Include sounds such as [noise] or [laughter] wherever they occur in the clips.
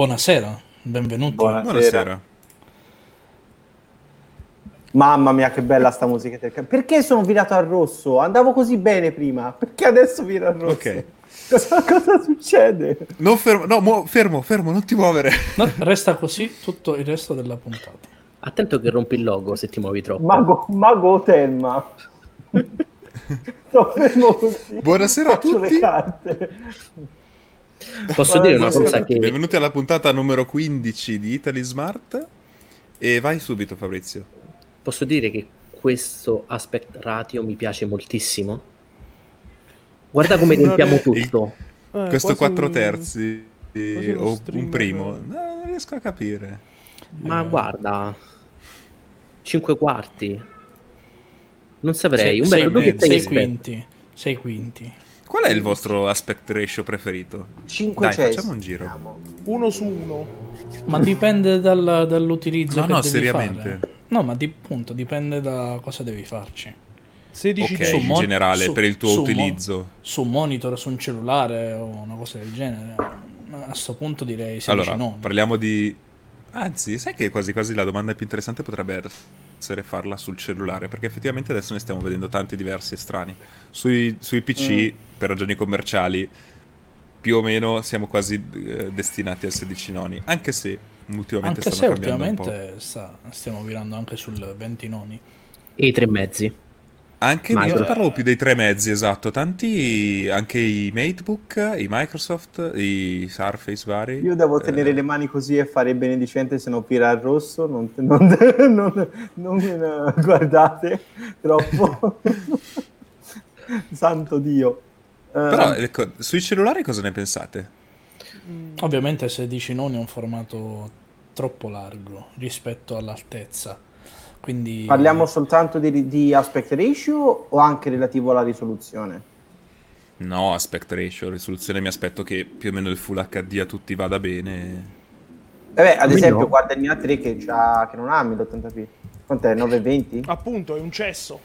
Buonasera, benvenuti. Buonasera. Buonasera. Mamma mia, che bella sta ca- Perché sono virato al rosso? Andavo così bene prima. Perché adesso viro al rosso? Ok. Cosa, cosa succede? Non fermo, no, muo- fermo, fermo, non ti muovere. No, resta così tutto il resto della puntata. Attento che rompi il logo se ti muovi troppo. Mago, Mago Telma. [laughs] Sto fermo così. Buonasera a Faccio tutti. Posso dire una cosa che Benvenuti alla puntata numero 15 di Italy Smart. E vai subito, Fabrizio. posso dire che questo aspect ratio mi piace moltissimo. Guarda come riempiamo tutto. Eh, Questo quasi 4 un- terzi uno o un primo. No, non riesco a capire. Ma guarda, 5 quarti. Non saprei. Sei, tu che sei sei quinti. Sei quinti. Qual è il vostro aspect ratio preferito? 500. Dai, facciamo un giro. Uno su uno. Ma dipende dal- dall'utilizzo No, che no, devi seriamente. fare. No, ma di, appunto, dipende da cosa devi farci. 16 Ok, denti. in mon- generale, su- per il tuo su utilizzo. Su un monitor, su un cellulare o una cosa del genere. A sto punto direi 16 Allora, no. parliamo di... Anzi, sai che quasi quasi la domanda più interessante potrebbe essere farla sul cellulare, perché effettivamente adesso ne stiamo vedendo tanti diversi e strani. Sui, sui PC, per ragioni commerciali, più o meno siamo quasi eh, destinati al 16 noni, anche se ultimamente Anche se ultimamente sta- stiamo virando anche sul 20 noni. E i tre mezzi. Anche io Microsoft. parlavo più dei tre mezzi, esatto. Tanti, anche i MateBook, i Microsoft, i Surface vari. Io devo eh, tenere le mani così e fare il benedicente se no vira al rosso. Non, non, [laughs] non, non ne guardate troppo. [laughs] Santo Dio. Eh, Però, ecco, sui cellulari cosa ne pensate? Ovviamente 16 noni è un formato troppo largo rispetto all'altezza. Quindi Parliamo soltanto di, di aspect ratio o anche relativo alla risoluzione? No, aspect ratio, risoluzione mi aspetto che più o meno il Full HD a tutti vada bene. Eh beh, ad esempio, no? guarda il mio 3 che, già, che non ha 1080p. Quant'è? 920? Appunto, è un cesso.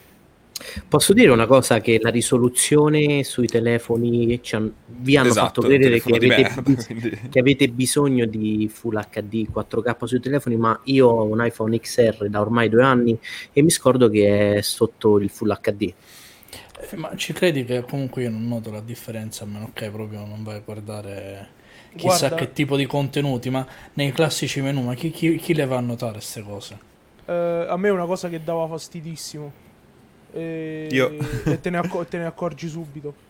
Posso dire una cosa che la risoluzione sui telefoni ci han- vi hanno Esatto, fatto credere che avete, merda, bis- che avete bisogno di Full HD 4K sui telefoni, ma io ho un iPhone XR da ormai due anni e mi scordo che è sotto il Full HD. Eh, Ma ci credi che comunque io non noto la differenza a meno che proprio non vai a guardare chissà Guarda- che tipo di contenuti, ma nei classici menu, ma chi, chi- chi le va a notare queste cose? Eh, a me è una cosa che dava fastidissimo. E, Io. e te, ne acco- te ne accorgi subito.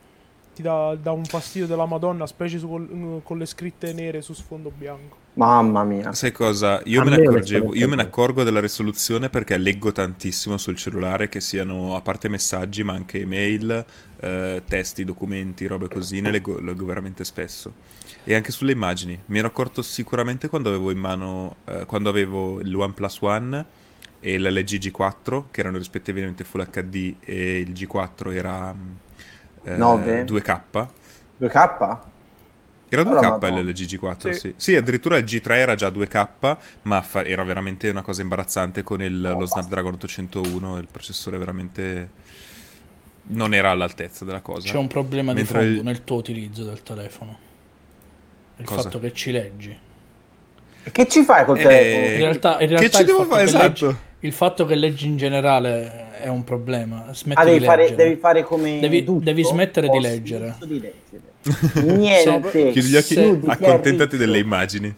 Ti dà, dà un fastidio della Madonna, specie su col- con le scritte nere su sfondo bianco. Mamma mia. Sai cosa? Io me ne accorgevo, io me ne accorgo della risoluzione perché leggo tantissimo sul cellulare, che siano a parte messaggi, ma anche email, eh, testi, documenti, robe così, ne leggo, leggo veramente spesso. E anche sulle immagini. Mi ero accorto sicuramente quando avevo in mano, eh, quando avevo il OnePlus One e l'LG G4, che erano rispettivamente Full HD e il G4 era mm, eh, Nove? 2K. 2K? Era 2K Allora, Madonna. l'LG G4, Sì. sì. Sì, addirittura il G3 era già 2K, ma fa- era veramente una cosa imbarazzante con il- lo Snapdragon 801, il processore veramente non era all'altezza della cosa. C'è un problema Mentre di fondo il- nel tuo utilizzo del telefono. Il Cosa? fatto che ci leggi. E Che ci fai col Eh, telefono? In realtà, in che realtà ci il, devo fare? che Esatto. leggi, il fatto che leggi in generale è un problema. Smetti Ah, devi di fare, leggere. devi fare come Devi- Duccio, devi smettere di ho leggere. di leggere. [laughs] Niente. Chiudi gli occhi, Se- accontentati delle immagini.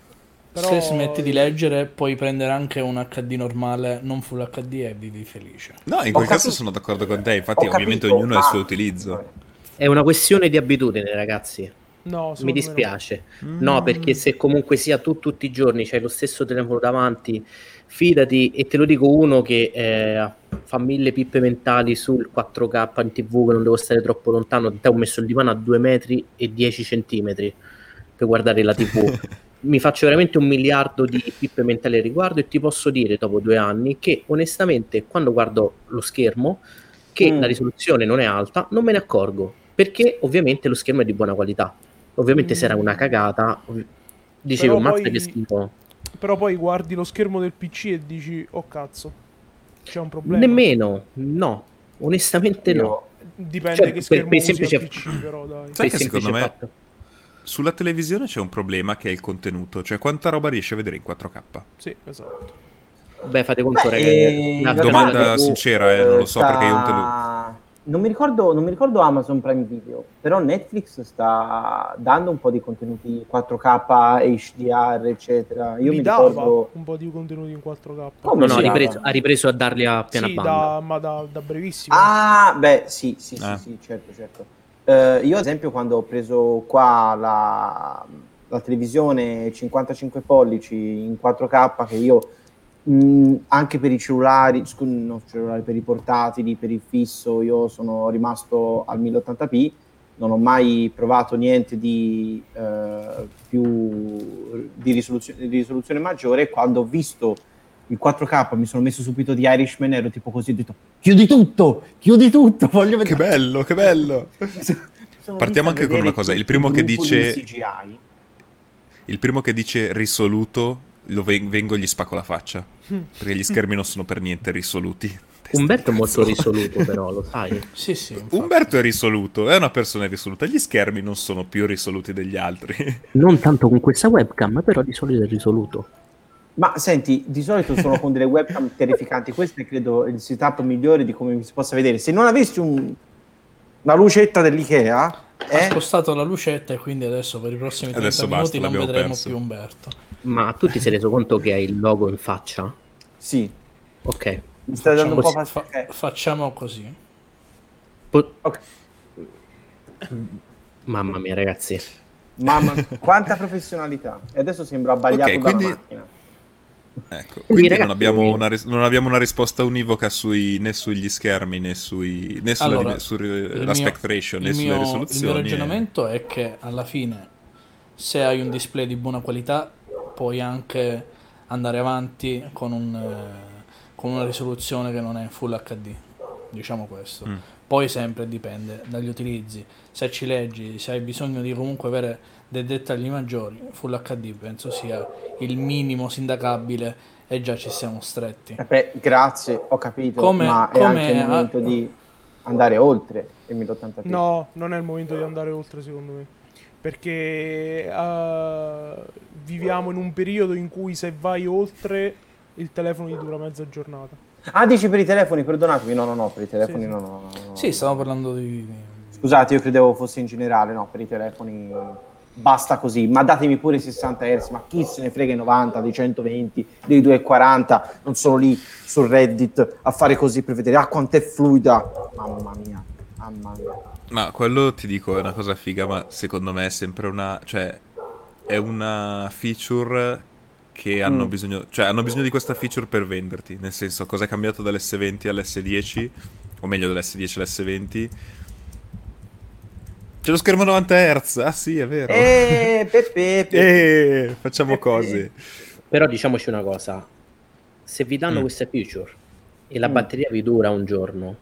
Però- Se smetti di leggere, puoi prendere anche un HD normale, non full HD e vivi felice. No, in Ho quel caso capito. sono d'accordo con te, infatti Ho ovviamente capito, ognuno ha il suo utilizzo. È una questione di abitudine, ragazzi. No, Mi me no. dispiace. Mm. No, perché se comunque sia tu tutti i giorni c'hai lo stesso telefono davanti, fidati, e te lo dico uno che eh, fa mille pippe mentali sul 4K in tv che non devo stare troppo lontano, te ho messo il divano a 2 metri e 10 centimetri per guardare la tv. [laughs] Mi faccio veramente un miliardo di pippe mentali al riguardo e ti posso dire dopo due anni che onestamente quando guardo lo schermo che Mm. la risoluzione non è alta, non me ne accorgo perché ovviamente lo schermo è di buona qualità. Ovviamente se era una cagata, dicevo, mazza poi- che schifo. Però poi guardi lo schermo del PC e dici, oh cazzo, c'è un problema. Nemmeno, no, onestamente no. Io- Dipende Cioè, che per- schermo per usi semplice- al PC, però dai. Sai Per che secondo semplice me- fatto- sulla televisione c'è un problema che è il contenuto, cioè quanta roba riesci a vedere in 4K. Sì, esatto. Beh, fate conto, Beh, ragazzi. eh, in Domanda sincera, eh, non lo so, sta- perché io un tele- Non mi, ricordo, non mi ricordo Amazon Prime Video, però Netflix sta dando un po' di contenuti 4K, HDR, eccetera. Io Mi mi, dava ricordo... un po' di contenuti in 4K. Come No, no, ripreso, ha ripreso a darli a piena sì, banda. da, ma da, da brevissimo. Ah, beh, sì, sì, sì, Ah. sì, certo, certo. Eh, io, ad esempio, quando ho preso qua la, la televisione 55 pollici in 4K, che io mh, anche per i cellulari, scu- no, cellulari, per i portatili, per il fisso, io sono rimasto al 1080p, non ho mai provato niente di eh, più di risoluzione, di risoluzione maggiore. Quando ho visto il 4K mi sono messo subito di Irishman, ero tipo così, ho detto chiudi tutto, chiudi tutto, voglio vedere. Che bello, che bello! Partiamo anche con una cosa, il primo che dice-. Il primo che dice risoluto, lo ven- vengo e gli spacco la faccia. Perché gli schermi non sono per niente risoluti. Testa Umberto è molto risoluto, però, lo sai. [laughs] Sì, sì. infatti. Umberto è risoluto, è una persona risoluta. Gli schermi non sono più risoluti degli altri. [laughs] Non tanto con questa webcam, però di solito è risoluto. Ma senti, di solito sono con delle webcam terrificanti. Questo è credo il setup migliore di come si possa vedere. Se non avessi un- una lucetta dell'Ikea, Ha eh, spostato la lucetta e quindi adesso per i prossimi 30 Adesso minuti basta, non vedremo perso. più Umberto. Ma tu ti sei reso conto che hai il logo in faccia? sì, Ok. mi sta dando un po' Facciamo, fastidio. fa- facciamo così. Po- Ok. Mamma mia, ragazzi. Mamma, quanta professionalità. E adesso sembra abbagliato Ok, dalla quindi- macchina. Ecco, quindi non ragazzi- abbiamo, una ris- non abbiamo una risposta univoca sui, né sugli schermi né, sui, né sulla Allora, il sull'aspect mio- ratio né il sulle mio- Il risoluzioni. mio e- ragionamento è che alla fine, se hai un display di buona qualità, puoi anche andare avanti con, un, eh, con una risoluzione che non è Full HD. Diciamo questo. Mm. Poi sempre dipende dagli utilizzi. Se ci leggi, se hai bisogno di comunque avere dei dettagli maggiori, Full HD penso sia il minimo sindacabile e già ci siamo stretti. Eh beh, grazie, ho capito, Come- ma è come anche il a- momento di andare oltre il 1080p. No, non è il momento di andare oltre, secondo me. Perché eh, viviamo in un periodo in cui se vai oltre il telefono gli dura mezza giornata. Ah, dici per i telefoni, perdonatemi. No, no, no, per i telefoni Sì, no, no, no. Sì, stavo parlando di... Scusate, io credevo fosse in generale, no, per i telefoni basta così, ma datemi pure i 60 Hz, ma chi se ne frega i 90, dei 120, dei 240, non sono lì su Reddit a fare così per vedere, ah quanto è fluida, mamma mia, mamma mia. Ma quello ti dico è una cosa figa, ma secondo me è sempre una. cioè, è una feature che hanno Mm. bisogno. Cioè, hanno bisogno di questa feature per venderti. Nel senso, cosa è cambiato dall'S20 all'S10? O meglio, dall'S10 all'S20? C'è lo schermo 90 Hz. Ah, sì, è vero. Eh, Peppe, Peppe. [laughs] Eh, facciamo Eh, cose. Però diciamoci una cosa. Se vi danno Mm. queste feature e la Mm. batteria vi dura un giorno,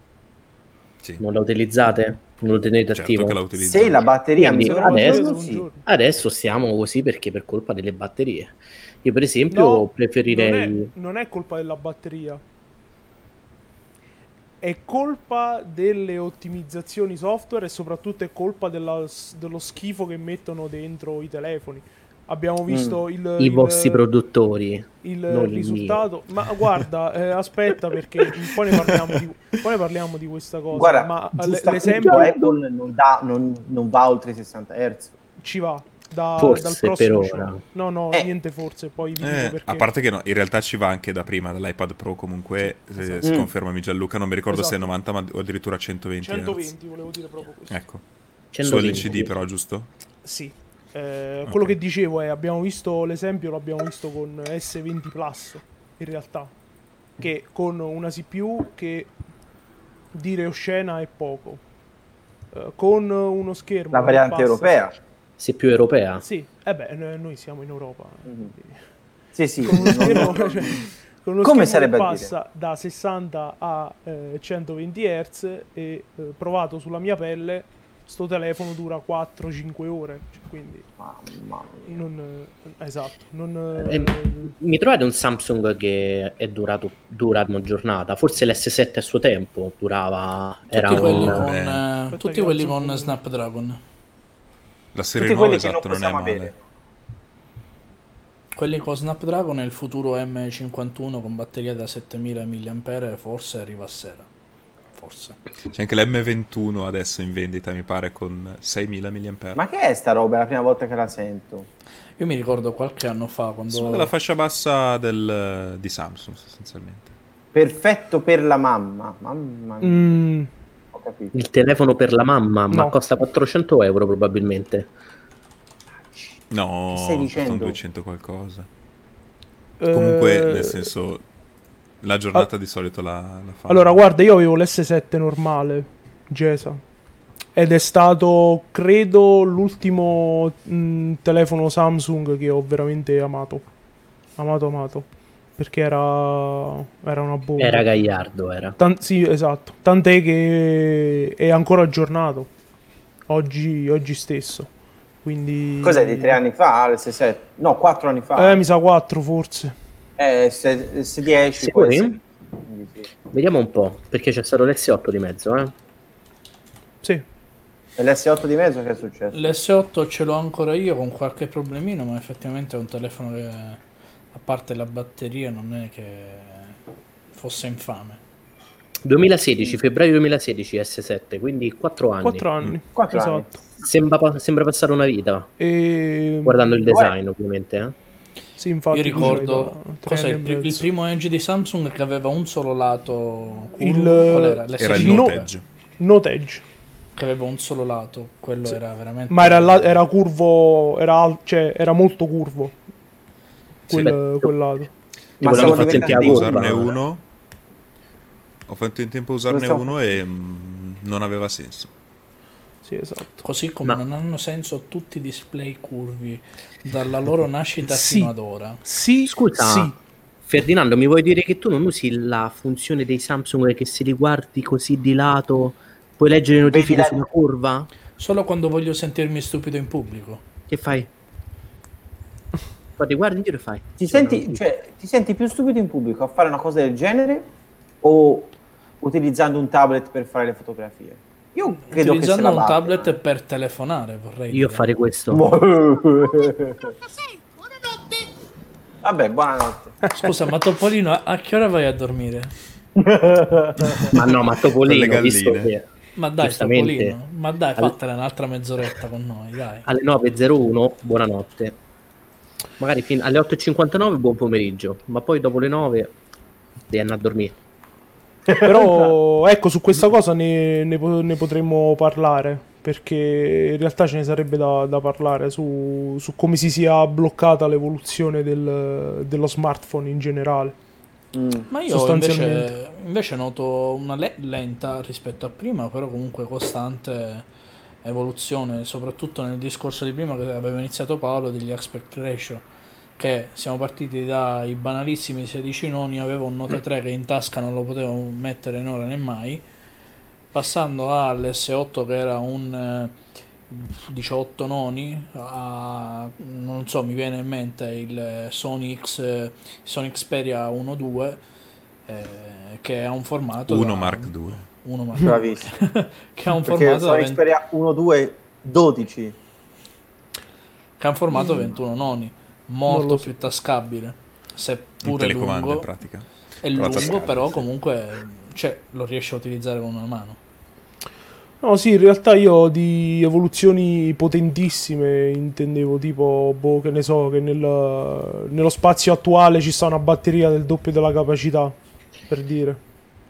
Sì, non la utilizzate? Non lo tenete certo attivo? se la batteria mi Quindi un adesso- sì. Adesso stiamo così perché per colpa delle batterie. Io per esempio No, preferirei... Non è, non è colpa della batteria. È colpa delle ottimizzazioni software e soprattutto è colpa della- dello schifo che mettono dentro i telefoni. Abbiamo visto il, I il- vostri produttori. il non il risultato. Ma guarda, [laughs] eh, aspetta perché poi ne, parliamo di, poi ne parliamo di questa cosa. Guarda, ma l- l'esempio Apple non, dà- non- non va oltre i 60 Hz. ci va. Da, Forse dal prossimo per ora. No, no, Eh. niente forse, poi Eh, perché. a parte che no, in realtà ci va anche da prima, dall'iPad Pro comunque, eh, Esatto. se Mm. confermami Gianluca, non mi ricordo se è Esatto. 90 ma o addirittura 120 Hz. 120 volevo dire proprio questo. Ecco, 120. sull'LCD però, giusto? Sì. Eh, quello che dicevo è, abbiamo visto l'esempio, l'abbiamo visto con S20 Plus, in realtà, che con una CPU che dire oscena è poco, Eh, con uno schermo... La variante passa- europea. Se più europea. Sì, eh beh, no- noi siamo in Europa. Mhm. quindi- Sì, sì. Con uno schermo, cioè, [laughs] con uno Come sarebbe che a passa da 60 a eh, 120 Hz e eh, provato sulla mia pelle, sto telefono dura 4-5 ore, cioè, quindi Mamma mia. non... eh, esatto, non... Eh, mi trovate un Samsung che è durato dura una giornata. Forse l'S7 a suo tempo durava. Era Tutti quelli un. con, eh, Aspetta tutti quelli un con. Snapdragon. La serie Tutti 9 quelli che esatto non non è possiamo male. avere. Quelli con Snapdragon e il futuro M51 con batteria da 7000 mAh forse arriva a sera. Forse. C'è anche l'M21 adesso in vendita, mi pare, con 6000 mAh. Ma che è sta roba? È la prima volta che la sento. Io mi ricordo qualche anno fa quando... Sono la fascia bassa del- di Samsung, sostanzialmente. Perfetto per la mamma. Mamma mia, Mm, ho capito. Il telefono per la mamma, ma No. costa 400 euro probabilmente. No, sono dicendo? 200 qualcosa. Comunque, nel senso, la giornata di solito la, la fa. Allora, guarda, io avevo l'S7 normale, Gesa. Ed è stato, credo, l'ultimo mm, telefono Samsung che ho veramente amato. Amato, amato. Perché era, era una bomba. Era Gagliardo, era. Tan- sì, esatto. Tant'è che è ancora aggiornato. Oggi, oggi stesso. Quindi... Cos'è di tre anni fa? l'S7? No, quattro anni fa. Eh, mi sa 4 forse. Eh, S- S10. Sicuri? può essere. Quindi sì. Vediamo un po', perché c'è stato l'S8 di mezzo, eh. Sì. E l'S8 di mezzo che è successo? L'S8 ce l'ho ancora io con qualche problemino, ma effettivamente è un telefono che, a parte la batteria, non è che fosse infame. 2016, febbraio 2016 S7, quindi 4 anni. 4 anni. Quattro esatto. anni. Sembra, sembra passare una vita, E... guardando il design ovviamente. Eh. Sì, infatti. Io ricordo cos'è il, pri- il primo Edge di Samsung che aveva un solo lato curvo, Il- qual era? Era il l'S5, No- Note Edge. Note Edge. che aveva un solo lato, quello era veramente Ma era, la- era curvo, era, al- cioè, era molto curvo. Sì, Quel, beh, quel lato. Ma siamo fatto in diventati Tiago usarne uno. Ho fatto in tempo a usarne so. uno e mm, non aveva senso. Sì, esatto. così come Ma- non hanno senso tutti i display curvi dalla loro nascita Sì. fino ad ora. Sì, Scusa, sì. Ferdinando, mi vuoi dire che tu non usi la funzione dei Samsung che se li guardi così di lato puoi leggere le notifiche sulla curva? Solo quando voglio sentirmi stupido in pubblico. Che fai? Guardi, guardi in giro e fai. Ti senti, cioè, ti senti più stupido in pubblico a fare una cosa del genere o utilizzando un tablet per fare le fotografie? Io credo che Utilizzando la un tablet per telefonare, vorrei Io dire. fare questo. [laughs] Vabbè, buonanotte. Scusa, ma Topolino, a- a che ora vai a dormire? [laughs] Ma no, ma Topolino, visto che Ma dai, Giustamente. Topolino, ma dai, fatela un'altra mezz'oretta con noi, dai. alle 9.01, buonanotte. Magari fino alle 8.59, buon pomeriggio. Ma poi dopo le 9 devi andare a dormire. Però [laughs] ecco, su questa cosa ne, ne ne potremmo parlare. Perché in realtà ce ne sarebbe da, da parlare su, su come si sia bloccata l'evoluzione del- dello smartphone in generale. Mm. Ma io Sostanzialmente. invece, invece noto una le- lenta rispetto a prima, però comunque costante evoluzione, soprattutto nel discorso di prima che aveva iniziato Paolo degli aspect ratio, che siamo partiti dai banalissimi 16 noni, avevo un Note 3 che in tasca non lo potevo mettere né ora né mai, passando all'S8 che era un eh, 18 noni, a, non so, mi viene in mente il Sony, X, eh, Sony Xperia 1.2 eh, che ha un formato 1 da- Mark 2. uno Mark Bravissimo. [laughs] che ha un Perché formato da sono 20 Xperia 1, 2, 12. che ha un formato 21 noni Non molto so. più tascabile Un seppure in lungo pratica. è Però lungo tascabile, però comunque cioè, lo riesce a utilizzare con una mano No, sì, in realtà io di evoluzioni potentissime intendevo tipo, boh, che ne so, che nel- nello spazio attuale ci sta una batteria del doppio della capacità, per dire.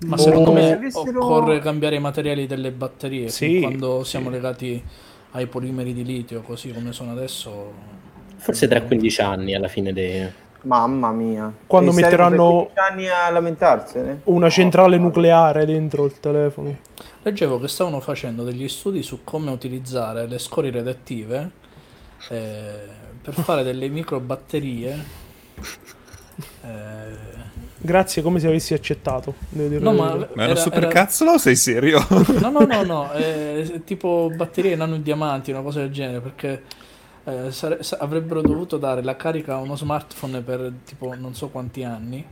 ma Oh. secondo me avessero- occorre cambiare i materiali delle batterie Sì, quando siamo sì. legati ai polimeri di litio così come sono adesso Forse tra 15 anni alla fine dei... Mamma mia. Quando E servono metteranno- per 15 anni a lamentarsene? Una centrale nucleare dentro il telefono. Leggevo che stavano facendo degli studi su come utilizzare le scorie radioattive eh, per fare delle microbatterie. Eh, Grazie, come se avessi accettato. devo dire no, ma, verità. Ma è una era- super era- cazzola o sei serio? No, no, no, no, eh, tipo batterie nano diamanti, una cosa del genere, perché eh, sare- sa- avrebbero dovuto dare la carica a uno smartphone per tipo non so quanti anni.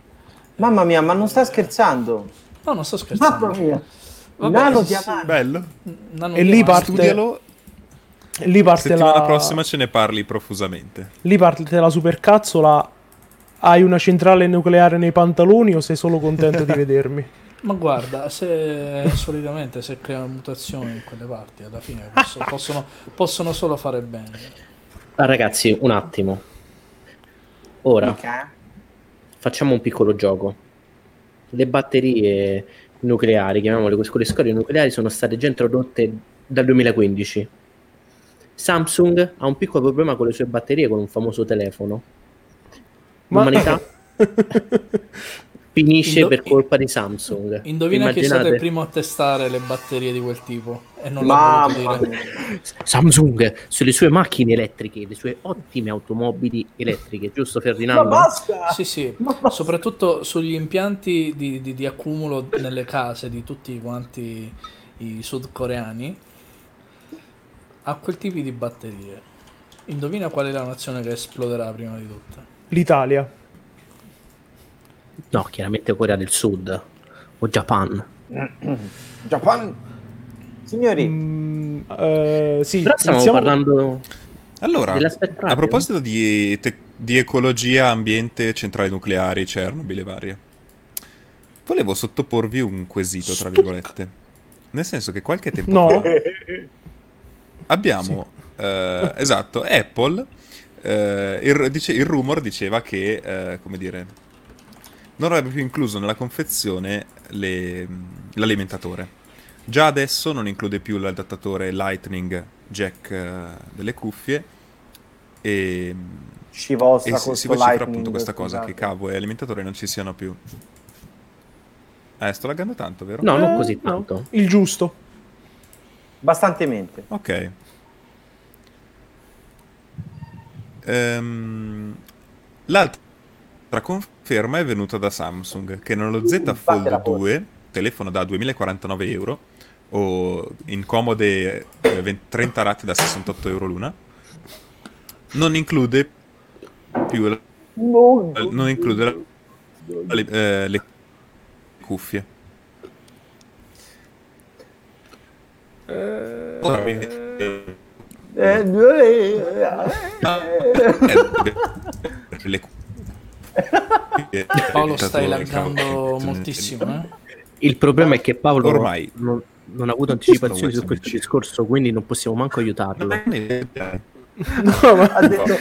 Mamma mia, ma non sta scherzando. No, non sto scherzando. Mamma mia. Vabbè, Nano diamante. Bello. Nano E lì parte- Studialo. Lì parte Settimana la... prossima ce ne parli profusamente. Lì parte la supercazzola. Hai una centrale nucleare nei pantaloni o sei solo contento di [laughs] vedermi? Ma guarda, se solitamente se creano mutazioni in quelle parti, alla fine posso- possono, possono solo fare bene. Ah, ragazzi, un attimo. Ora Ok. facciamo un piccolo gioco. Le batterie nucleari, chiamiamole così, le scorie nucleari sono state già introdotte dal 2015. Samsung ha un piccolo problema con le sue batterie con un famoso telefono. Ma- L'umanità [laughs] [laughs] finisce Indo- per colpa di Samsung. Indovina chi è stato il Immaginate- primo a testare le batterie di quel tipo e non l'ha dire. Samsung sulle sue macchine elettriche, le sue ottime automobili elettriche, giusto Ma Ferdinando? basta! Sì, sì, Ma basta! soprattutto sugli impianti di, di- di accumulo nelle case di tutti quanti i sudcoreani a quel tipo di batterie. Indovina qual è la nazione che esploderà prima di tutte? L'Italia. No, chiaramente Corea del Sud o Japan. [clears throat] Japan! Signori, Mm, eh, sì, Però stiamo iniziamo- parlando Allora, a proposito di, te- di ecologia, ambiente, centrali nucleari, Chernobyl e varie, volevo sottoporvi un quesito, tra virgolette. Nel senso che qualche tempo No. fa [laughs] abbiamo, eh, esatto, Apple, eh, il, dice- il rumor diceva che, eh, come dire, non avrebbe più incluso nella confezione le- l'alimentatore. Già adesso non include più l'adattatore Lightning Jack eh, delle cuffie e, ci vostra e si, si vocifera appunto questa cosa, scusate. che cavo e alimentatore non ci siano più. Eh, sto laggando tanto, vero? No, non Eh, così no, tanto. il giusto. Bastantemente. Ok. Ehm, l'altra conferma è venuta da Samsung, che nello Z Fold batte la 2, telefono da 2049 euro, o in comode eh, 20 30 rate da 68 euro l'una, non include più la- No. non include la- le, eh, le cuffie. Eh, Eh, eh, eh, le cuffie. Paolo stai laggando moltissimo, eh? Il problema è che Paolo Ormai. non, non ha avuto anticipazioni su questo discorso, quindi non possiamo manco aiutarlo. No, ma- ha detto,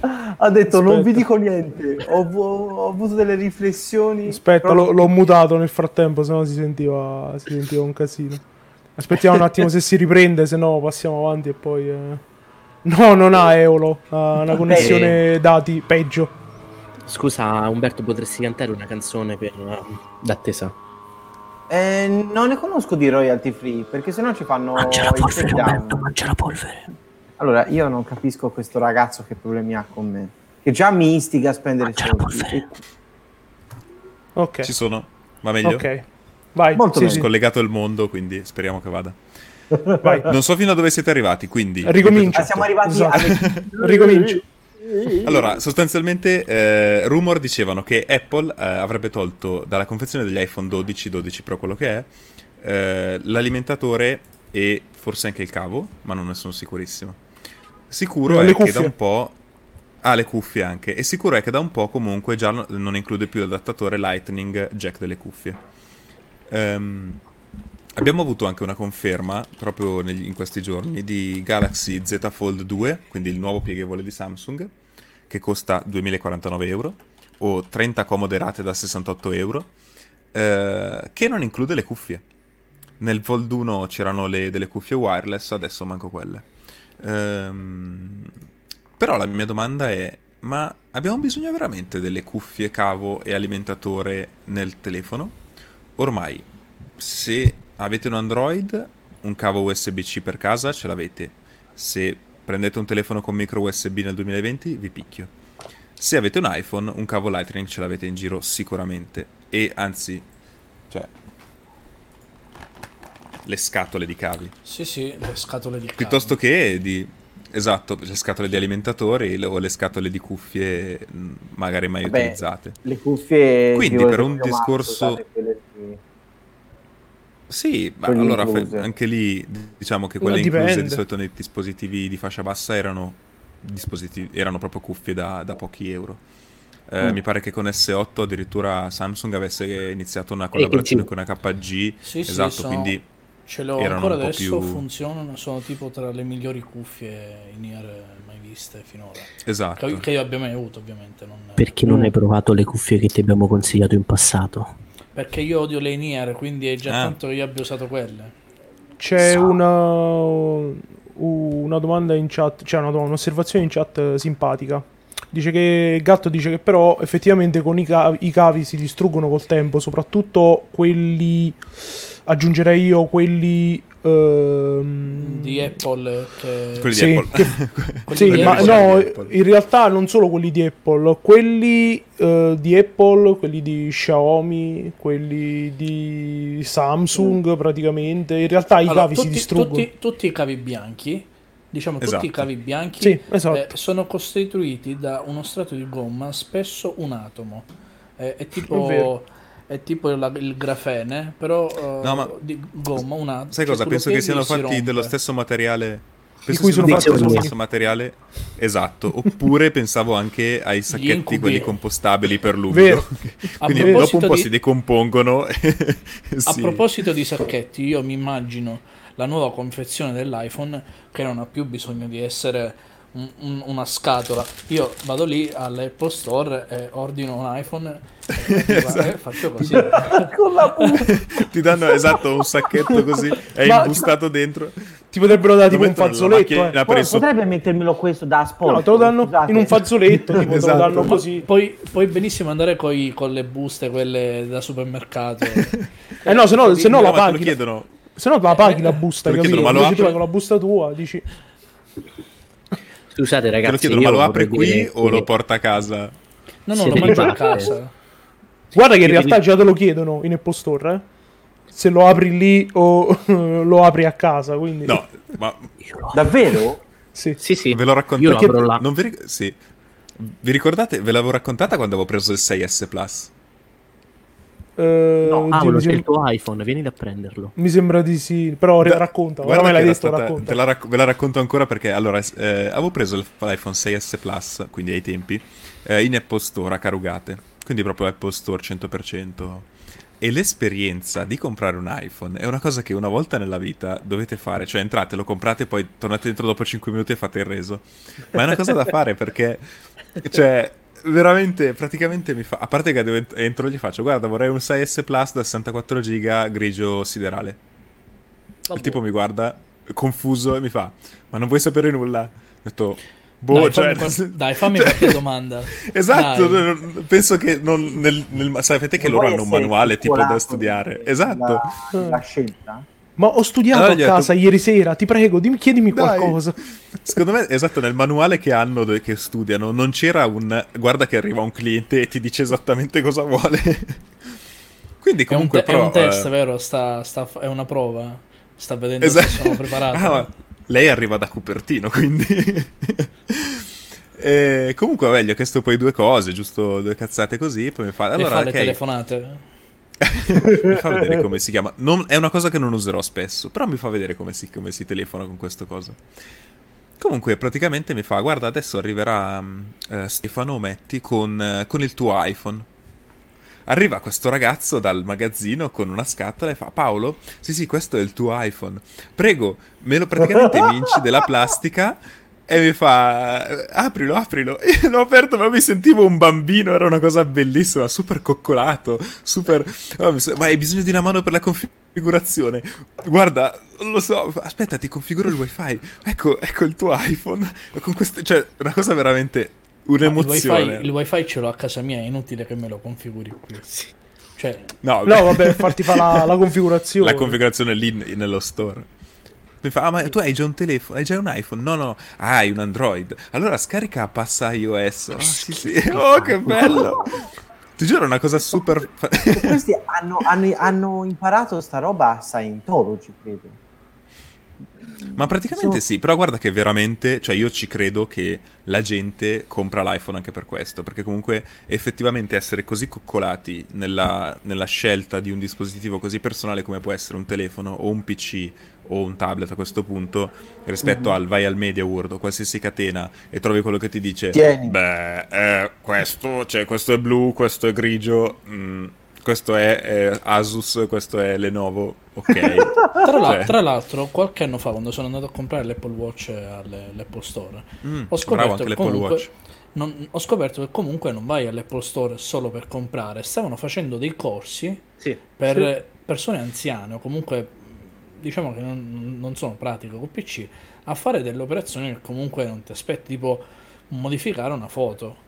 [laughs] ha detto non vi dico niente, ho, ho avuto delle riflessioni. Aspetta, però- l'ho, l'ho mutato nel frattempo, sennò si sentiva, si sentiva un casino. Aspettiamo un attimo se si riprende, se no passiamo avanti e poi... eh. No, non ha Eolo, ha una connessione dati peggio. Scusa, Umberto, potresti cantare una canzone per uh, d'attesa? Eh, non ne conosco di royalty free, perché sennò ci fanno Mangia la il polvere. Umberto, mangia la polvere. Allora, io non capisco questo ragazzo che problemi ha con me. Che già mi istiga a spendere Mangia la soldi. polvere. Ok, Ci sono? Va meglio? ok. Vai, Molto sì, bene. sì, Collegato il mondo, quindi speriamo che vada. [laughs] vai. Non so fino a dove siete arrivati, quindi... Ricomincio. Ah, siamo arrivati Esatto. alle... [laughs] Ricomincio. Allora, sostanzialmente, eh, rumor dicevano che Apple eh, avrebbe tolto dalla confezione degli iPhone 12, 12 Pro, quello che è, eh, l'alimentatore e forse anche il cavo, ma non ne sono sicurissimo. Sicuro Le è che cuffie. da un po'... Ah, le cuffie anche. E sicuro è che da un po' comunque già no- non include più l'adattatore Lightning jack delle cuffie. Ehm, abbiamo avuto anche una conferma proprio negli- in questi giorni di Galaxy Z Fold 2, quindi il nuovo pieghevole di Samsung, che costa 2049 euro o 30 comode rate da 68 euro, eh, che non include le cuffie. Nel Fold 1 c'erano le- delle cuffie wireless, adesso manco quelle. Ehm, però la mia domanda è, ma abbiamo bisogno veramente delle cuffie, cavo e alimentatore nel telefono? Ormai, se avete un Android, un cavo USB-C per casa ce l'avete. Se prendete un telefono con micro USB nel 2020, vi picchio. Se avete un iPhone, un cavo Lightning ce l'avete in giro sicuramente. E anzi, cioè, le scatole di cavi. Sì, sì, le scatole di Piuttosto cavi. che di... Esatto, le scatole di alimentatori o le scatole di cuffie mh, magari mai Vabbè, utilizzate. Le cuffie... Quindi, per un discorso- quelle sì. Sì, ma allora fe- incluse. anche lì diciamo che quelle incluse di solito nei dispositivi di fascia bassa erano, dispositivi, erano proprio cuffie da, da pochi euro. Eh, Mm. Mi pare che con S8 addirittura Samsung avesse iniziato una collaborazione con HG, Sì, sì, esatto, sono- quindi Ce l'ho erano ancora un po' adesso, più- funzionano, sono tipo tra le migliori cuffie in ear mai viste finora. esatto. Che, che io abbia mai avuto, ovviamente. Non... Perché non hai provato le cuffie che ti abbiamo consigliato in passato? Perché io odio le in-ear, quindi è già Ah. tanto che io abbia usato quelle. C'è una, una domanda in chat, cioè una domanda, un'osservazione in chat simpatica. Dice che Gatto dice che però effettivamente con i cavi, i cavi si distruggono col tempo, soprattutto quelli, aggiungerei io, quelli... ehm, Di Apple che... Quelli Sì, di Apple. [laughs] quelli Sì, di ma Apple. no, di Apple. in realtà non solo quelli di Apple, quelli eh, di Apple, quelli di Xiaomi, quelli di Samsung praticamente, in realtà i Allora, cavi si tutti, distruggono. tutti, tutti i cavi bianchi, diciamo Esatto. tutti i cavi bianchi, Sì, esatto. eh, sono costituiti da uno strato di gomma, spesso un atomo. Eh, è tipo. È tipo la- il grafene, però No, ma- di gomma, un atomo. Sai cosa? Penso che siano si fatti dello stesso materiale. Penso cui sono fatti dello stesso materiale. Esatto. Oppure pensavo anche ai sacchetti, quelli compostabili per l'umido. [laughs] A Quindi dopo un po' di- [laughs] si decompongono. A Sì. proposito di sacchetti, io mi immagino la nuova confezione dell'iPhone che non ha più bisogno di essere un- un- una scatola. Io vado lì all'Apple Store e ordino un iPhone e, [laughs] Esatto. e faccio così. [laughs] Con la busta. [laughs] Ti danno esatto un sacchetto così, è Ma- imbustato dentro. Ti potrebbero dare tipo un fazzoletto. eh. Preso- potrebbe mettermelo questo da sport. No, te lo danno scusate. in un fazzoletto, tipo te lo Esatto. danno così. Poi puoi benissimo andare coi- con le buste, quelle da supermercato. Eh no, se no, se no No, la paghi. Se no la paghi la busta, capito? ma lo Invece apri? con la busta tua, dici... Scusate Te lo ragazzi, chiedono, io ma lo apre qui dire o lo porta a casa? No, no, Siete lo mangio a casa. Guarda che in realtà già te lo chiedono in Apple Store, eh? Se lo apri lì o [laughs] lo apri a casa, quindi... No, ma Davvero? Sì. Sì, sì, ve l'ho raccontato. io lo apro là. Non vi, ric- sì. vi ricordate? Ve l'avevo raccontata quando avevo preso il 6S Plus? Eh, No, Paolo, c'è il sem- tuo iPhone, vieni a prenderlo. mi sembra di sì, però Beh, racconta, ora guarda me l'hai detto, stata- racconta. te la racc- ve la racconto ancora perché allora eh, avevo preso l'iPhone 6S Plus, quindi ai tempi, eh, in Apple Store a Carugate, quindi proprio Apple Store 100%. E l'esperienza di comprare un iPhone è una cosa che una volta nella vita dovete fare, cioè entrate, lo comprate, poi tornate dentro dopo 5 minuti e fate il reso. Ma è una cosa da fare perché, cioè, veramente, praticamente mi fa... A parte che entro gli faccio, guarda, vorrei un 6S Plus da 64 giga grigio siderale. Il tipo mi guarda confuso e mi fa: Ma non vuoi sapere nulla? Ho detto: Boh, dai, cioè, fammi, qual- [laughs] dai, fammi qualche domanda. Esatto, Dai. penso che non nel, nel- sapete che Non loro hanno un manuale tipo da studiare. di- Esatto. La, la scelta? Ma ho studiato Allora a ho detto- casa ieri sera, ti prego, dimmi- chiedimi Dai. qualcosa. Secondo me, esatto, nel manuale che hanno dove- che studiano non c'era un guarda che arriva un cliente e ti dice esattamente cosa vuole. [laughs] Quindi È un, comunque te- è però, un test, eh, vero? Sta, sta- è una prova. Sta vedendo Esatto. se sono preparato. Ah, lei arriva da Cupertino, quindi... [laughs] E comunque, vabbè, gli ho chiesto poi due cose, giusto due cazzate così, poi mi fa... Allora, fa le ok, telefonate. Mi fa vedere come si chiama. Non- è una cosa che non userò spesso, però mi fa vedere come si, come si telefona con queste cose. Comunque, praticamente mi fa: Guarda, adesso arriverà eh, Stefano Metti con, eh, con il tuo iPhone. Arriva questo ragazzo dal magazzino con una scatola e fa: Paolo, sì, sì, questo è il tuo iPhone. Prego, me lo praticamente mi incide la plastica. E mi fa, aprilo, aprilo. [laughs] Io l'ho aperto, ma mi sentivo un bambino. Era una cosa bellissima, super coccolato. Super. oh, ma hai bisogno di una mano per la configurazione? Guarda, non lo so. Aspetta, ti configuro il wifi. Ecco, ecco il tuo iPhone. [laughs] Con queste, cioè, una cosa veramente. Ma Il Un'emozione. wifi, il wifi ce l'ho a casa mia, è inutile che me lo configuri qui. Cioè, No, No, vabbè, farti fare la, la [laughs] configurazione. la configurazione lì nello store. Mi fa, ah, ma tu hai già un telefono, hai già un iPhone? No, no, ah, hai un Android. Allora scarica passa iOS. Oh, sì, sì. [laughs] Oh, che bello! Ti giuro, è una cosa super... questi hanno, hanno- hanno imparato sta roba a Scientology, credo. Ma praticamente sì, però guarda che veramente, cioè io ci credo che la gente compra l'iPhone anche per questo, perché comunque effettivamente essere così coccolati nella, nella scelta di un dispositivo così personale come può essere un telefono o un PC o un tablet a questo punto rispetto Mhm. al vai al Media World o qualsiasi catena e trovi quello che ti dice Tieni. beh eh, questo, cioè, questo è blu, questo è grigio mm, questo è eh, Asus, questo è Lenovo ok [laughs] Tra, l'al- Cioè. tra l'altro, qualche anno fa, quando sono andato a comprare l'Apple Watch all'Apple Store, Mm, ho scoperto, che l'Apple comunque, Watch non- ho scoperto che comunque non vai all'Apple Store solo per comprare, stavano facendo dei corsi Sì. per persone anziane o comunque diciamo che non, non sono pratiche col PC a fare delle operazioni che comunque non ti aspetti, tipo modificare una foto.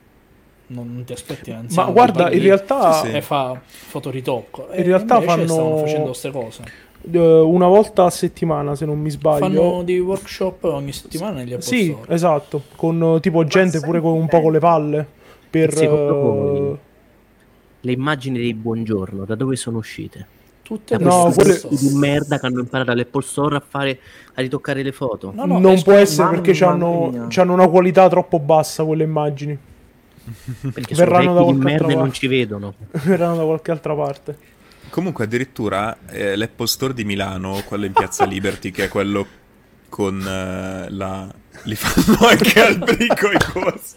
Non, non ti aspetti anziano Ma guarda, in realtà Sì, sì. e fa fotoritocco. E In realtà fanno- stavano facendo queste cose. eh, una volta a settimana, se non mi sbaglio. Fanno dei workshop ogni settimana negli Apple Sì, esatto, con tipo gente pure con un po' con le palle. Per, Secondo voi le immagini dei buongiorno da dove sono uscite? Tutte No, quelle- di merda che hanno imparato all'Apple Store a fare a ritoccare le foto. No, no, non può essere perché c'hanno una qualità troppo bassa quelle immagini. Perché sono verranno da qualche merda altra e non ci vedono. [laughs] Verranno da qualche altra parte. Comunque addirittura eh, l'Apple Store di Milano, quello in Piazza [laughs] Liberty, che è quello con eh, la... li fanno anche al brico i corsi.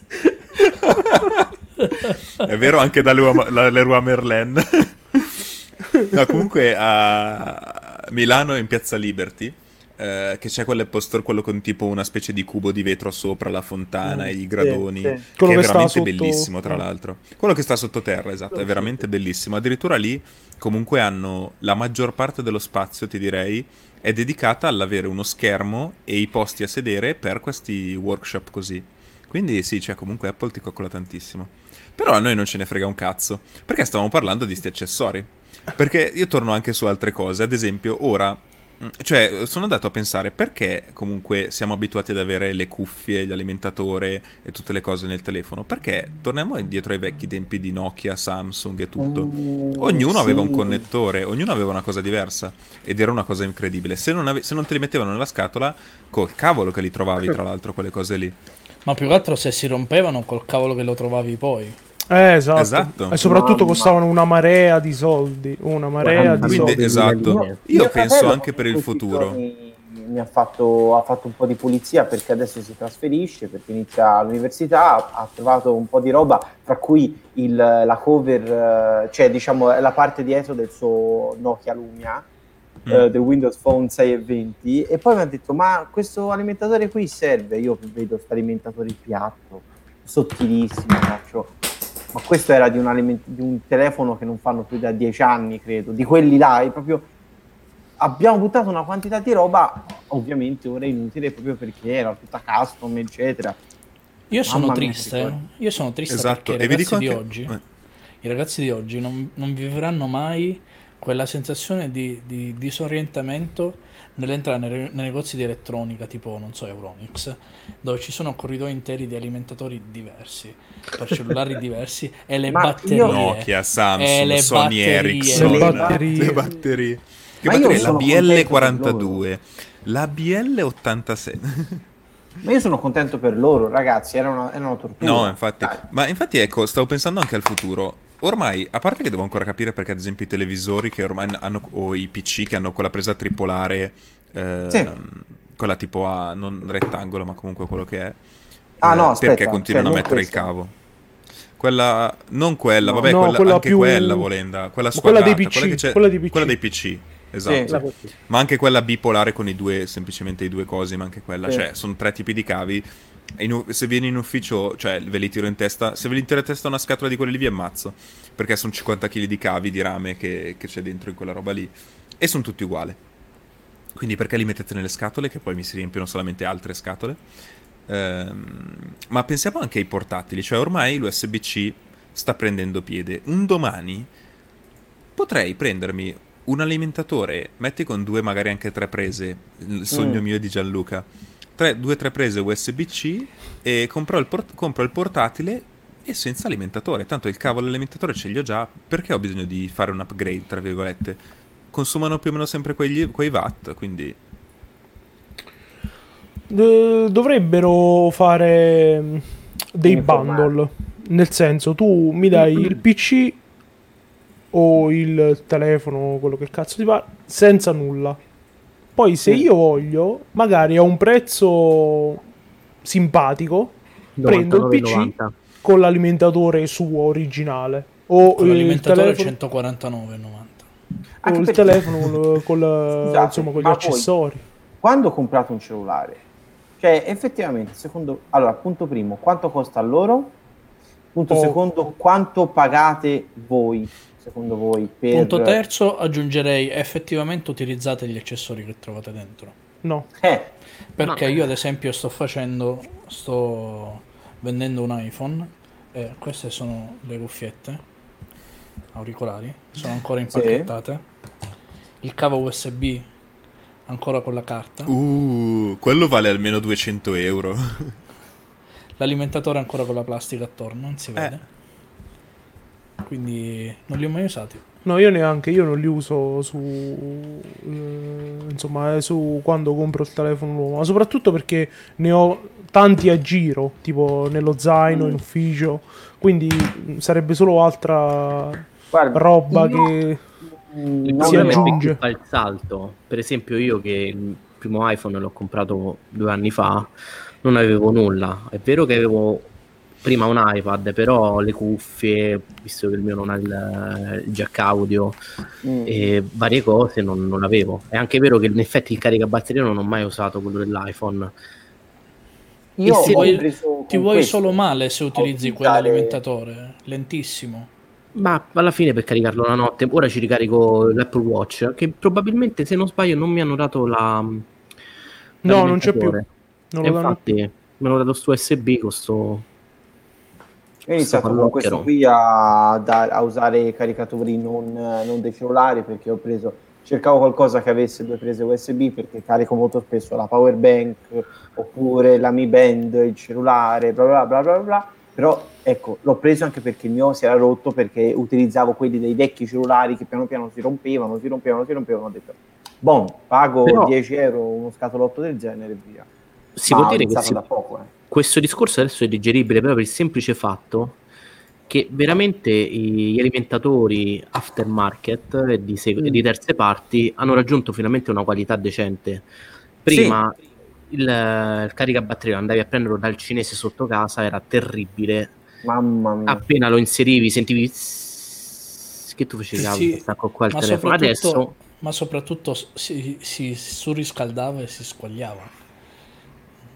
è vero anche da Leroy, la Leroy Merlin. [laughs] no, comunque a Milano in Piazza Liberty, eh, che c'è quell'Apple Store, quello con tipo una specie di cubo di vetro sopra la fontana e i gradoni. sì. Quello che è che veramente sotto- bellissimo, tra l'altro. Quello che sta sottoterra, esatto, è veramente bellissimo. Addirittura lì, comunque, hanno la maggior parte dello spazio, ti direi, è dedicata all'avere uno schermo e i posti a sedere per questi workshop così. Quindi sì, cioè comunque Apple ti coccola tantissimo. Però a noi non ce ne frega un cazzo, perché stavamo parlando di sti accessori. Perché io torno anche su altre cose, ad esempio, ora Mm, Cioè, sono andato a pensare perché comunque siamo abituati ad avere le cuffie, l'alimentatore e tutte le cose nel telefono. Perché torniamo indietro ai vecchi tempi di Nokia, Samsung e tutto. Mm, Ognuno sì. aveva un connettore, ognuno aveva una cosa diversa ed era una cosa incredibile. Se non, ave- se non te li mettevano nella scatola, col cavolo che li trovavi, tra l'altro, quelle cose lì. Ma più che altro se si rompevano col cavolo che lo trovavi poi. Eh, esatto. Esatto. E soprattutto Mamma. costavano una marea di soldi. Una marea Guarda, di Quindi, soldi. esatto. Io penso anche per il futuro. Mi ha fatto, ha fatto un po' di pulizia perché adesso si trasferisce, perché inizia l'università, ha trovato un po' di roba, tra cui il- la cover, eh, cioè diciamo la parte dietro del suo Nokia Lumia, Mm. eh, del Windows Phone 6 e 20, e poi mi ha detto ma questo alimentatore qui serve? Io vedo questo alimentatore piatto, sottilissimo, faccio... Ma questo era di un, aliment- di un telefono che non fanno più da dieci anni, credo, di quelli là, è proprio abbiamo buttato una quantità di roba, ovviamente ora inutile proprio perché era tutta custom, eccetera. Io sono Mamma mia, triste. che ricordi. Io sono triste Esatto, perché i ragazzi di anche... oggi, eh, i ragazzi di oggi non, non vivranno mai quella sensazione di, di disorientamento nell'entrare nei, nei negozi di elettronica tipo, non so, Euronics, dove ci sono corridoi interi di alimentatori diversi, per [laughs] cellulari diversi e le Ma batterie. io- Nokia, E Samsung, le Sony batterie. Ericsson, Le batterie. [laughs] le batterie. Che Ma io batterie? La sono contento per BL42, la BL86. Ma io sono contento per loro, ragazzi, era una, era una tortura. No, infatti. Dai. Ma infatti, ecco, stavo pensando anche al futuro. Ormai, a parte che devo ancora capire perché, ad esempio, i televisori che ormai hanno, o i PC che hanno quella presa tripolare, eh, Sì. quella tipo a non rettangolo, ma comunque quello che è. Ah, eh, no, aspetta, perché continuano cioè, a mettere il questa. cavo. Quella, non quella, vabbè, No, quella, quella anche più- quella volenda, quella quella dei squadrata, PC, quella, che quella dei PC. quella dei PC, esatto. Sì. Ma anche quella bipolare con i due, semplicemente i due cosi, ma anche quella. Sì. Cioè, sono tre tipi di cavi. In se vieni in ufficio, cioè, ve li tiro in testa. Se ve li tiro in testa una scatola di quelli lì, vi ammazzo. Perché sono 50 kg di cavi, di rame che, che c'è dentro in quella roba lì. E sono tutti uguali. Quindi perché li mettete nelle scatole, che poi mi si riempiono solamente altre scatole? Ehm, ma pensiamo anche ai portatili. Cioè, ormai l'USB-C sta prendendo piede. Un domani potrei prendermi un alimentatore, metti con due, magari anche tre prese, il sogno Mm. mio di Gianluca, tre, due o tre prese USB-C e compro il, port- compro il portatile e senza alimentatore. Tanto il cavo dell'alimentatore ce li ho già, perché ho bisogno di fare un upgrade, tra virgolette? Consumano più o meno sempre quegli- quei watt, quindi... dovrebbero fare mm, dei Informare. bundle. Nel senso, tu mi dai il PC o il telefono, quello che cazzo ti pare, senza nulla. Poi se io voglio, magari a un prezzo simpatico, prendo il PC 99,90. con l'alimentatore suo originale. O Con il l'alimentatore telefono, 149,90. o Anche il perché- telefono col, [laughs] col- Scusate, insomma, con gli ma poi- accessori. Quando ho comprato un cellulare, cioè effettivamente, secondo, allora, punto primo, quanto costa a loro? Punto Oh. secondo, quanto pagate voi, secondo voi, per... Punto terzo, aggiungerei effettivamente utilizzate gli accessori che trovate dentro. No. Eh, Perché Ma- io ad esempio sto facendo, sto vendendo un iPhone e queste sono le cuffiette auricolari, sono ancora Sì. impacchettate. Il cavo USB ancora con la carta, Uh, quello vale almeno 200 euro. l'alimentatore ancora con la plastica attorno, non si Eh. Quindi non li ho mai usati. No, io neanche, io non li uso su eh, insomma, eh, su quando compro il telefono nuovo, ma soprattutto perché ne ho tanti a giro, tipo nello zaino, in ufficio, quindi mh, sarebbe solo altra guarda, roba io- che mm, si aggiunge. fa il salto. Per esempio, io che il primo iPhone l'ho comprato due anni fa, non avevo nulla. È vero che avevo prima un iPad, però le cuffie, visto che il mio non ha il, il jack audio Mm. e varie cose, non, non avevo. È anche vero che in effetti il caricabatteria non ho mai usato quello dell'iPhone. Io ho vuoi- Ti vuoi solo male se utilizzi utilizzare- quell'alimentatore, lentissimo. Ma alla fine per caricarlo la notte, ora ci ricarico l'Apple Watch, che probabilmente se non sbaglio non mi hanno dato la... No, non c'è più. non lo danno infatti mi hanno dato sto USB con sto... Io ho iniziato con questo qui a, da- a usare caricatori non, non dei cellulari perché ho preso, cercavo qualcosa che avesse due prese USB perché carico molto spesso la power bank oppure la Mi Band, il cellulare, bla bla bla bla bla. Però ecco, l'ho preso anche perché il mio si era rotto perché utilizzavo quelli dei vecchi cellulari che piano piano si rompevano, si rompevano, si rompevano. Ho detto, boh, pago Però- 10 euro uno scatolotto del genere e via. Si Ma può dire che si- da poco, eh. Questo discorso adesso è digeribile però per il semplice fatto che veramente gli alimentatori aftermarket e di, seg- Mm. di terze parti hanno raggiunto finalmente una qualità decente. Prima il, il caricabatteria andavi a prenderlo dal cinese sotto casa, era terribile. Mamma mia. Appena lo inserivi sentivi zzzz, che tu facevi Sì, cavolo, stacco qua il Ma telefono. soprattutto, Adesso ma soprattutto si, si surriscaldava e si squagliava.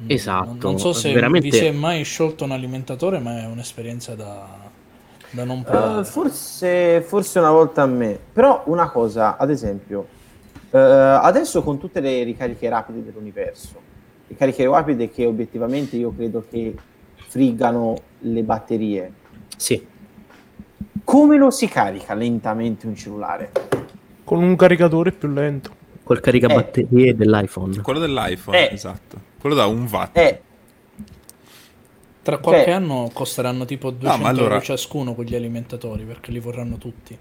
Mm, Esatto, Non, non so se veramente- vi si è mai sciolto un alimentatore, ma è un'esperienza da, da non Eh, provare. forse, forse una volta a me. Però una cosa, ad esempio, eh, adesso con tutte le ricariche rapide dell'universo, ricariche rapide che obiettivamente io credo che friggano le batterie, sì, come lo si carica lentamente un cellulare? con un caricatore più lento. col caricabatterie dell'iPhone. Quello dell'iPhone, Eh. esatto. Quello da un watt. Eh, Tra qualche cioè- anno costeranno tipo 200 ma allora- euro ciascuno quegli alimentatori perché li vorranno tutti.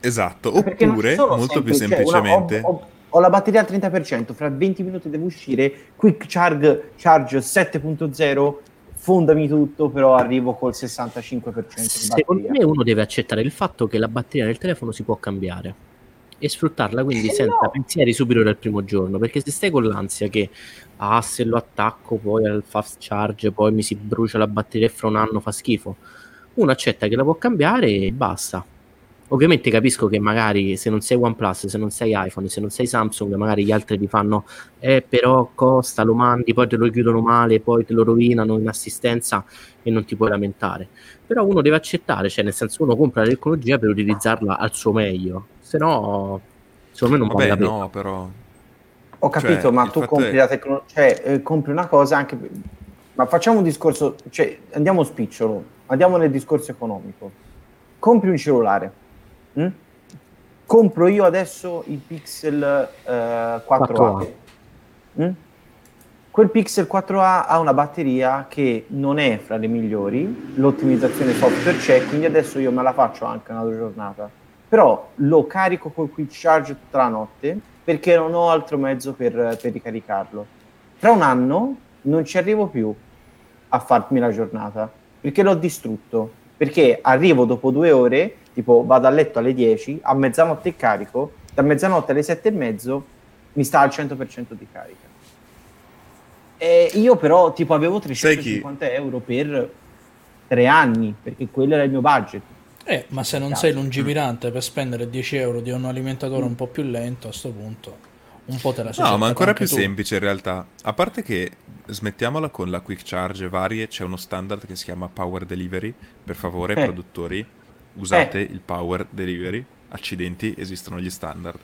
Esatto. ci Oppure, molto più cioè, una- semplicemente... ho, ho- ho la batteria al 30%, fra 20 minuti devo uscire, quick charge, charge 7.0, fondami tutto, però arrivo col 65% di Secondo me uno deve accettare il fatto che la batteria del telefono si può cambiare e sfruttarla quindi Eh, senza no. pensieri subito dal primo giorno perché se stai con l'ansia che ah se lo attacco poi al fast charge poi mi si brucia la batteria e fra un anno fa schifo. Uno accetta che la può cambiare e basta. Ovviamente capisco che magari se non sei OnePlus se non sei iPhone se non sei Samsung magari gli altri ti fanno eh però costa lo mandi poi te lo chiudono male poi te lo rovinano in assistenza e non ti puoi lamentare. Però uno deve accettare, cioè nel senso uno compra la tecnologia per utilizzarla al suo meglio, se no secondo me non vale Vabbè, pena. no, però... Ho capito, Cioè, ma tu compri è- la tecnologia, cioè eh, compri una cosa anche... Ma facciamo un discorso, cioè andiamo spicciolo, andiamo nel discorso economico. Compri un cellulare, mm? compro io adesso il Pixel eh, 4A. 4A. Mm? Quel Pixel 4A ha una batteria che non è fra le migliori, l'ottimizzazione software c'è, quindi adesso io me la faccio anche una giornata. Però lo carico col quick charge tutta la notte perché non ho altro mezzo per, per ricaricarlo. Tra un anno non ci arrivo più a farmi la giornata perché l'ho distrutto. Perché arrivo dopo due ore, tipo vado a letto alle 10, a mezzanotte carico, da mezzanotte alle 7 e mezzo mi sta al 100% di carica. E io però tipo avevo Sai chi? 350 euro per tre anni, perché quello era il mio budget. Eh, ma se non sei lungimirante per spendere 10 euro di un alimentatore un po' più lento, a sto punto un po' te la sei No, ma ancora più tu. semplice in realtà. A parte che smettiamola con la quick charge varie, c'è uno standard che si chiama Power Delivery. Per favore, Eh. produttori, usate il Power Delivery. Accidenti, esistono gli standard.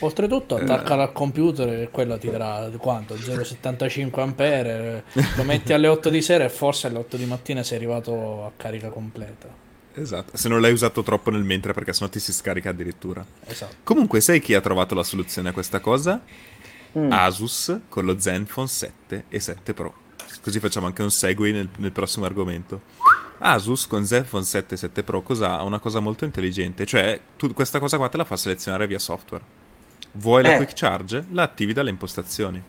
Oltretutto Eh. attaccalo al computer e quello ti darà quanto? 0,75 ampere, lo metti alle 8 di sera e forse alle 8 di mattina sei arrivato a carica completa. Esatto, se non l'hai usato troppo nel mentre perché sennò ti si scarica addirittura. Esatto. Comunque, sai chi ha trovato la soluzione a questa cosa? Mm. Asus con lo Zenfone 7 e 7 Pro. Così facciamo anche un segue nel, nel prossimo argomento. Asus con Zenfone 7 e 7 Pro cosa, ha una cosa molto intelligente, cioè tu, questa cosa qua te la fa selezionare via software. Vuoi la Eh. quick charge? La attivi dalle impostazioni.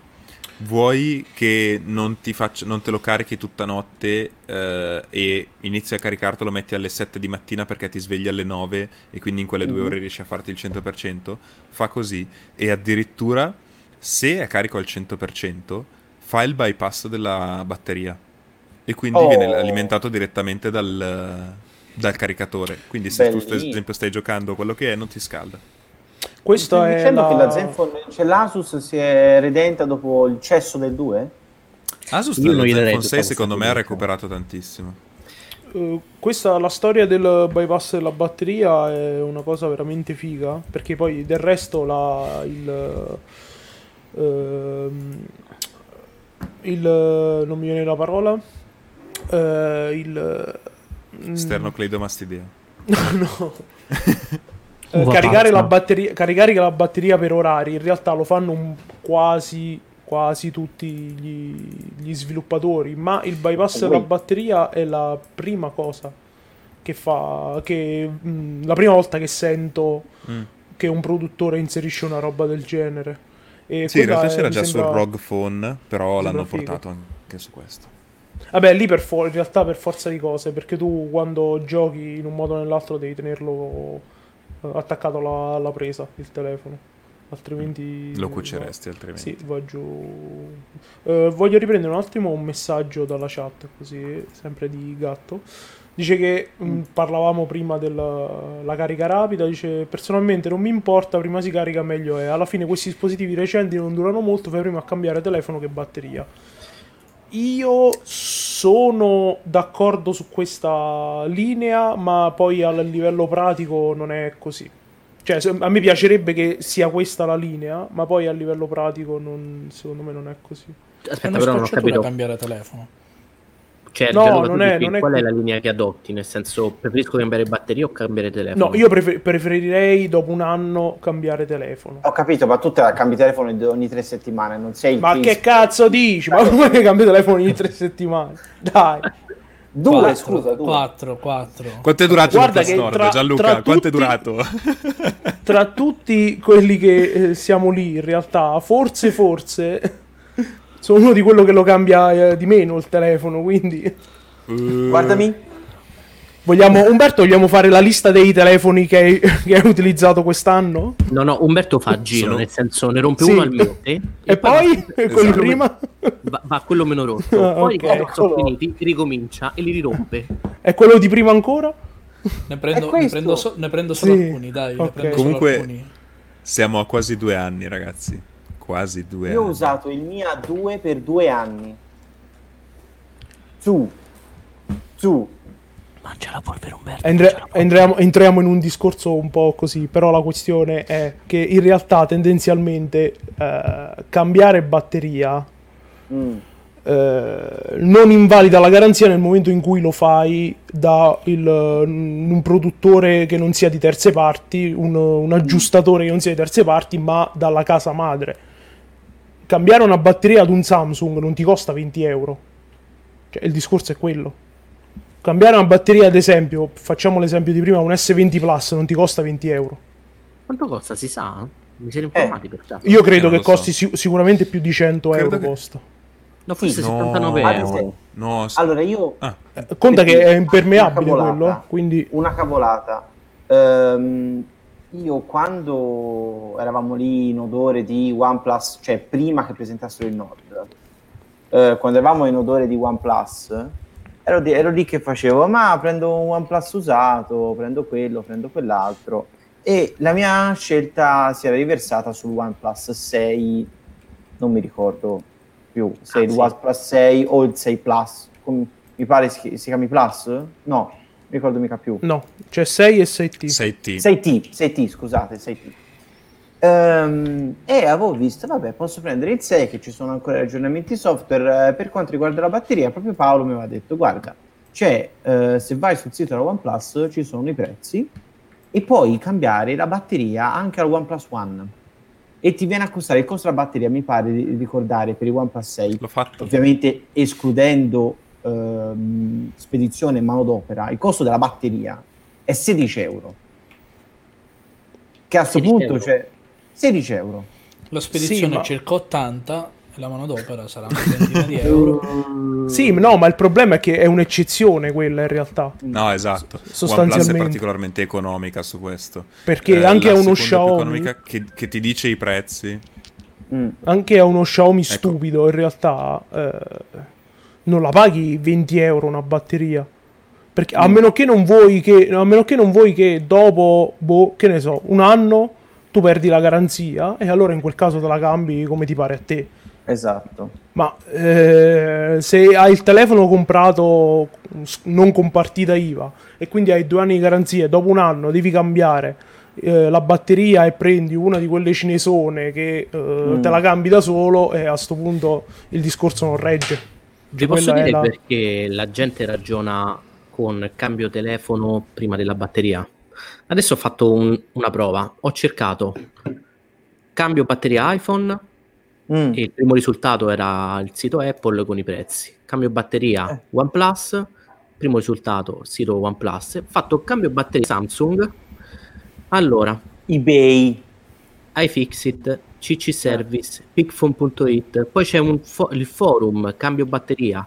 Vuoi che non, ti faccia, non te lo carichi tutta notte eh, e inizi a caricartelo, metti alle 7 di mattina perché ti svegli alle 9 e quindi in quelle due Mhm. ore riesci a farti il 100%? Fa così. E addirittura, se è carico al 100%, fa il bypass della batteria. E quindi Oh. viene alimentato direttamente dal, dal caricatore. Quindi se tu, Bellissimo. ad esempio, stai giocando quello che è, non ti scalda. Questa Stai è dicendo la... che la Zenfone, cioè l'Asus si è redenta dopo il cesso del 2? Asus Io non Zenfone tutta 6 questa secondo me ha recuperato tantissimo. Eh, questa la storia del bypass della batteria è una cosa veramente figa perché poi del resto la, il, ehm, il non mi viene la parola eh, il mm, Sternocleidomastidea. [laughs] no [laughs] Eh, caricare, la batteria, caricare la batteria per orari in realtà lo fanno quasi, quasi tutti gli, gli sviluppatori, ma il bypass della batteria è la prima cosa che fa, che, mh, la prima volta che sento Mm. che un produttore inserisce una roba del genere. E Sì, in realtà c'era già sembra- sul ROG Phone, però l'hanno figo. portato anche su questo. Vabbè, lì per for- in realtà per forza di cose, perché tu quando giochi in un modo o nell'altro devi tenerlo eh, attaccato alla, alla presa, il telefono. Altrimenti... Lo va- cuceresti altrimenti. Sì, va giù. Eh, voglio riprendere un attimo un messaggio dalla chat, così, sempre di gatto. Dice che mh, parlavamo prima della la carica rapida. Dice: Personalmente non mi importa, prima si carica meglio è. Alla fine questi dispositivi recenti non durano molto, fai prima a cambiare telefono che batteria. Io sono d'accordo su questa linea, ma poi a livello pratico non è così. Cioè, a me piacerebbe che sia questa la linea, ma poi a livello pratico non- secondo me non è così. È Aspetta, una però non ho capito. cambiare telefono. Cioè, No, Gianluca, non è- non è qual è la linea che adotti? Nel senso, preferisco cambiare batteria o cambiare telefono? No, io prefer- preferirei dopo un anno cambiare telefono. Ho capito, ma tu te la cambi telefono ogni tre settimane, non sei il Ma che cazzo dici? Ma come che cambio telefono ogni tre settimane? Dai. Due, scusa, due. 4, 4. Quanto è durato Guarda il Nord, tra- Gianluca? tra Quanto è tutti- durato? Tra tutti quelli che eh, siamo lì, in realtà, forse, forse, sono uno di quello che lo cambia eh, di meno il telefono, quindi... Uh, Guardami. Vogliamo, Umberto, vogliamo fare la lista dei telefoni che hai, che hai utilizzato quest'anno? No, no, Umberto fa giro, Sono- nel senso ne rompe Sì. uno al mese E poi, va- [laughs] quelli Esatto. prima? va, va quello meno rotto. Ah, Poi ok. quando sono finiti ricomincia e li rirompe. E quello di prima ancora? Ne prendo, ne prendo, so- ne prendo solo Sì, alcuni, dai. ok. Ne prendo Comunque- solo alcuni. Siamo a quasi due anni, ragazzi. Quasi due Io ho anni. usato il Mia 2 per due anni. Su. Su. Mangia la polvere Umberto. Mangia la polvere. entriamo, entriamo in un discorso un po' così, però la questione è che in realtà tendenzialmente eh, cambiare batteria Mm. eh, non invalida la garanzia nel momento in cui lo fai da il- un produttore che non sia di terze parti, un, un aggiustatore che non sia di terze parti, ma dalla casa madre. Cambiare una batteria ad un Samsung non ti costa 20 euro. Cioè, il discorso è quello. Cambiare una batteria, ad esempio, facciamo l'esempio di prima, un S20 Plus non ti costa 20 euro. Quanto costa? Si sa? Mi siete informati per caso? Io credo Eh, che so. costi sic- sicuramente più di 100 Credo euro che- costa. No, forse no. 79 Ad euro. esempio- No, s- Allora io ah, Eh, Conta che è Una impermeabile cavolata. quello, quindi una cavolata. Ehm, io quando eravamo lì in odore di OnePlus, cioè prima che presentassero il Nord, eh, quando eravamo in odore di OnePlus, ero, di- ero lì che facevo, ma prendo un OnePlus usato, prendo quello, prendo quell'altro. E la mia scelta si era riversata sul OnePlus 6, non mi ricordo più, se Ah, il sì. OnePlus 6 o il 6 Plus, com- mi pare si, si chiami Plus? No, ricordo mica più. no, c'è 6 e 6T. 6T. 6T, 6T, scusate, 6T. Ehm, e avevo visto, vabbè, posso prendere il 6 che ci sono ancora gli aggiornamenti software. Eh, per quanto riguarda la batteria, proprio Paolo mi aveva detto, guarda, c'è, eh, se vai sul sito della OnePlus ci sono i prezzi e puoi cambiare la batteria anche al OnePlus One. E ti viene a costare il costo della batteria, mi pare di ricordare, per il OnePlus 6, L'ho fatto. ovviamente escludendo ehm, spedizione e manodopera, il costo della batteria è 16 euro. Che a questo 16 punto c'è 16 euro. La spedizione Sì, ma- è circa 80 e la manodopera sarà una ventina di euro. [laughs] Sì, no, ma il problema è che è un'eccezione quella in realtà. No, esatto. Sostanzialmente. OnePlus è particolarmente economica su questo. Perché Eh, anche a uno Xiaomi, che, che ti dice i prezzi. Mm. anche a uno Xiaomi Ecco. stupido in realtà eh, non la paghi 20 euro una batteria. Perché a meno che non vuoi che, a meno che non vuoi che dopo, boh, che ne so, un anno tu perdi la garanzia e allora in quel caso te la cambi come ti pare a te. Esatto. Ma eh, se hai il telefono comprato non con partita IVA e quindi hai due anni di garanzia, dopo un anno devi cambiare eh, la batteria e prendi una di quelle cinesone che eh, Mm. te la cambi da solo e a sto punto il discorso non regge. Vi posso dire la- perché la gente ragiona con cambio telefono prima della batteria. Adesso ho fatto un- una prova, ho cercato cambio batteria iPhone Mm. e il primo risultato era il sito Apple con i prezzi. Cambio batteria Eh. OnePlus, primo risultato sito OnePlus. Fatto cambio batteria Samsung. Allora, eBay. iFixit, CC Service, Picphone.it, poi c'è un fo- il forum cambio batteria,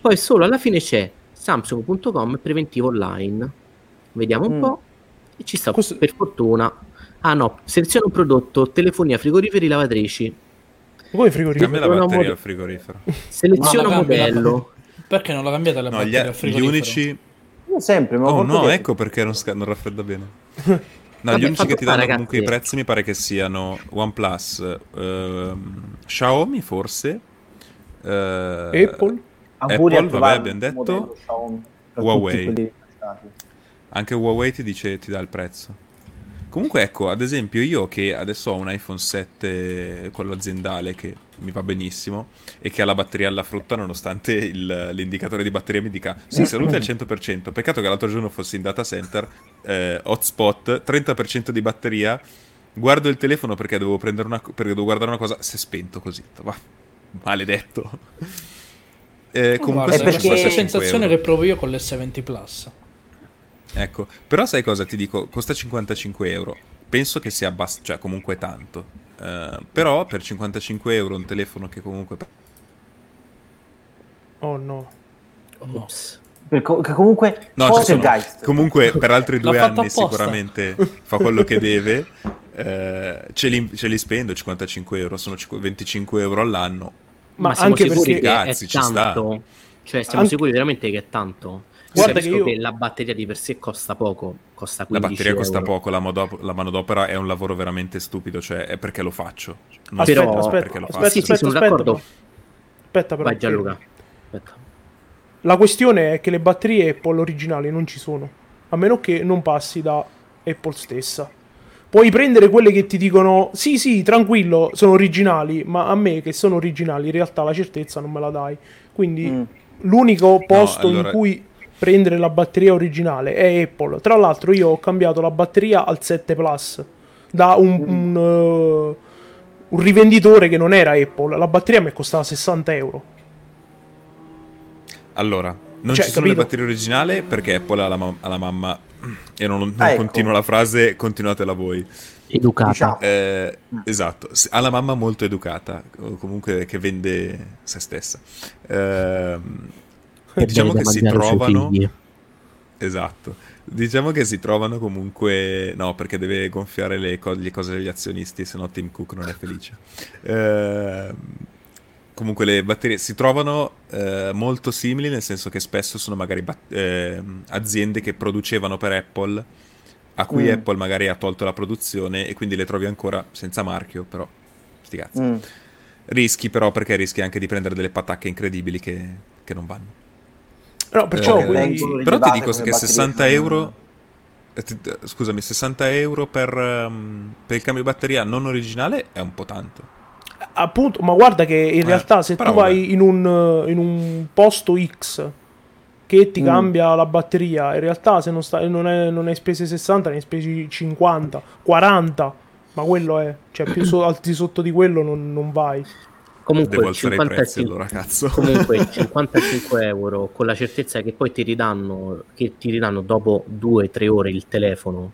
poi solo alla fine c'è Samsung.com preventivo online. Vediamo un Mm. po'. E ci sta Questo- per fortuna. Ah no, seleziona un prodotto, telefonia, frigoriferi, lavatrici. Come frigorifero? Cambia la batteria al frigorifero. Seleziona cambia, modello. Perché non la cambiate la No, gli, batteria al gli frigorifero? unici... Io sempre, ma Oh no, dietro. ecco perché non, sca- non raffredda bene. [laughs] No, Vabbè, gli unici che ti danno ragazzi. comunque i prezzi mi pare che siano OnePlus, ehm, Xiaomi forse, eh, Apple? Auguri a Apple, vabbè, abbiamo detto. modello Xiaomi, Huawei. Anche Huawei ti dice, ti dà il prezzo. Comunque, ecco, ad esempio, io che adesso ho un iPhone 7, quello aziendale, che mi va benissimo, e che ha la batteria alla frutta, nonostante il- l'indicatore di batteria mi dica sì, salute al 100%. Peccato che l'altro giorno fossi in data center, eh, hotspot, 30% di batteria. Guardo il telefono perché devo, prendere una, perché devo guardare una cosa, si è spento così. Va, maledetto. Eh, comunque è la perché- stessa 55 sensazione euro. che provo io con l'S20 Plus. Ecco, però sai cosa ti dico? Costa 55 euro. Penso che sia abbast- cioè comunque tanto. Eh, però per 55 euro un telefono che comunque... Oh no. Ops. Per co- che comunque No, comunque per altri [laughs] due anni apposta. sicuramente fa quello che deve. Eh, ce, li, ce li spendo 55 euro, sono cinque- 25 euro all'anno. Ma, Ma, siamo anche sicuri perché Cazzi, è ci sta. tanto? Cioè, siamo Anche- sicuri veramente che è tanto? Guarda che io- che la batteria di per sé costa poco, costa La 15 batteria costa euro. poco, la, modo- la manodopera è un lavoro veramente stupido, cioè è perché lo faccio. Non Aspetta, so Però- aspetta, perché lo aspetta, faccio. Sì, sì, aspetta, sono aspetta, d'accordo. Aspetta però. Vai Gianluca. Aspetta. La questione è che le batterie Apple originali non ci sono, a meno che non passi da Apple stessa. Puoi prendere quelle che ti dicono sì, sì, tranquillo, sono originali, ma a me che sono originali in realtà la certezza non me la dai. Quindi Mm. l'unico posto allora- in cui prendere la batteria originale è Apple. Tra l'altro io ho cambiato la batteria al 7 Plus da un, un, eh, un rivenditore che non era Apple. La batteria mi costava 60 euro. Allora, non Cioè, ci sono capito? le batterie originali perché Apple ha la, ma- ha la mamma e non, non Ah, ecco. continuo la frase, continuatela voi. Educata. Diciamo. Eh, esatto, ha la mamma molto educata, comunque che vende se stessa. Ehm, È diciamo che si trovano... Esatto. Diciamo che si trovano comunque... No, perché deve gonfiare le, co- le cose degli azionisti, se no Tim Cook non è felice. Ehm, comunque le batterie si trovano eh, molto simili, nel senso che spesso sono magari bat- ehm, aziende che producevano per Apple, a cui Mm. Apple magari ha tolto la produzione e quindi le trovi ancora senza marchio, però sti cazzi. Mm. Rischi però perché rischi anche di prendere delle patacche incredibili che, che non vanno. No, perciò Eh, quindi... Però ti dico che batterie 60 sono- euro. eh, eh, Scusami, 60 euro per, ehm, per il cambio di batteria non originale è un po' tanto. Appunto, ma guarda che in Eh, realtà se tu vai in un, in un posto X che ti Mm. cambia la batteria, in realtà se non, sta, non, è, non hai spese 60, ne hai spesi 50, 40, ma quello è, cioè più so- alti sotto di quello non, non vai. Comunque, Devo alzare i prezzi 55 allora, cazzo. [laughs] comunque [laughs] 55 euro con la certezza che poi ti ridanno, che ti ridanno dopo 2-3 ore il telefono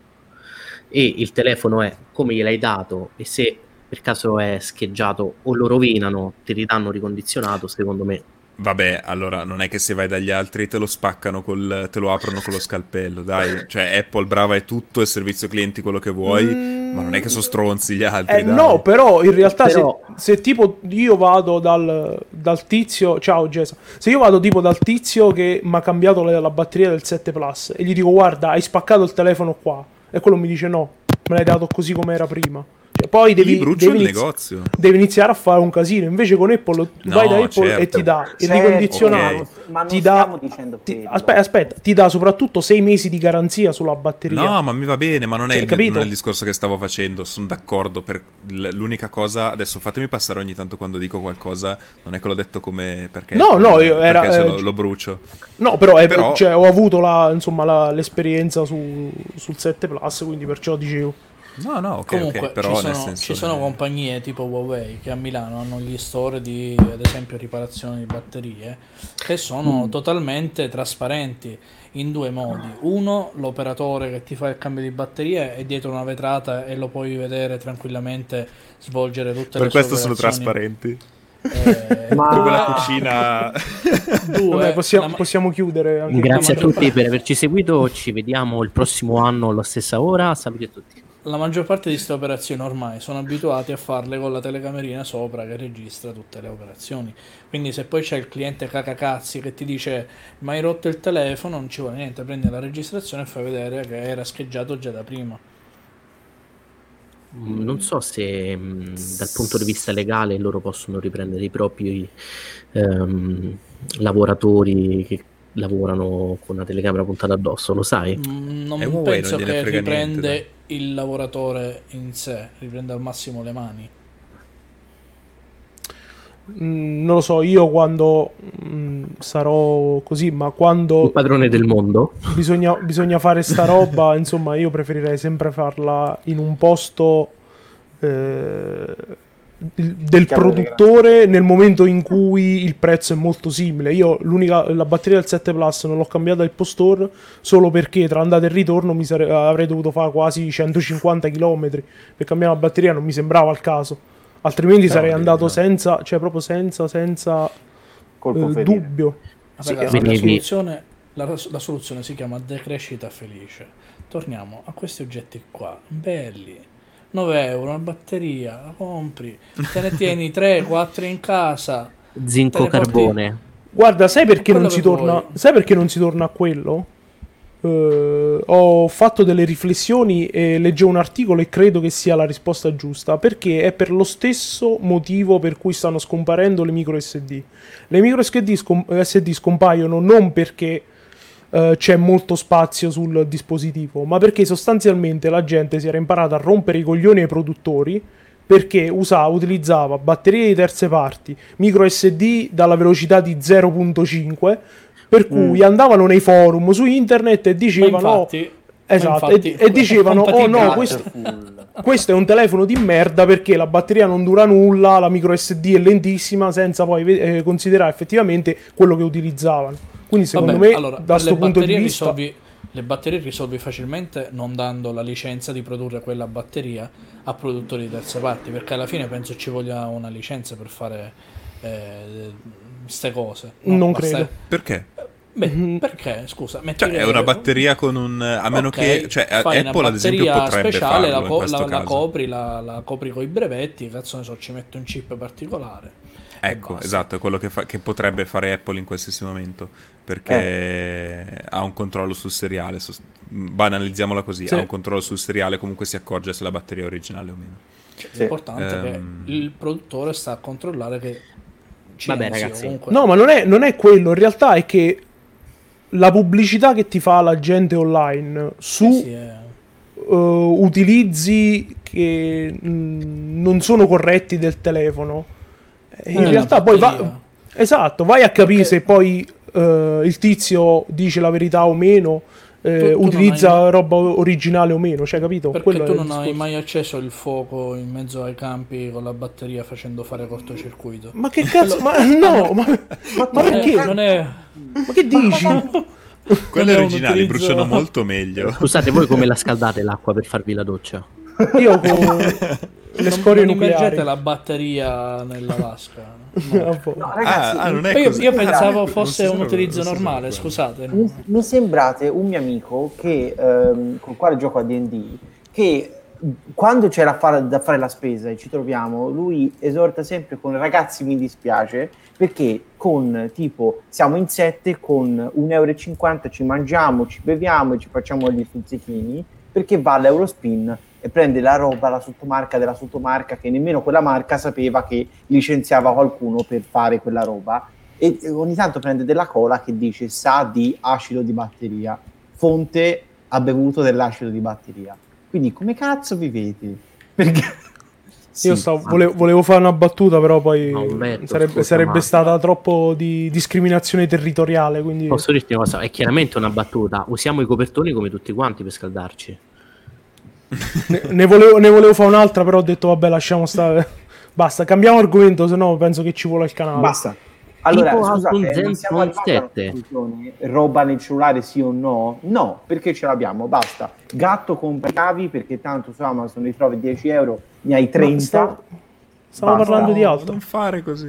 e il telefono è come gliel'hai dato e se per caso è scheggiato o lo rovinano ti ridanno ricondizionato secondo me Vabbè, allora non è che se vai dagli altri te lo spaccano col, te lo aprono con lo scalpello, dai. [laughs] Cioè, Apple brava è tutto, è servizio clienti quello che vuoi, Mm. Ma non è che sono stronzi gli altri, Eh, dai. no, però in realtà Però- Se, se tipo io vado dal, dal tizio, ciao Gesa, se io vado tipo dal tizio che mi ha cambiato la, la batteria del 7 Plus e gli dico guarda hai spaccato il telefono qua e quello mi dice no, me l'hai dato così come era prima. Poi devi, devi il inizi- devi iniziare a fare un casino. Invece con Apple No, vai da Apple e certo. ti dà il Certo, ricondizionato. ok. Ma non Ti dà, stiamo dicendo ti- aspetta, aspetta, ti dà soprattutto 6 mesi di garanzia sulla batteria. No, ma mi va bene, ma non è, Cioè, il, non è il discorso che stavo facendo. Sono d'accordo. Per l- l'unica cosa, adesso fatemi passare ogni tanto quando dico qualcosa. Non è che l'ho detto come perché, No, no, io- perché era, eh, lo, lo brucio. No, però, è- Però- cioè, ho avuto la- insomma, la- l'esperienza su- sul 7 Plus, quindi perciò dicevo. No, no, ok, Comunque ok, però ci, sono, ci sono compagnie tipo Huawei che a Milano hanno gli store di ad esempio riparazione di batterie che sono totalmente trasparenti in due modi. Uno, l'operatore che ti fa il cambio di batterie è dietro una vetrata e lo puoi vedere tranquillamente svolgere tutte Per le questo sue sono operazioni. trasparenti. Eh, Ma- Come la cucina. [laughs] due, Vabbè, possiamo, la possiamo chiudere anche grazie a tutti parte- per averci seguito ci vediamo il prossimo anno alla stessa ora saluti a tutti La maggior parte di queste operazioni ormai sono abituati a farle con la telecamerina sopra che registra tutte le operazioni. Quindi se poi c'è il cliente cacacazzi che ti dice ma hai rotto il telefono, non ci vuole niente, prendi la registrazione e fai vedere che era scheggiato già da prima. Mm, non so se mm, dal punto di vista legale loro possono riprendere i propri ehm, lavoratori che lavorano con una telecamera puntata addosso lo sai Mm, Non E Huawei penso che riprende niente, il lavoratore in sé, riprende al massimo le mani. Mm, non lo so, io quando mm, sarò così, ma quando il padrone del mondo bisogna, bisogna fare sta roba, insomma, io preferirei sempre farla in un posto eh, del produttore nel momento in cui il prezzo è molto simile. Io l'unica la batteria del 7 Plus non l'ho cambiata al post store solo perché tra andata e ritorno mi sare- avrei dovuto fare quasi 150 km per cambiare la batteria, non mi sembrava il caso. Altrimenti Però sarei devi- andato no. senza, cioè proprio senza, senza eh, dubbio. Ragazzi, la, quindi- soluzione, la, la soluzione si chiama decrescita felice. Torniamo a questi oggetti qua, belli. 9 euro, una batteria, la compri, te ne tieni 3-4 [laughs] in casa. zinco carbone Guarda, sai perché, non si torna, sai perché non si torna a quello? Eh, ho fatto delle riflessioni e leggevo un articolo e credo che sia la risposta giusta. Perché è per lo stesso motivo per cui stanno scomparendo le micro SD. Le micro SD, scom- SD scompaiono non perché eh, c'è molto spazio sul dispositivo, ma perché sostanzialmente la gente si era imparata a rompere i coglioni ai produttori perché usava, utilizzava batterie di terze parti, micro SD dalla velocità di 0.5, per cui andavano nei forum su internet e dicevano... infatti, Esatto, infatti e- e [laughs] dicevano, "Oh, no, compatibile". questo- questo è un telefono di merda perché la batteria non dura nulla, la micro SD è lentissima, senza poi eh, considerare effettivamente quello che utilizzavano. Quindi secondo Vabbè, me, allora, da questo le punto di vista... so, vi, le batterie risolvi facilmente non dando la licenza di produrre quella batteria a produttori di terze parti, perché alla fine penso ci voglia una licenza per fare queste cose. no? Non credo. Perché? Beh, Mhm. perché? Scusa, metti Cioè, è una batteria con un... A meno Ok, che... Cioè, Apple ad esempio batteria potrebbe speciale, farlo la, co- la- la copri, la, la copri con i brevetti, cazzo ne so, ci metti un chip particolare. Ecco, basta. esatto, è quello che, fa- che potrebbe fare Apple in qualsiasi momento, perché ha un controllo sul seriale, sos- banalizziamola così, Sì. ha un controllo sul seriale, comunque si accorge se la batteria è originale o meno. Sì. L'importante è Ehm. che il produttore sta a controllare che ci Vabbè, sia ragazzi. comunque- No, ma non è, non è quello. In realtà è che la pubblicità che ti fa la gente online su Sì, sì, è- eh, utilizzi che mh, non sono corretti del telefono. Eh, In realtà poi va... Esatto, vai a capire Perché- se poi eh, il tizio dice la verità o meno, eh, Tu- tu non utilizza hai- roba originale o meno, cioè capito? Perché Quello tu è non hai discorso. mai acceso il fuoco in mezzo ai campi con la batteria facendo fare cortocircuito. Ma che cazzo? Ma no, [laughs] ma, ma Non è- perché? Non è, Ma che dici? [laughs] Quelle è originali utilizzo- bruciano molto meglio. Scusate, voi come la scaldate l'acqua per farvi la doccia? Io [laughs] con le scorie non nucleari. la batteria nella vasca. No. Ah. No, ragazzi, Ah, ah, non è Io, così. io pensavo fosse un utilizzo normale, scusate. Mi, mi sembrate un mio amico che, ehm, con il quale gioco a D&D che quando c'è da fare, da fare la spesa e ci troviamo, lui esorta sempre con ragazzi mi dispiace perché con tipo siamo in sette con 1,50 euro ci mangiamo, ci beviamo e ci facciamo gli stuzzichini perché va all'Eurospin e prende la roba, la sottomarca della sottomarca che nemmeno quella marca sapeva che licenziava qualcuno per fare quella roba e ogni tanto prende della cola che dice sa di acido di batteria, fonte ha bevuto dell'acido di batteria. Quindi come cazzo vivete? Perché [laughs] Io Sì, stavo- ma- volevo, volevo fare una battuta, però poi No, sarebbe, scusa, sarebbe ma- stata troppo di discriminazione territoriale. Quindi Posso dirti una cosa? È chiaramente una battuta. Usiamo i copertoni come tutti quanti per scaldarci. Ne, ne volevo, ne volevo fare un'altra, però ho detto vabbè, lasciamo stare. Basta, cambiamo argomento, se no penso che ci vuole il canale. basta. Allora, Tipo scusate, siamo 7. conclusione? Roba nel cellulare sì o no? No, perché ce l'abbiamo, basta. Gatto compra cavi perché tanto su Amazon li trovi 10 euro, ne hai 30. Ma stavo- Stavo Basta. parlando di altro. Non fare così.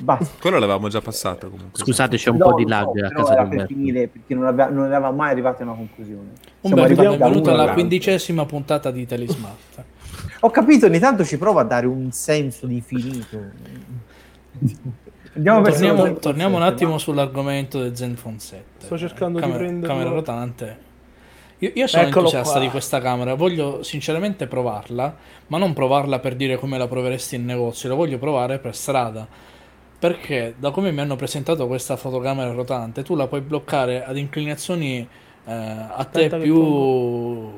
Basta. Quello l'avevamo già passato comunque. Scusate, c'è un No, po' di no, lag a però casa era di per finire perché non, aveva- non eravamo mai arrivati a una conclusione. Siamo Umberto, benvenuto uno alla quindicesima puntata di Telesmart. [laughs] Ho capito, ogni tanto ci prova a dare un senso di finito. Andiamo verso Torniamo, torniamo un attimo sull'argomento del Zenfone 7. Sto cercando di camera, prenderlo. camera rotante. Io, io sono Eccolo entusiasta qua. di questa camera, voglio sinceramente provarla, ma non provarla per dire come la proveresti in negozio, la voglio provare per strada. Perché da come mi hanno presentato questa fotocamera rotante, tu la puoi bloccare ad inclinazioni eh, a te più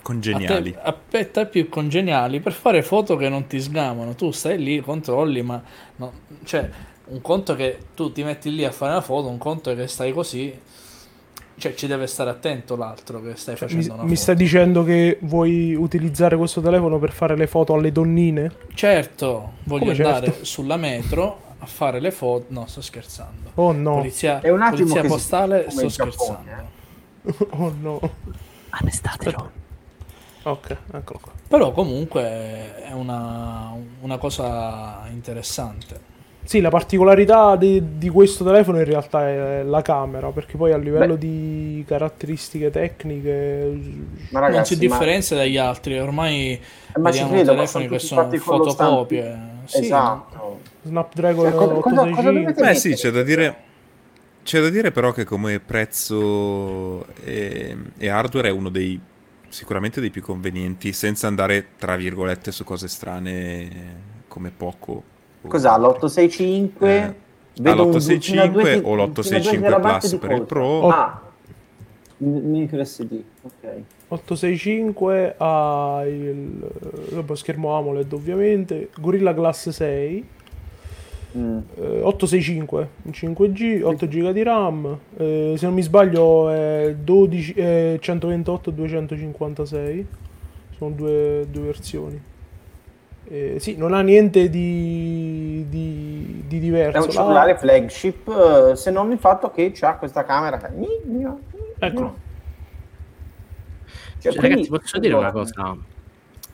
Congeniali. a te, a te più congeniali per fare foto che non ti sgamano. Tu stai lì, controlli, ma no- cioè, un conto è che tu ti metti lì a fare una foto, un conto è che stai così. Cioè, ci deve stare attento l'altro che stai Mi, facendo una mi foto. stai dicendo che vuoi utilizzare questo telefono per fare le foto alle donnine? Certo, voglio Come andare certo? sulla metro a fare le foto. No, sto scherzando. Oh no, Polizia, È un attimo polizia postale, sto il Giappone, scherzando. [laughs] oh no. Arrestatelo. Ok, eccolo qua. Però comunque è una, una cosa interessante. Sì, la particolarità di, di questo telefono in realtà è la camera, perché poi a livello Beh. di caratteristiche tecniche... Ma non ragazzi, si ma- dagli altri, ormai Eh, ma vediamo credo, telefoni che sono fotocopie. Sì, Esatto. Snapdragon Cioè, cosa- cosa- cosa 865 dovete Beh sì, c'è da dire... C'è da dire però che come prezzo e, e hardware è uno dei sicuramente dei più convenienti, senza andare tra virgolette su cose strane come poco. O Cos'ha? altro. L'865? Eh, Vedo un- l'865 fino a due- o fino a due l'865 terabyte Plus di per il? Pro. Ah, m- micro SD, ok. 865 ha il vabbè, schermo AMOLED ovviamente, Gorilla Glass 6, Mm. eh, 865 in 5G, 8 GB di RAM, eh, se non mi sbaglio è 12, eh, 128 e 256, sono due, due versioni. Eh, sì, non ha niente di, di, di È diverso. un La- cellulare flagship, eh, se non il fatto che c'ha questa camera. Ecco, Cioè, Cioè, quindi- ragazzi, posso dire una cosa?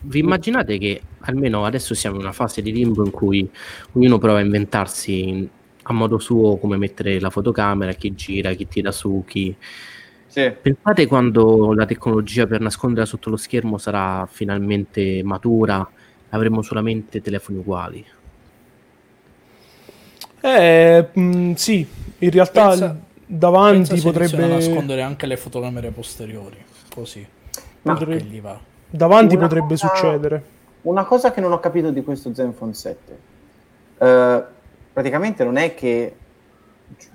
Vi immaginate che almeno adesso siamo in una fase di limbo in cui ognuno prova a inventarsi in- a modo suo come mettere la fotocamera, chi gira, chi tira su, chi... Sì. Pensate quando la tecnologia per nasconderla sotto lo schermo sarà finalmente matura, avremo solamente telefoni uguali. Eh, mh, sì, in realtà Pensa- davanti Pensa potrebbe... nascondere anche le fotocamere posteriori, così. Ma Che potrebbe- gli va. davanti Una potrebbe cosa- succedere. Una cosa che non ho capito di questo Zenfone 7, eh, praticamente non è che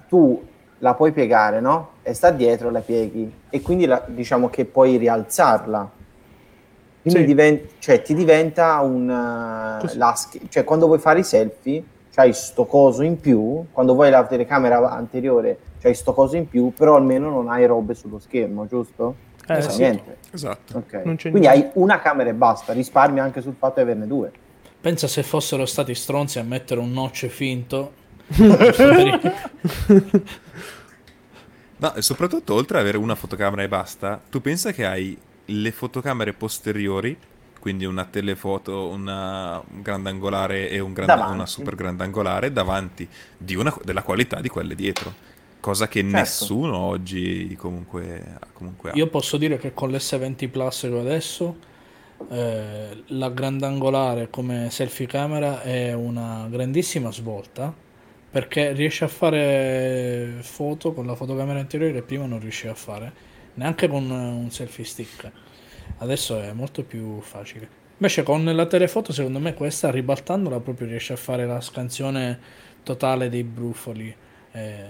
tu la puoi piegare, no? E sta dietro, la pieghi e quindi la- diciamo che puoi rialzarla. Quindi Sì. diven- cioè, ti diventa un... eh, Così. la sch- cioè quando vuoi fare i selfie, c'hai sto coso in più, quando vuoi la telecamera anteriore, c'hai sto coso in più, però almeno non hai robe sullo schermo, giusto? Eh, sì. niente. Esatto. Ok. Non c'è Quindi niente. hai una camera e basta, risparmi anche sul fatto di averne due. Pensa se fossero stati stronzi a mettere un notch finto. [laughs] No, e soprattutto oltre ad avere una fotocamera e basta, tu pensa che hai le fotocamere posteriori, quindi una telefoto, una un grandangolare e un gran- Davanti. una super grandangolare davanti di una, della qualità di quelle dietro. Cosa che Certo. nessuno oggi comunque, comunque ha. Io posso dire che con l'S20 Plus che ho adesso, eh, la grandangolare come selfie camera è una grandissima svolta perché riesce a fare foto con la fotocamera anteriore che prima non riusciva a fare, neanche con un selfie stick. Adesso è molto più facile. Invece con la telefoto, secondo me, questa ribaltandola proprio riesce a fare la scansione totale dei brufoli eh,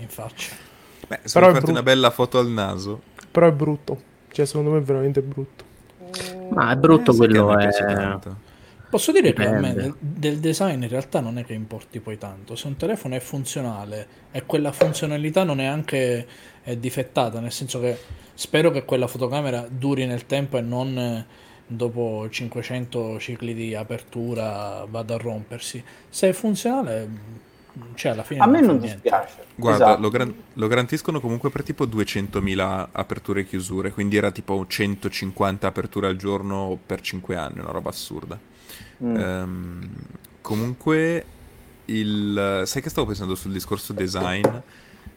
in faccia. [laughs] Beh, se Però farti una bella foto al naso, Però è brutto. Cioè, secondo me è veramente brutto. Ma è brutto eh, quello, è... Posso dire che a me Dipende. del, del design in realtà non è che importi poi tanto. Se un telefono è funzionale e quella funzionalità non è anche eh, difettata, nel senso che spero che quella fotocamera duri nel tempo e non eh, dopo 500 cicli di apertura vada a rompersi. Se è funzionale, mm, cioè alla fine A me fa non niente. dispiace. Guarda, Esatto. lo, gran- lo garantiscono comunque per tipo 200.000 aperture e chiusure, quindi era tipo 150 aperture al giorno per 5 anni, una roba assurda. Mm. Ehm, comunque, il, sai che stavo pensando sul discorso design?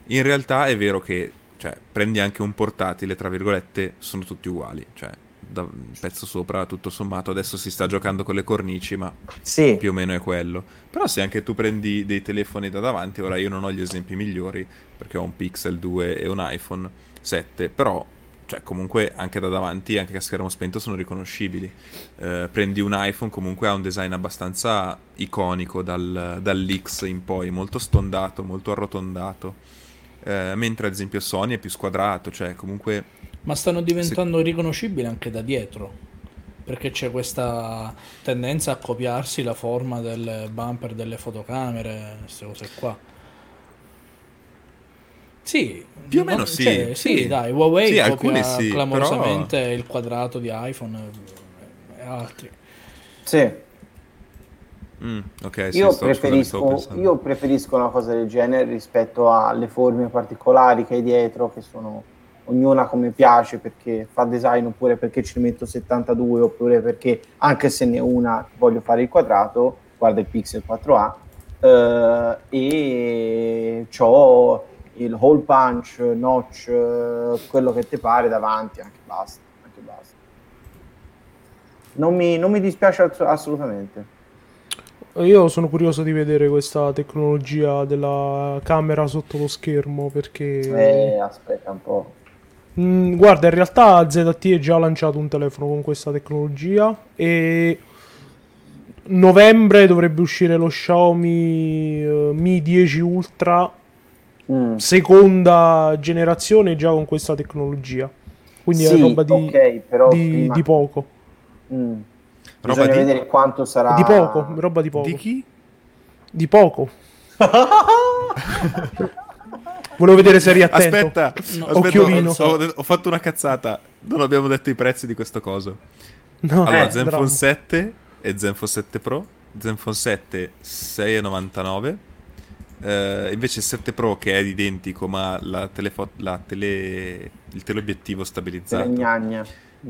In realtà è vero che, cioè, prendi anche un portatile, tra virgolette, sono tutti uguali, cioè, da un pezzo sopra, tutto sommato, adesso si sta giocando con le cornici, ma Sì, più o meno è quello. Però se anche tu prendi dei telefoni da davanti, ora io non ho gli esempi migliori perché ho un Pixel 2 e un iPhone 7, però cioè, comunque anche da davanti, anche a schermo spento, sono riconoscibili. Eh, prendi un iPhone, comunque ha un design abbastanza iconico dal, dall'X in poi, molto stondato, molto arrotondato. Eh, mentre ad esempio Sony è più squadrato, cioè comunque Ma stanno diventando riconoscibili anche da dietro, perché c'è questa tendenza a copiarsi la forma del bumper delle fotocamere, queste cose qua. Sì, Più o meno non- sì, cioè, sì, sì. dai, Huawei Sì, copia sì, clamorosamente il quadrato di iPhone e altri. sì. Mm, ok, sì, Io, sto- preferisco, io preferisco una cosa del genere rispetto alle forme particolari che hai dietro, che sono ognuna come piace perché fa design oppure perché ci metto 72 oppure perché anche se ne una voglio fare il quadrato, guarda il Pixel 4a eh, e ho il hole punch, notch, eh, quello che ti pare davanti, anche basta. Anche basta. Non, mi, non mi dispiace ass- assolutamente. Io sono curioso di vedere questa tecnologia della camera sotto lo schermo perché... Eh, aspetta un po'. Mm, guarda, in realtà ZTE ha già lanciato un telefono con questa tecnologia e novembre dovrebbe uscire lo Xiaomi eh, Mi 10 Ultra Mm. seconda generazione già con questa tecnologia. Quindi è Sì, roba di, ok, però di- prima- di poco. Mm. Roba Bisogna di- vedere quanto sarà. Di poco, roba di poco. Di chi? Di poco. Volevo vedere se eri attento. Aspetta, No. aspetta, Occhiolino. ho, ho- ho fatto una cazzata. Non abbiamo detto i prezzi di questo coso. No, Allora, eh, Zenfone dramma. 7 e Zenfone 7 Pro. Zenfone 7 6,99. Eh, invece il 7 Pro che è identico ma la telefo- la tele- il teleobiettivo stabilizzato Telegnagna.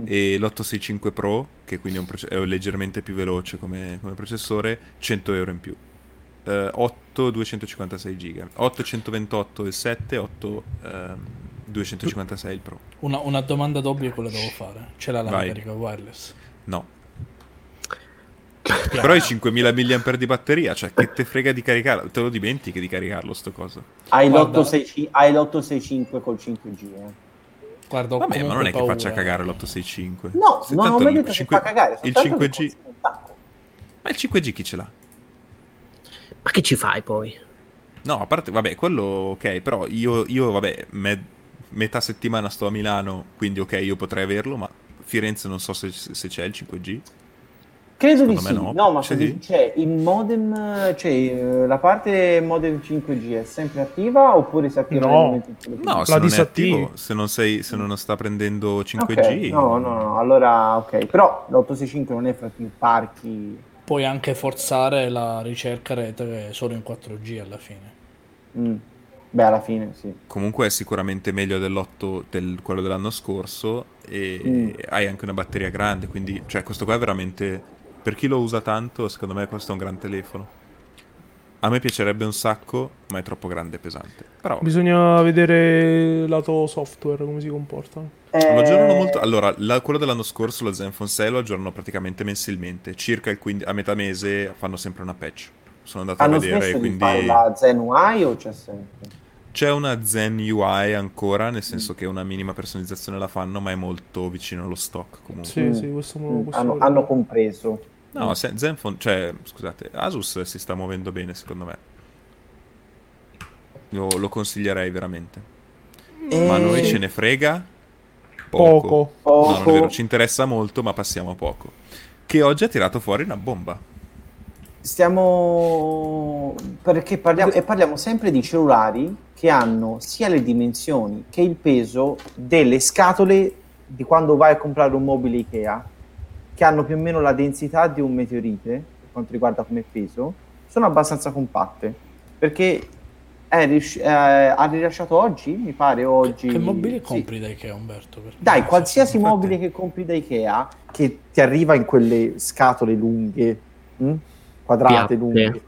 E l'865 Pro, che quindi è, un proce- è leggermente più veloce come, come processore, 100 euro in più. Eh, 8 256 giga, 8 128 il 7, 8 ehm, 256 il Pro. Una, una domanda d'obbligo la devo fare. L'ha la carica wireless? No. Però i 5000 mAh di batteria, cioè che te frega di caricarlo? Te lo dimentichi di caricarlo sto coso. Hai Guarda- l'865 hai l'865 col 5G. Eh. Guarda, Vabbè, ma non è che paura. faccia cagare l'865. No, Se non ho tanto mai il detto 5 che fa cagare. Il soltanto che 5G. costa un sacco. Ma il 5G chi ce l'ha? Ma che ci fai poi? No, a parte, vabbè, quello ok, però io, io vabbè, me- metà settimana sto a Milano, quindi ok, io potrei averlo, ma Firenze non so se, se c'è il 5G. Credo di sì. No, no. ma C'è di- c'è il modem, cioè eh, la parte modem 5G è sempre attiva oppure si attiva No. No, se non è disattivi. attivo, se non, sei, se non sta prendendo Ok, 5G, No, no, no, allora ok, però l'865 non è fra più parchi. Puoi anche forzare la ricerca rete solo in 4G alla fine. Mm. Beh, alla fine sì. comunque è sicuramente meglio dell'8 del quello dell'anno scorso e Mm. hai anche una batteria grande, quindi cioè questo qua è veramente per chi lo usa tanto, secondo me questo è un gran telefono. A me piacerebbe un sacco, ma è troppo grande e pesante. Però Bisogna vedere lato software come si comportano. lo Eh, aggiornano molto. Allora, la- quello dell'anno scorso, lo Zenfone 6, lo aggiornano praticamente mensilmente. Circa il quindi- a metà mese fanno sempre una patch. Sono andato Hanno a vedere, di quindi fare la Zen UI o c'è sempre? C'è una Zen UI ancora, nel senso che una minima personalizzazione la fanno, ma è molto vicino allo stock comunque. Sì, Mm. sì, questo me lo Mm, posso hanno, hanno compreso. No, Zenfone, cioè, scusate, Asus si sta muovendo bene, secondo me. Lo, lo consiglierei veramente. Eh, Ma a noi ce ne frega Poco. Poco. No, non è vero, ci interessa molto, ma passiamo a poco. Che oggi ha tirato fuori una bomba. Stiamo perché parliamo e parliamo sempre di cellulari che hanno sia le dimensioni che il peso delle scatole di quando vai a comprare un mobile Ikea, che hanno più o meno la densità di un meteorite per quanto riguarda come peso, sono abbastanza compatte. Perché è riusci- eh, ha rilasciato oggi, mi pare oggi. Che mobili sì. compri da Ikea, Umberto? Dai, qualsiasi infatti. mobile che compri da Ikea, che ti arriva in quelle scatole lunghe, mh? quadrate Piatte. lunghe,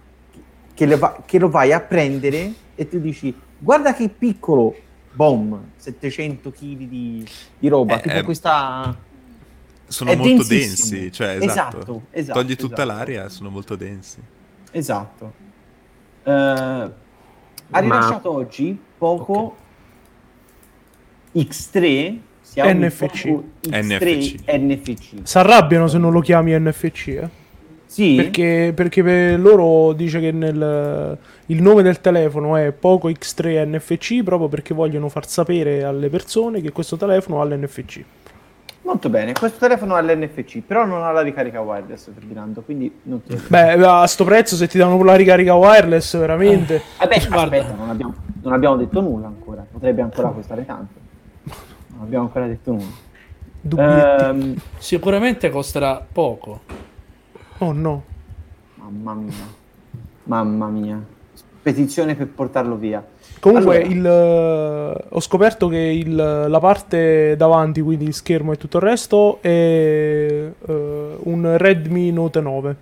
che, le va- che lo vai a prendere e tu dici, guarda che piccolo, boom, 700 kg di, di roba, Eh, tipo eh, questa... Sono È molto densissimo. densi, cioè, esatto. Esatto, esatto, Togli tutta esatto. l'aria, sono molto densi. Esatto. Eh, ha rilasciato oggi poco X3, Xiaomi NFC. Poco X3 NFC. Si arrabbiano se non lo chiami NFC, eh? Sì, Perché, perché per loro dice che nel, il nome del telefono è Poco X3 NFC proprio perché vogliono far sapere alle persone che questo telefono ha l'NFC. molto bene. Questo telefono ha l'NFC, però non ha la ricarica wireless, Ferdinando, quindi non ti... Beh, a sto prezzo se ti danno la ricarica wireless, veramente. Vabbè, Guarda. aspetta, non abbiamo, non abbiamo detto nulla ancora. Potrebbe ancora costare tanto. Non abbiamo ancora detto nulla. Ehm, Sicuramente costerà poco. Oh no. mamma mia. Mamma mia. Petizione per portarlo via. Comunque Allora. il, eh, ho scoperto che il- la parte davanti, quindi schermo e tutto il resto, è eh, un Redmi Note 9.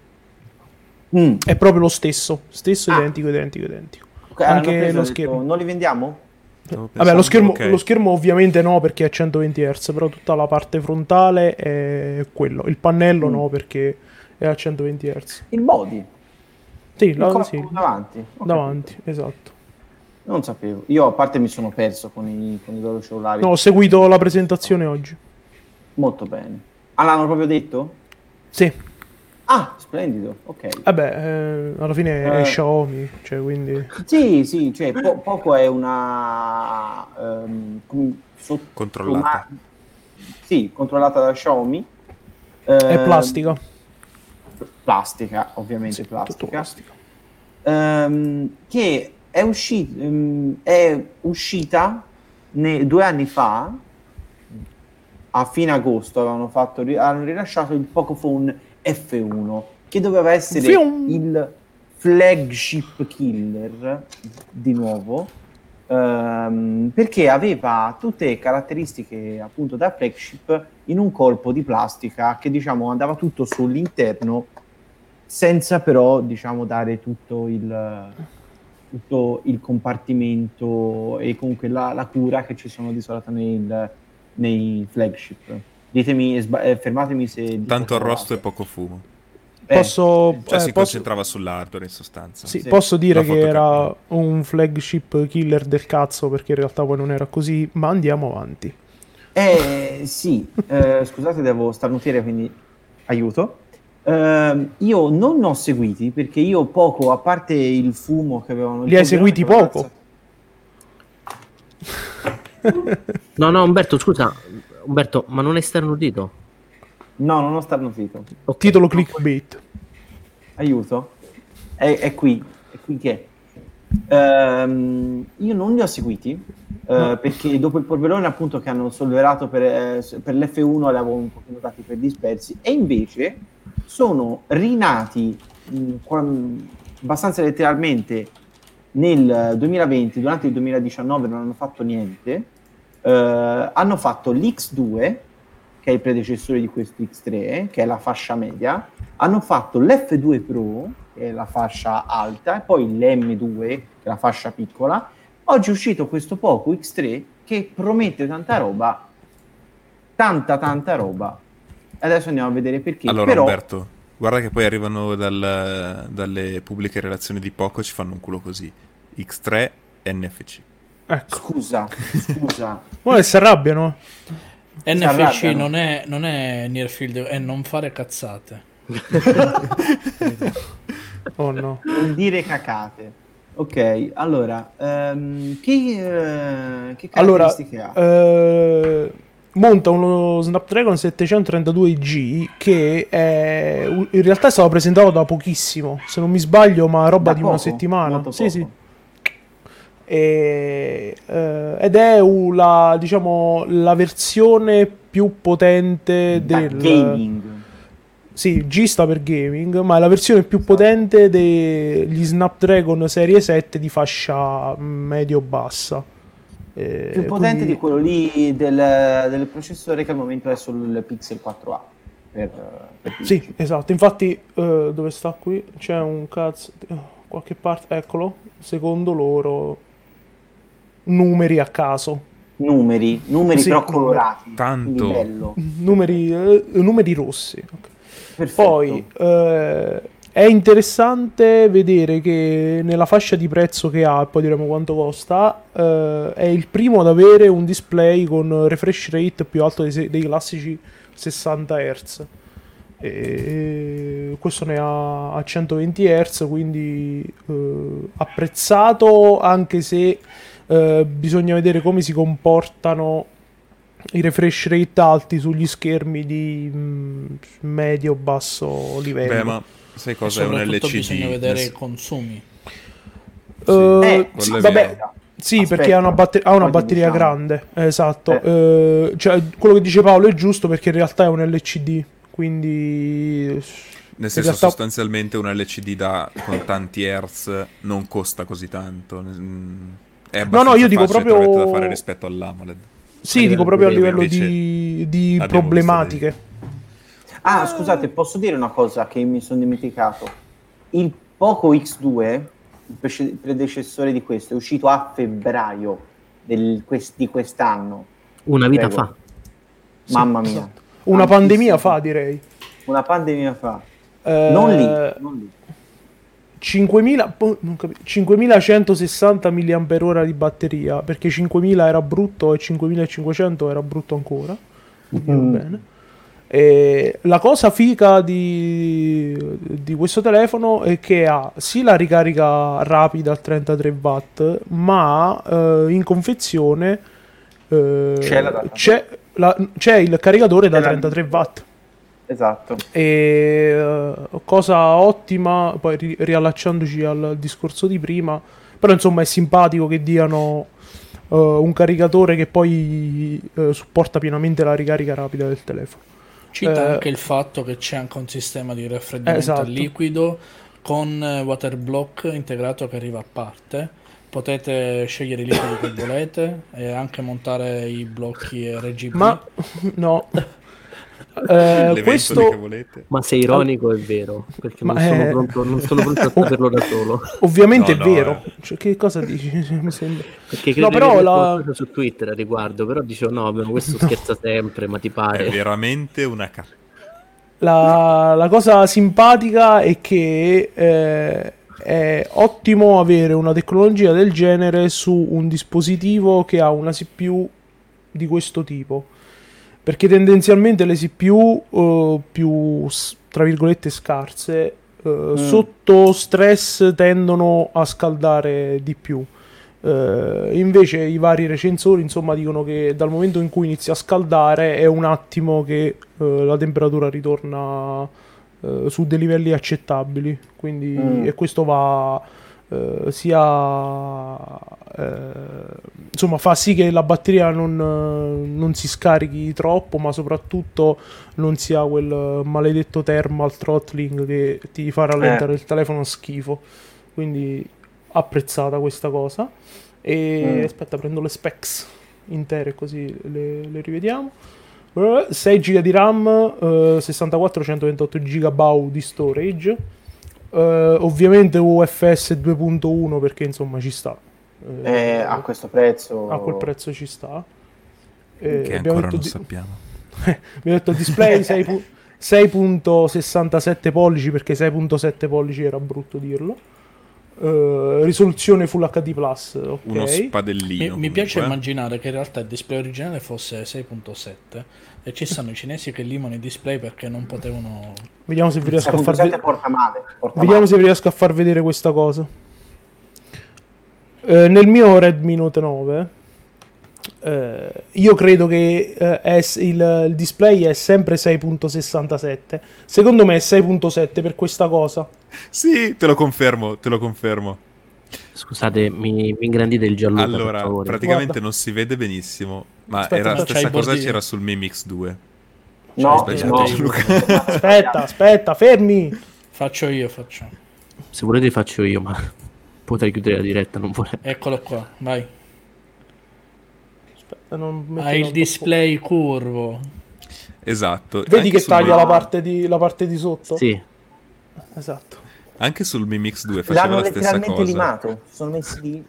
Mm. È proprio lo stesso, stesso Ah. identico, identico, identico. Ok, hanno Anche preso, lo ho detto, schermo. Non li vendiamo? Vabbè, lo schermo, ok. lo schermo ovviamente no perché è 120 Hz, però tutta la parte frontale è quello. Il pannello Mm. no perché è a 120 Hz. Il body. Sì, Il la- sì, davanti. Ho davanti, esatto. Non sapevo. Io a parte mi sono perso con i, con i loro cellulari. No, ho seguito la presentazione oggi. Molto bene. Ah, l'hanno proprio detto? Sì, Ah, splendido. Ok. vabbè, eh, alla fine è Eh. Xiaomi, cioè quindi... Sì, sì, cioè po- poco è una ehm, come- sotto- Controllata. ma- sì, controllata da Xiaomi. È Ehm, plastica. Plastica, ovviamente Sì, plastica. Ehm, che è, usci- ehm, è uscita ne- due anni fa, a fine agosto, avevano fatto, hanno rilasciato il Pocophone F1, che doveva essere Fium. il flagship killer di nuovo ehm, perché aveva tutte caratteristiche appunto da flagship in un corpo di plastica che diciamo andava tutto sull'interno senza però diciamo dare tutto il, tutto il compartimento e comunque la, la cura che ci sono di solito nel, nei flagship. Ditemi, sba- fermatemi se... Tanto arrosto e poco fumo. Eh, Posso, Cioè eh, si posso- concentrava sull'hardware in sostanza. sì, Sì. posso dire che era un flagship killer del cazzo perché in realtà poi non era così, ma andiamo avanti. Eh sì, eh, scusate, devo starnutire, quindi aiuto. Ehm, io non ne ho seguiti perché io poco, a parte il fumo che avevano... Li hai seguiti poco? cazzato- [laughs] No, no, Umberto, scusa. Umberto, ma non è sternudito? No, non ho starnutito. Ok. Titolo clickbait. Aiuto. È, è qui, è qui che è. Ehm, io non li ho seguiti eh, perché dopo il polverone appunto che hanno sollevato per, eh, per l'F1 li avevo un pochino dati per dispersi e invece sono rinati mh, qua- abbastanza letteralmente nel 2020, durante il 2019 non hanno fatto niente, eh, hanno fatto l'X2 che è il predecessore di questo X3, che è la fascia media, hanno fatto l'F2 Pro, che è la fascia alta, e poi l'M2, che è la fascia piccola. Oggi è uscito questo poco X3 che promette tanta roba, tanta tanta roba. Adesso andiamo a vedere perché. Allora Però, Umberto, guarda che poi arrivano dal- dalle pubbliche relazioni di poco e ci fanno un culo così. X3 NFC. Ecco. scusa, scusa, Ora che si arrabbiano. NFC non è, non è near field, è non fare cazzate. [laughs] Oh no. non dire cacate. Ok, allora, ehm, che, eh, che Allora, caratteristiche ha? eh, monta uno Snapdragon 732G che è, in realtà è stato presentato da pochissimo, se non mi sbaglio, ma roba Da di una poco, settimana. molto Sì, sì. E, eh, ed è la, diciamo, la versione più potente Da del gaming. Sì, G sta per gaming, ma è la versione più potente degli Snapdragon serie 7 di fascia medio-bassa. Eh, più potente quindi- di quello lì del, del processore che al momento è sul Pixel 4a. Per, per Sì, esatto. Infatti, eh, dove sta qui? C'è un cazzo. Qualche parte, eccolo. Secondo loro, numeri a caso. Numeri, numeri Sì, però colorati. Tanto. Numeri, eh, numeri rossi. ok. Perfetto. Poi eh, è interessante vedere che nella fascia di prezzo che ha, poi diremo quanto costa, eh, è il primo ad avere un display con refresh rate più alto dei, dei classici 60 Hz. E questo ne ha a 120 Hz, quindi eh, apprezzato anche se eh, bisogna vedere come si comportano i refresh rate alti sugli schermi di mm, medio-basso livello. Beh, ma sai cosa è un LCD? bisogna vedere i consumi. Eh, Eh, sì, è vabbè, sì, Aspetta, perché ha una, batter- ha una batteria diciamo. grande, esatto. Eh, cioè, quello che dice Paolo è giusto perché in realtà è un LCD, quindi... Nel in senso, realtà- sostanzialmente un LCD da, con tanti hertz non costa così tanto. È No, no, io dico proprio- da fare rispetto all'AMOLED. Sì, dico proprio a livello di, di problematiche. Ah, scusate, posso dire una cosa che mi sono dimenticato? Il Poco X2, il predecessore di questo, è uscito a febbraio del- quest- di quest'anno. Una vita Prego. fa. Mamma mia. esatto. Una Tantissimo. pandemia fa, direi. Una pandemia fa. Eh, Non lì, non lì. 5000, po- non capi- 5160 mAh di batteria, perché 5000 era brutto e 5500 era brutto ancora. Mm. bene. E la cosa figa di, di questo telefono è che ha sì la ricarica rapida al 33 watt, ma eh, in confezione eh, C'è la c'è, la- c'è il caricatore da C'è la- 33 watt. Esatto. E eh, cosa ottima, poi ri- riallacciandoci al discorso di prima, però insomma è simpatico che diano eh, un caricatore che poi eh, supporta pienamente la ricarica rapida del telefono. Cita Eh, anche il fatto che c'è anche un sistema di raffreddamento Esatto. liquido con water block integrato che arriva a parte Potete scegliere i liquidi che [coughs] volete e anche montare i blocchi RGB. Ma [laughs] no. [laughs] Eh, questo che volete. Ma sei ironico, è vero, perché non, sono è- pronto, non sono pronto a [laughs] saperlo da solo. ovviamente No, è no, vero. eh. Cioè, che cosa dici? [laughs] Mi sembra. Perché No, credo però che abbia la- su Twitter a riguardo, però dicevo no, ma questo [laughs] scherza sempre, ma ti È pare. veramente una ca... La, la cosa simpatica è che eh, è ottimo avere una tecnologia del genere su un dispositivo che ha una CPU di questo tipo. Perché tendenzialmente le CPU eh, più, s- tra virgolette, scarse eh, sotto stress tendono a scaldare di più. Eh, invece i vari recensori insomma dicono che dal momento in cui inizia a scaldare è un attimo che eh, la temperatura ritorna eh, su dei livelli accettabili quindi Mm. e questo va eh, sia eh, insomma fa sì che la batteria non, eh, non si scarichi troppo ma soprattutto non sia quel maledetto thermal throttling che ti fa rallentare Eh. il telefono schifo quindi apprezzata questa cosa e Mm. aspetta prendo le specs intere così le, le rivediamo Eh, 6 GB di RAM eh, 64 128 GB di storage Eh, ovviamente UFS 2.1 perché insomma ci sta Eh, Eh, a questo prezzo... a quel prezzo ci sta Eh, che abbiamo ancora non di- sappiamo. [laughs] Abbiamo detto display [laughs] 6 pu- 6.67 pollici perché 6.7 pollici era brutto dirlo. Eh, risoluzione Full HD Plus, ok. Uno spadellino. Mi, mi piace eh. immaginare che in realtà il display originale fosse 6.7 e ci stanno i cinesi che limano i display perché non potevano... Vediamo se vi riesco a far 6.7 vedere. porta male. Porta Vediamo male. se vi riesco a far vedere questa cosa. Eh, nel mio Redmi Note 9 eh, io credo che eh, è il, il display è sempre 6.67. Secondo me è 6.7 per questa cosa. Sì, te lo confermo, te lo confermo. Scusate, mi, mi ingrandite il giallo. per allora, favore. praticamente Guarda. non si vede benissimo, ma Aspetta, era la stessa cosa bordini. c'era sul Mi Mix 2. No, Cioè, no. Aspetta, aspetta, fermi. Faccio io, faccio. Se volete faccio io, ma potrei chiudere la diretta, non vorrei. Eccolo qua, vai. Aspetta, Hai il display curvo. Esatto. Vedi Anche che taglia la parte, di, la parte di sotto? Sì, Esatto. Anche sul Mi Mix 2 faceva L'hanno la stessa letteralmente cosa. limato. Si sono messi lì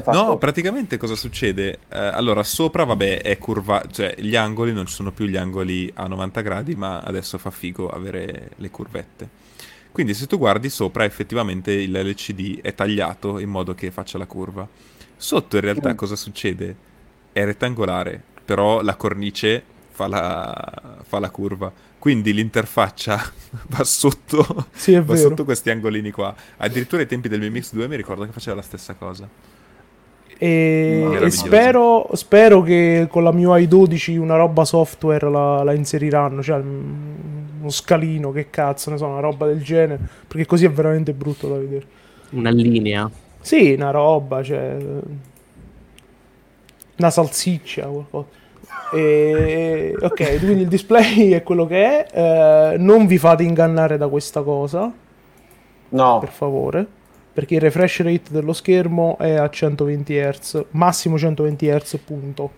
fatto... No, praticamente cosa succede? Eh, allora, sopra, vabbè, è curva, cioè gli angoli non ci sono più gli angoli a 90 gradi, ma adesso fa figo avere le curvette. Quindi se tu guardi sopra, effettivamente il LCD è tagliato in modo che faccia la curva. Sotto in realtà cosa succede? È rettangolare, però la cornice fa la, fa la curva. Quindi l'interfaccia [laughs] va sotto, Sì, è va vero. sotto questi angolini qua. Addirittura ai tempi del Mi Mix 2 mi ricordo che faceva la stessa cosa. E, e spero, spero che con la MIUI 12 una roba software la, la inseriranno, cioè uno scalino, che cazzo, ne so, una roba del genere, perché così è veramente brutto da vedere. una linea. Sì, una roba, cioè una salsiccia, qualcosa. E, ok, quindi il display è quello che è, eh, non vi fate ingannare da questa cosa, No, per favore, perché il refresh rate dello schermo è a 120 Hz, massimo 120 Hz, punto.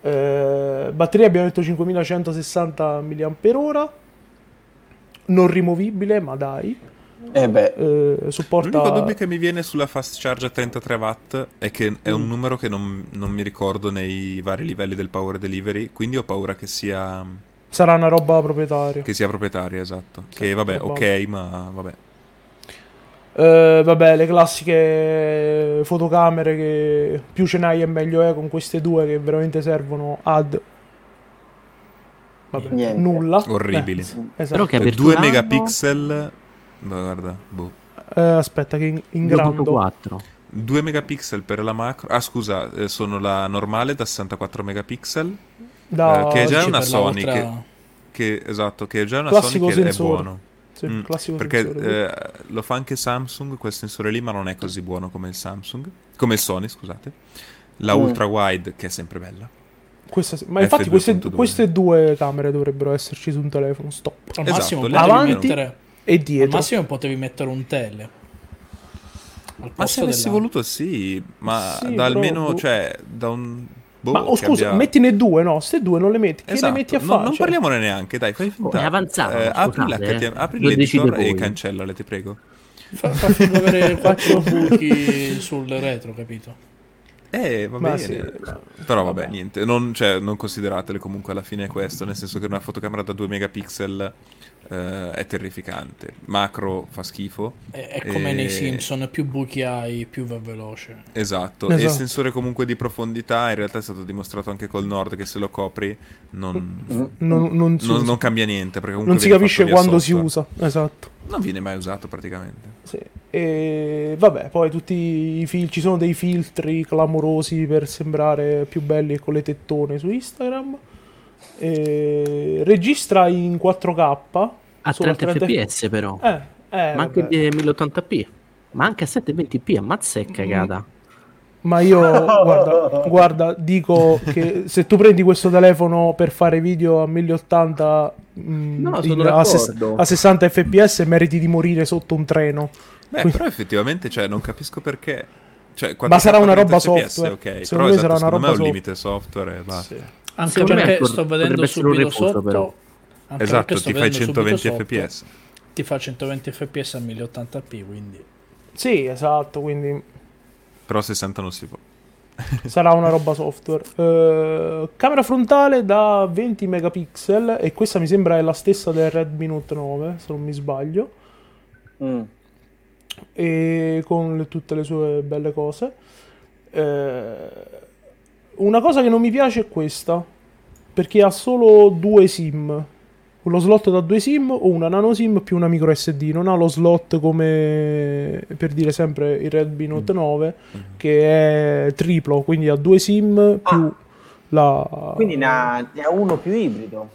Eh, batteria abbiamo detto 5160 mAh, non rimovibile, ma dai. Eh beh, Eh, supporta L'unico dubbio che mi viene sulla fast charge a 33 watt è che è Mm. un numero che non, non mi ricordo nei vari livelli del power delivery, quindi ho paura che sia, sarà una roba proprietaria. che sia proprietaria, esatto. Che vabbè, ok, ma vabbè. Eh, vabbè, le classiche fotocamere che più ce n'hai e meglio è con queste due che veramente servono ad vabbè, nulla. Orribili. Eh, Però esatto. che Cioè, per 2 megapixel... ma Guarda, boh. Eh, aspetta che in, in grando 2.4. 2 megapixel per la macro. Ah, scusa, eh, sono la normale da 64 megapixel. da eh, che è già una Sony ultra- Che, esatto, che è già una Classico Sony che è sensore. buono. sì, Mm, classico perché sensore. eh, lo fa anche Samsung quel sensore lì, ma non è così buono come il Samsung, come il Sony, scusate. La Mm. ultra wide, che è sempre bella. Questa. Ma infatti queste, F2.2. queste due camere dovrebbero esserci su un telefono, stop. Al Esatto, massimo avanti E Al dietro. massimo potevi mettere un tele. Al Ma se avessi della- voluto sì, ma Sì, da almeno, boh. cioè, da un... boh, Ma oh, che scusa, abbia- mettine due, no? Ste due non le metti. Che Esatto, le metti a non- fare? non Cioè, parliamone neanche, dai, fai finta. è avanzato, Eh, apri l'HTML, eh. apri l'editor e cancellale, ti prego. Fa, fa avere [laughs] quattro buchi sul retro, capito? Eh, va Ma bene. sì, Però vabbè, niente, non, cioè, non consideratele comunque alla fine questo, nel senso che una fotocamera da 2 megapixel eh, è terrificante. Macro fa schifo. È, è come E- nei Simpson, più buchi hai, più va veloce. Esatto. E il Esatto. sensore comunque di profondità in realtà è stato dimostrato anche col Nord che se lo copri non, non, non non- non cambia niente. Non si capisce quando si usa. Esatto. Non viene mai usato praticamente. Sì. E vabbè, poi tutti i fil- ci sono dei filtri clamorosi per sembrare più belli e con le tettone su Instagram. E registra in 4K A solo 30 fps però. Eh, eh, ma anche di 1080p. Ma anche a 720p, ammazza cagata. Ma io [laughs] guarda, guarda, dico che se tu prendi questo telefono per fare video a 1080 mm, No, in- a, ses- a 60 fps meriti di morire sotto un treno. Beh, Quindi- però effettivamente, cioè, non capisco perché. Cioè, Ma sarà una 4K roba 30 fps, software. Ok, Secondo però me esatto, sarà una secondo me è roba un limite software. e basta. Sì. Anche Secondo me perché pot- sto vedendo essere un subito sotto. però. anche Esatto, ti fai vedendo subito 120 sotto, fps. Ti fa 120 fps a 1080p, quindi Sì, esatto, quindi Però 60 non si può. [laughs] sarà una roba software. Eh, camera frontale da 20 megapixel e questa mi sembra è la stessa del Redmi Note 9, se non mi sbaglio. Mm. e con le- tutte le sue belle cose. Eh, una cosa che non mi piace è questa, perché ha solo due SIM. Lo slot da due SIM o una nano SIM più una micro SD. Non ha lo slot come per dire sempre il Redmi Note 9 che è triplo, quindi ha due SIM più la Quindi ne ha, ne ha uno più ibrido.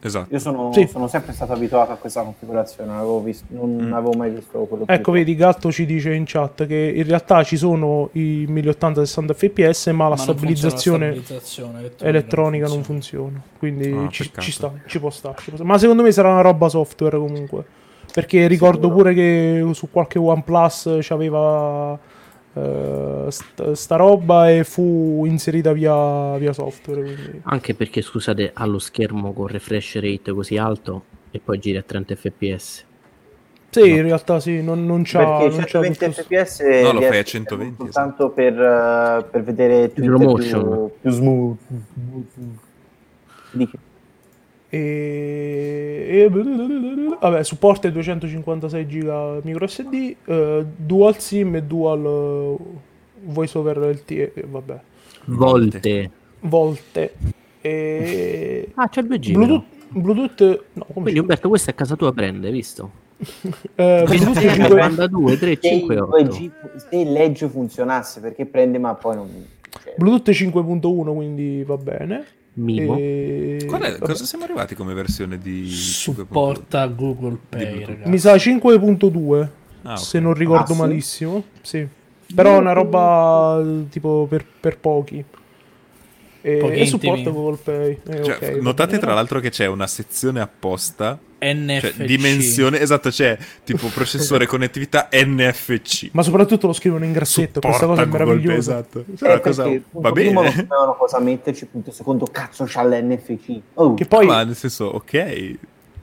Esatto. Io sono, Sì. sono sempre stato abituato a questa configurazione, non avevo, visto- non Mm. avevo mai visto quello più Ecco, vedi, Gatto ci dice in chat che in realtà ci sono i 1080-60 fps, ma la Ma non funziona stabilizzazione la stabilizzazione elettronica non funziona. Quindi Ah, ci, ci sta, ci può stare, ci può stare. Ma secondo me sarà una roba software comunque. Perché ricordo Sicuro. pure che su qualche OnePlus c'aveva eh, st- sta roba e fu inserita via, via software. Quindi. Anche perché, scusate, ha lo schermo con refresh rate così alto e poi gira a 30 fps. Sì, in realtà sì, non, non c'ha, Perché non c'ha 120 tutto- fps No, lo fai a 120, soltanto per, per vedere Twitter motion. più, più smooth. Dici? E, e- vabbè, supporta i 256 giga micro SD, eh, dual SIM e dual eh, voice over LTE, eh, vabbè, Volte. volte. E Ah, c'è 2G. Bluetooth, Bluetooth, no, come Quindi Umberto, questa a casa tua prende, visto? [laughs] eh, Bluetooth Sì, 5 vabbè. 92, 3, Se 5, il 8. 2G se il legge funzionasse, perché prende ma poi non... cioè, Bluetooth 5.1, quindi va bene. Mimo. E... Qual è- cosa siamo arrivati come versione di 5.2? supporta Google Pay, ragazzi. Mi sa 5.2, Ah, ok. se non ricordo Ah, sì? malissimo. Sì. Però è una roba tipo per, per pochi. E, Pochi e supporta. Google Pay. Eh, Cioè, ok, va notate bene. tra l'altro che c'è una sezione apposta, NFC. cioè dimensione, esatto, c'è tipo processore [laughs] connettività NFC. Ma soprattutto lo scrivono in grassetto. Questa cosa è Supporta Google Pay, meravigliosa. esatto. eh, Una cosa- perché, va punto primo non bene. sapevano cosa metterci, punto secondo cazzo c'ha l'NFC. Oh, Che poi, Ma nel senso, ok,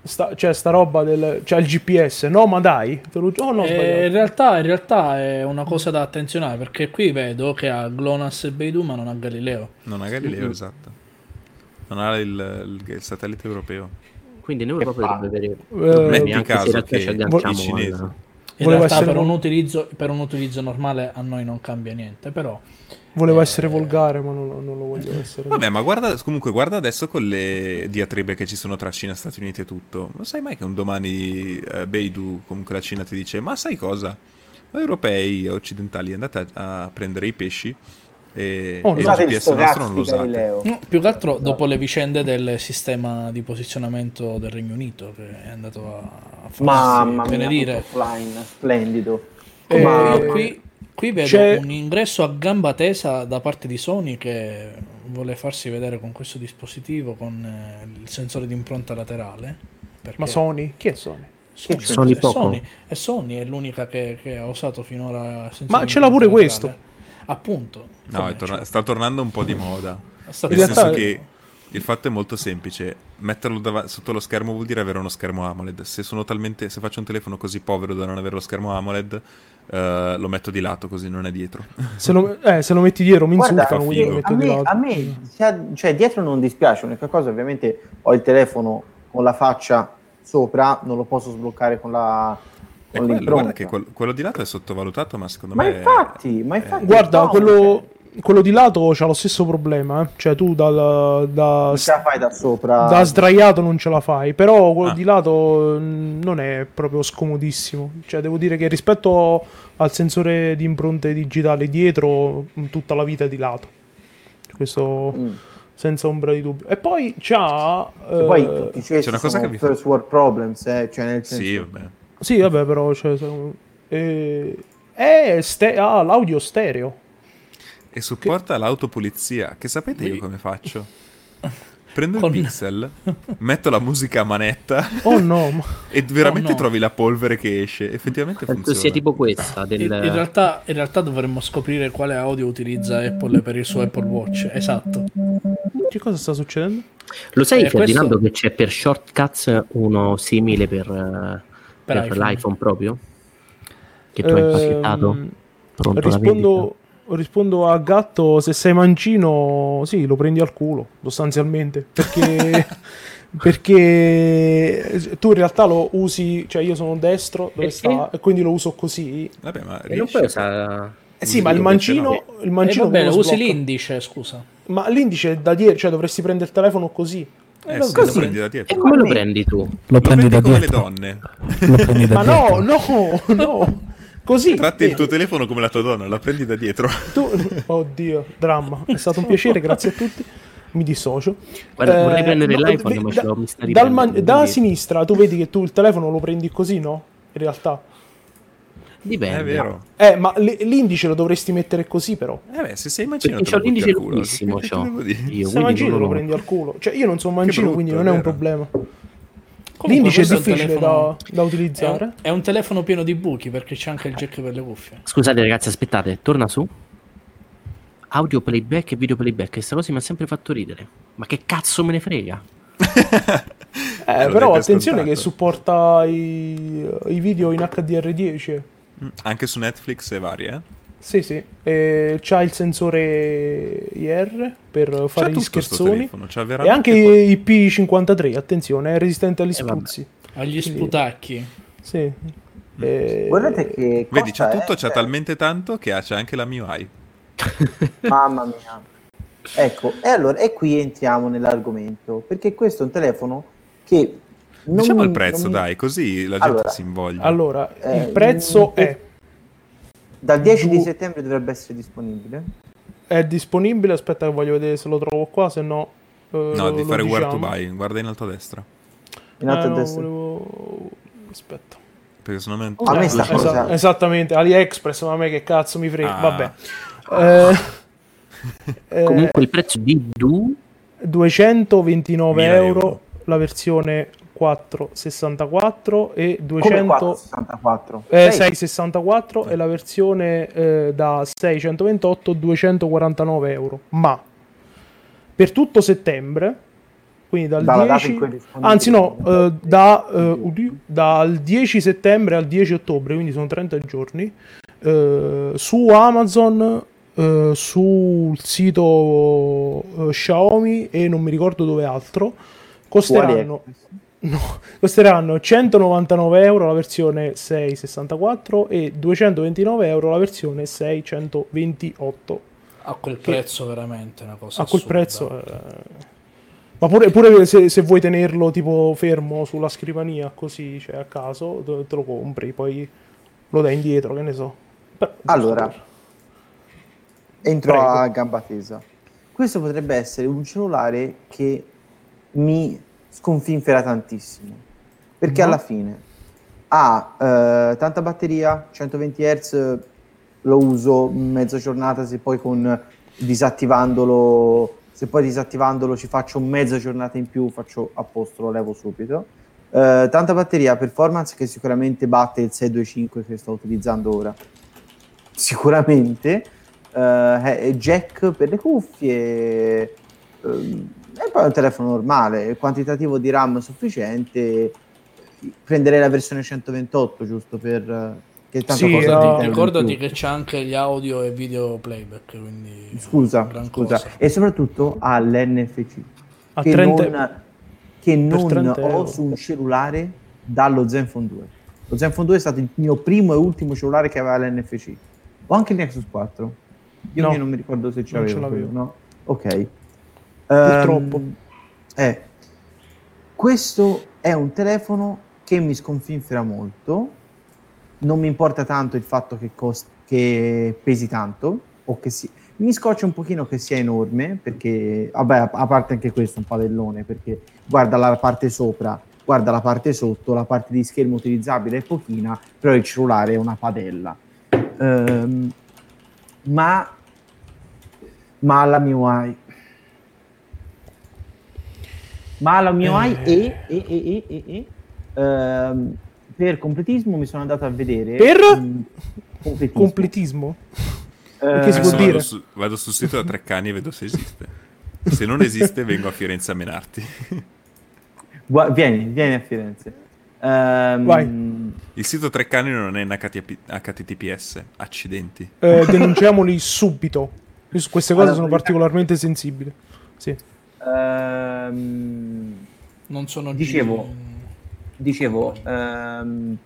sta, cioè, sta roba del. C'è il GPS. No, ma dai. Te lo oh, no, Eh, in, realtà, in realtà è una cosa da attenzionare perché qui vedo che ha GLONASS e Beidou ma non ha Galileo. non ha Galileo, esatto. Non ha il, il- il satellite europeo. Quindi in Europa dovrebbe avere Eh, problemi, metti anche caso se in realtà che agganciamo i cinesi- In Voleva realtà essere per un, utilizzo, per un utilizzo normale a noi non cambia niente, però Volevo eh, essere volgare, ma non, non lo voglio essere. Vabbè, ma guarda, comunque guarda adesso con le diatribe che ci sono tra Cina, Stati Uniti e tutto. Non sai mai che un domani eh, Beidou, comunque la Cina, ti dice, ma sai cosa? Voi europei e occidentali andate a, a prendere i pesci e, Oh, e il GPS nostro non lo usate. Galileo. no, più che altro dopo le vicende del sistema di posizionamento del Regno Unito che è andato a, farsi Mamma benedire. offline, splendido. Eh, Ma- Io qui, qui vedo c'è- un ingresso a gamba tesa da parte di Sony che vuole farsi vedere con questo dispositivo con eh, il sensore di impronta laterale. perché- Ma Sony? Chi è Sony? Sony? Sony. Sony, è Sony, è l'unica che, che ha usato finora Ma ce l'ha pure questo. Appunto No, è torna- c'è? sta tornando un po' di moda. Sta Nel realtà- senso che il fatto è molto semplice. Metterlo dav- sotto lo schermo vuol dire avere uno schermo AMOLED. Se sono talmente. Se faccio un telefono così povero da non avere lo schermo AMOLED, eh, lo metto di lato così non è dietro. Se lo, eh, se lo metti dietro mi Guarda, insultano, quindi figo. lo metto a di me, lato. a me cioè, dietro non dispiace, l'unica cosa ovviamente ho il telefono con la faccia sopra, non lo posso sbloccare con la E quello, guarda che quel- quello di lato è sottovalutato, ma secondo Ma me. infatti, ma infatti Guarda, no, quello, quello di lato c'ha lo stesso problema. eh. Cioè, tu dal, da, non ce la fai da sopra. da sdraiato non ce la fai. Però quello Ah. di lato mm, non è proprio scomodissimo. Cioè, devo dire che rispetto al sensore di impronte digitali dietro, mm, tutta la vita è di lato. Questo Mm. senza ombra di dubbio. E poi c'ha. Che poi eh, c'è una cosa che vi- first world problems, eh, cioè nel senso Sì, vabbè. Sì, vabbè, però. Cioè, eh, è ste- ha l'audio stereo. E supporta l'autopulizia. Che sapete io come faccio? Prendo Con- il pixel, metto la musica a manetta Oh no, ma- e veramente Oh, no. trovi la polvere che esce. Effettivamente Penso funziona. sia tipo questa del... In, in realtà, in realtà dovremmo scoprire quale audio utilizza Apple per il suo Apple Watch. Esatto. che cosa sta succedendo? Lo sai Eh, Ferdinando questo- che c'è per Shortcuts uno simile per, eh, per iPhone. l'iPhone proprio? Che tu hai Ehm, impacchettato? Pronto rispondo, rispondo a Gatto: se sei mancino, sì, lo prendi al culo sostanzialmente. Perché, [laughs] perché tu in realtà lo usi, cioè io sono destro dove Perché? sta, e quindi lo uso così. Vabbè, ma E non puoi usare... Eh sì, ma il mancino, no. il mancino va bene, come lo usi sblocca? l'indice, scusa. Ma l'indice è da dietro, cioè dovresti prendere il telefono così. Eh, va sì, bene. lo prendi da E dietro. come lo Ma- prendi tu? Lo Lo prendi da come le dietro. donne. Lo prendi da [laughs] Ma no, dietro. no, no. Così. Tratti il vedi. tuo telefono come la tua donna, la prendi da dietro. Tu- Oddio, dramma. È stato un piacere, grazie a tutti. Mi dissocio. Guarda, vorrei Eh, prendere no, l'iPhone, ma da- ce l'ho mi sta dal riprendendo, man- Da sinistra tu vedi che tu il telefono lo prendi così, no? In realtà. Dipende. È vero. Eh, ma l- l'indice lo dovresti mettere così, però. Eh beh, se sei mancino Perché te lo l'indice al culo. Che? Io, Se quindi mancino lo lo- prendi al culo. Cioè, io non sono mancino, brutto, quindi non è un problema. Comunque, L'indice è difficile telefono- da, da È utilizzare. un, è un telefono pieno di buchi perché c'è anche il jack per le cuffie. Scusate ragazzi, aspettate, torna su. Audio playback e video playback, questa cosa mi ha sempre fatto ridere. Ma che cazzo me ne frega? [laughs] Eh, però attenzione che scontato. supporta i, i video in HDR10. Mm, Anche su Netflix e varie, eh? Sì, sì. E c'ha il sensore IR per fare gli scherzoni. telefono, c'ha E anche IP53, attenzione, è resistente agli Eh, spruzzi. Agli sputacchi. Sì. E- Guardate che Vedi, c'ha tutto, eh, c'ha talmente tanto che ha, c'ha anche la MIUI. [laughs] Mamma mia. Ecco, e allora e qui entriamo nell'argomento, perché questo è un telefono che non diciamo il prezzo, non mi- dai, così la gente Allora, si invoglia. Allora, Eh, il prezzo mm, è, Dal 10 di settembre dovrebbe essere disponibile. è disponibile. Aspetta, che voglio vedere se lo trovo qua. Se no, eh, no, di fare where to diciamo. buy, guarda in alto a destra. In alto Eh, a no, destra. volevo- Aspetta. Perché secondo me... A me Eh, sta esa- cosa- Esattamente, AliExpress, ma a me che cazzo mi frega. Ah. Vabbè. [laughs] Eh, eh, Comunque il prezzo di Du 229 1000 euro, euro. la versione 464 e Come 200 464? eh, Sei? 664 e la versione eh, da 628 249 euro. Ma per tutto settembre, quindi dal Dalla data 10 in cui è disponibile. anzi no, eh, da, eh, dal 10 settembre al 10 ottobre, quindi sono 30 giorni, eh, su Amazon, eh, sul sito Xiaomi e non mi ricordo dove altro, costeranno, no, costeranno 199 euro la versione 664 e 229 euro la versione 628. A quel prezzo veramente una cosa A quel assurda. prezzo... eh, Ma pure, pure se, se vuoi tenerlo tipo fermo sulla scrivania così, cioè a caso, te te lo compri, poi lo dai indietro, che ne so. Però- Allora, entro Prego. a gamba tesa. Questo potrebbe essere un cellulare che mi sconfinferà tantissimo. Perché No. alla fine ha eh, tanta batteria, 120 Hz lo uso mezza giornata, se poi con disattivandolo, se poi disattivandolo ci faccio mezza giornata in più, faccio a posto, lo levo subito. Eh, tanta batteria, performance che sicuramente batte il 625 che sto utilizzando ora. Sicuramente. Eh, eh, jack per le cuffie. E poi un telefono normale. Quantitativo di RAM sufficiente. Prenderei la versione 128 giusto per... eh, Che tanto Sì, costa no. 30 euro in Ricordati che c'è anche gli audio e video playback, quindi Scusa, scusa. cosa. E soprattutto ha l'NFC. A che 30 non, che non 30 ho euro. su un cellulare dallo Zenfone 2. Lo Zenfone 2 è stato il mio primo e ultimo cellulare che aveva l'NFC. Ho anche il Nexus 4. Io No, non mi ricordo se ce non l'avevo. ce l'avevo. quello, No? Ok. Purtroppo. Ehm, eh, questo è un telefono che mi sconfinfera molto. Non mi importa tanto il fatto che, cost- che pesi tanto o che si... Mi scoccia un pochino che sia enorme perché, vabbè, a- parte anche questo, un padellone, perché guarda la parte sopra, guarda la parte sotto, la parte di schermo utilizzabile è pochina, però il cellulare è una padella. Ehm, ma, ma la MIUI ma la MIUI e, e, e, e, e, e, ehm, per completismo mi sono andato a vedere Per? completismo. completismo. Eh, Che si può dire? vado, su- vado sul sito da Treccani e vedo se esiste. Se non esiste, vengo a Firenze a menarti. gua- vieni, vieni a Firenze. Vai. Il sito Treccani non è in HTTP HTTPS. Accidenti. Eh, denunciamoli subito. Io su queste cose Allora, sono particolarmente sensibile. Sì. Ehm, Non sono Dicevo, dicevo, ehm,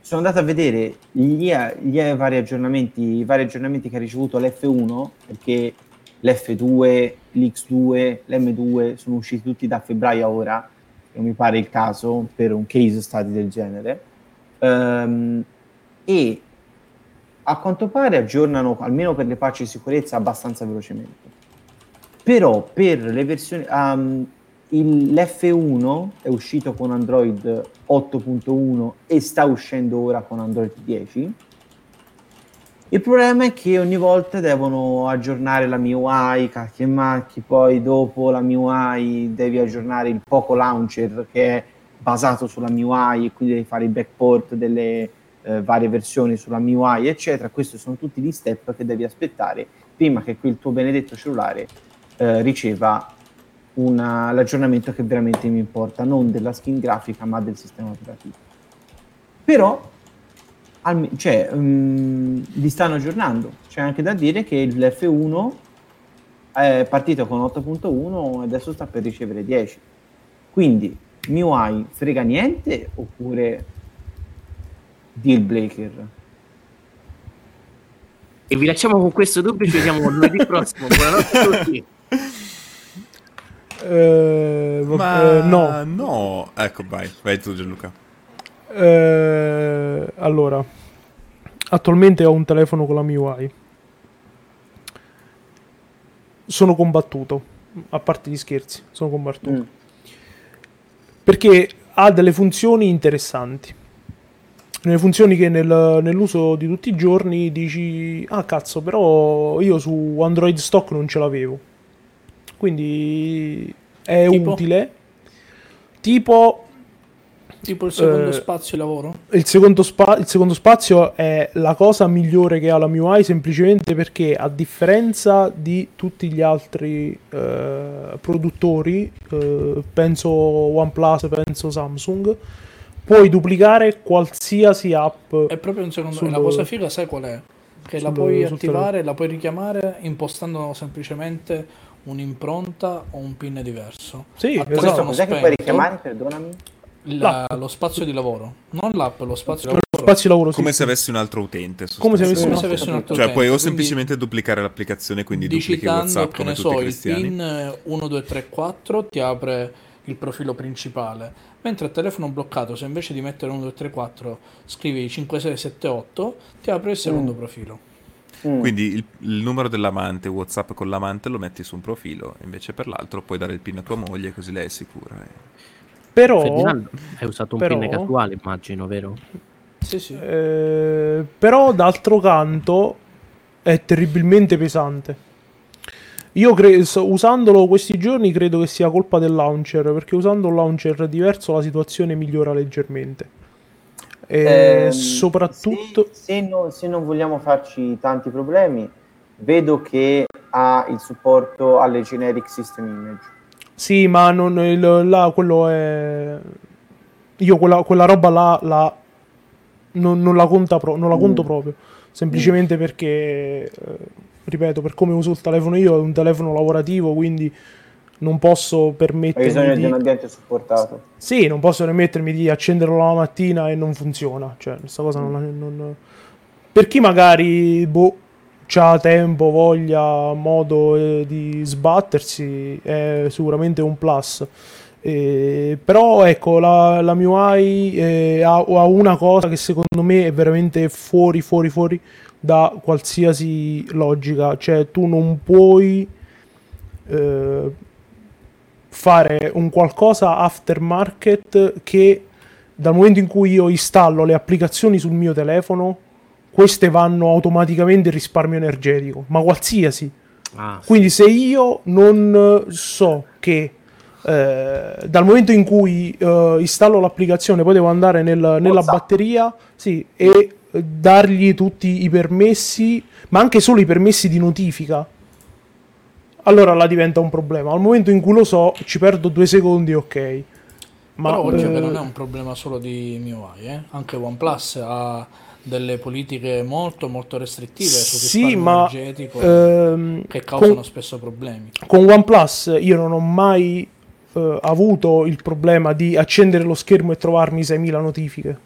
sono andato a vedere gli, gli vari aggiornamenti, i vari aggiornamenti che ha ricevuto l'F1, perché l'F2, l'X2, l'M2 sono usciti tutti da febbraio a ora, non mi pare il caso per un case study del genere. Ehm, e a quanto pare aggiornano, almeno per le patch di sicurezza, abbastanza velocemente. Però per le versioni... ehm, il- l'F1 è uscito con Android 8.1 e sta uscendo ora con Android 10. Il problema è che ogni volta devono aggiornare la MIUI, cacchi e macchi, poi dopo la MIUI devi aggiornare il Poco Launcher che è basato sulla MIUI e quindi devi fare i backport delle eh, varie versioni sulla MIUI, eccetera. Questi sono tutti gli step che devi aspettare prima che quel tuo benedetto cellulare eh, riceva una- l'aggiornamento che veramente mi importa, non della skin grafica ma del sistema operativo. Però alme- cioè, mm, li stanno aggiornando. C'è anche da dire che l'F1 è partito con 8.1 e adesso sta per ricevere 10. Quindi MIUI frega niente oppure deal breaker? E vi lasciamo con questo dubbio. Ci vediamo lunedì prossimo. Buonanotte a tutti. Eh, Ma eh, no. no. Ecco, vai. Vai tu Gianluca. Eh, allora, attualmente ho un telefono con la MIUI. Sono combattuto, a parte gli scherzi, sono combattuto. Mm. Perché ha delle funzioni interessanti. Delle funzioni che nel- nell'uso di tutti i giorni dici, ah cazzo, però io su Android stock non ce l'avevo. Quindi è Tipo? utile. Tipo Tipo il secondo Eh, spazio lavoro? il secondo, spa- il secondo spazio è la cosa migliore che ha la MIUI semplicemente perché a differenza di tutti gli altri eh, produttori, eh, penso OnePlus, penso Samsung, puoi duplicare qualsiasi app. È proprio un secondo. sul- la cosa figa, sai qual è? Che la puoi attivare, la puoi richiamare impostando semplicemente un'impronta o un pin diverso. Sì, esatto. Cos'è che puoi richiamare? Perdonami. la- lo spazio di lavoro, non l'app, lo spazio di Lo lavoro. spazio lavoro sì, Come sì. se avessi un altro utente. Come se avessi Come un se avessi un altro Cioè, puoi o utente, quindi semplicemente duplicare l'applicazione, quindi duplichi WhatsApp che come ne tutti so, i il cristiani. pin eh, 1234 ti apre il profilo principale, mentre a telefono bloccato, se invece di mettere 1234 scrivi 5678, ti apre il secondo profilo. Mm. Quindi il, il numero dell'amante, WhatsApp con l'amante, lo metti su un profilo, invece per l'altro puoi dare il pin a tua moglie, così lei è sicura. Però, Ferdinando, hai usato un però- pin casuale, immagino, vero? Sì, sì. eh, però d'altro canto è terribilmente pesante. Io cre- usandolo questi giorni credo che sia colpa del launcher, perché usando un launcher diverso la situazione migliora leggermente. E Ehm, soprattutto... se, se no- se non vogliamo farci tanti problemi, vedo che ha il supporto alle generic system image. Sì, ma non, il- là, quello è... Io quella, quella roba là, la- non, non la conta pro- non la conto Mm. proprio. Semplicemente perché, eh, ripeto, per come uso il telefono io, è un telefono lavorativo, quindi non posso Hai permettermi bisogno di di... un ambiente supportato. Sì, non posso permettermi di accenderlo la mattina e non funziona. Cioè, questa cosa non, non- Per chi magari boh, ha tempo, voglia, modo eh, di sbattersi, è sicuramente un plus. Eh, però ecco, la, la MIUI eh, ha, ha una cosa che secondo me è veramente fuori, fuori, fuori da qualsiasi logica. Cioè, tu non puoi eh, fare un qualcosa aftermarket che dal momento in cui io installo le applicazioni sul mio telefono, queste vanno automaticamente in risparmio energetico, ma qualsiasi. Ah, sì. Quindi se io non so che eh, dal momento in cui eh, installo l'applicazione poi devo andare nel- nella batteria sì, e dargli tutti i permessi, ma anche solo i permessi di notifica, allora la diventa un problema. Al momento in cui lo so, ci perdo due secondi, ok. Ma Però occhio eh, che non è un problema solo di MIUI, eh? anche OnePlus ha delle politiche molto molto restrittive sul sì, ma energetico ehm, che causano con- spesso problemi. con OnePlus io non ho mai eh, avuto il problema di accendere lo schermo e trovarmi 6000 notifiche.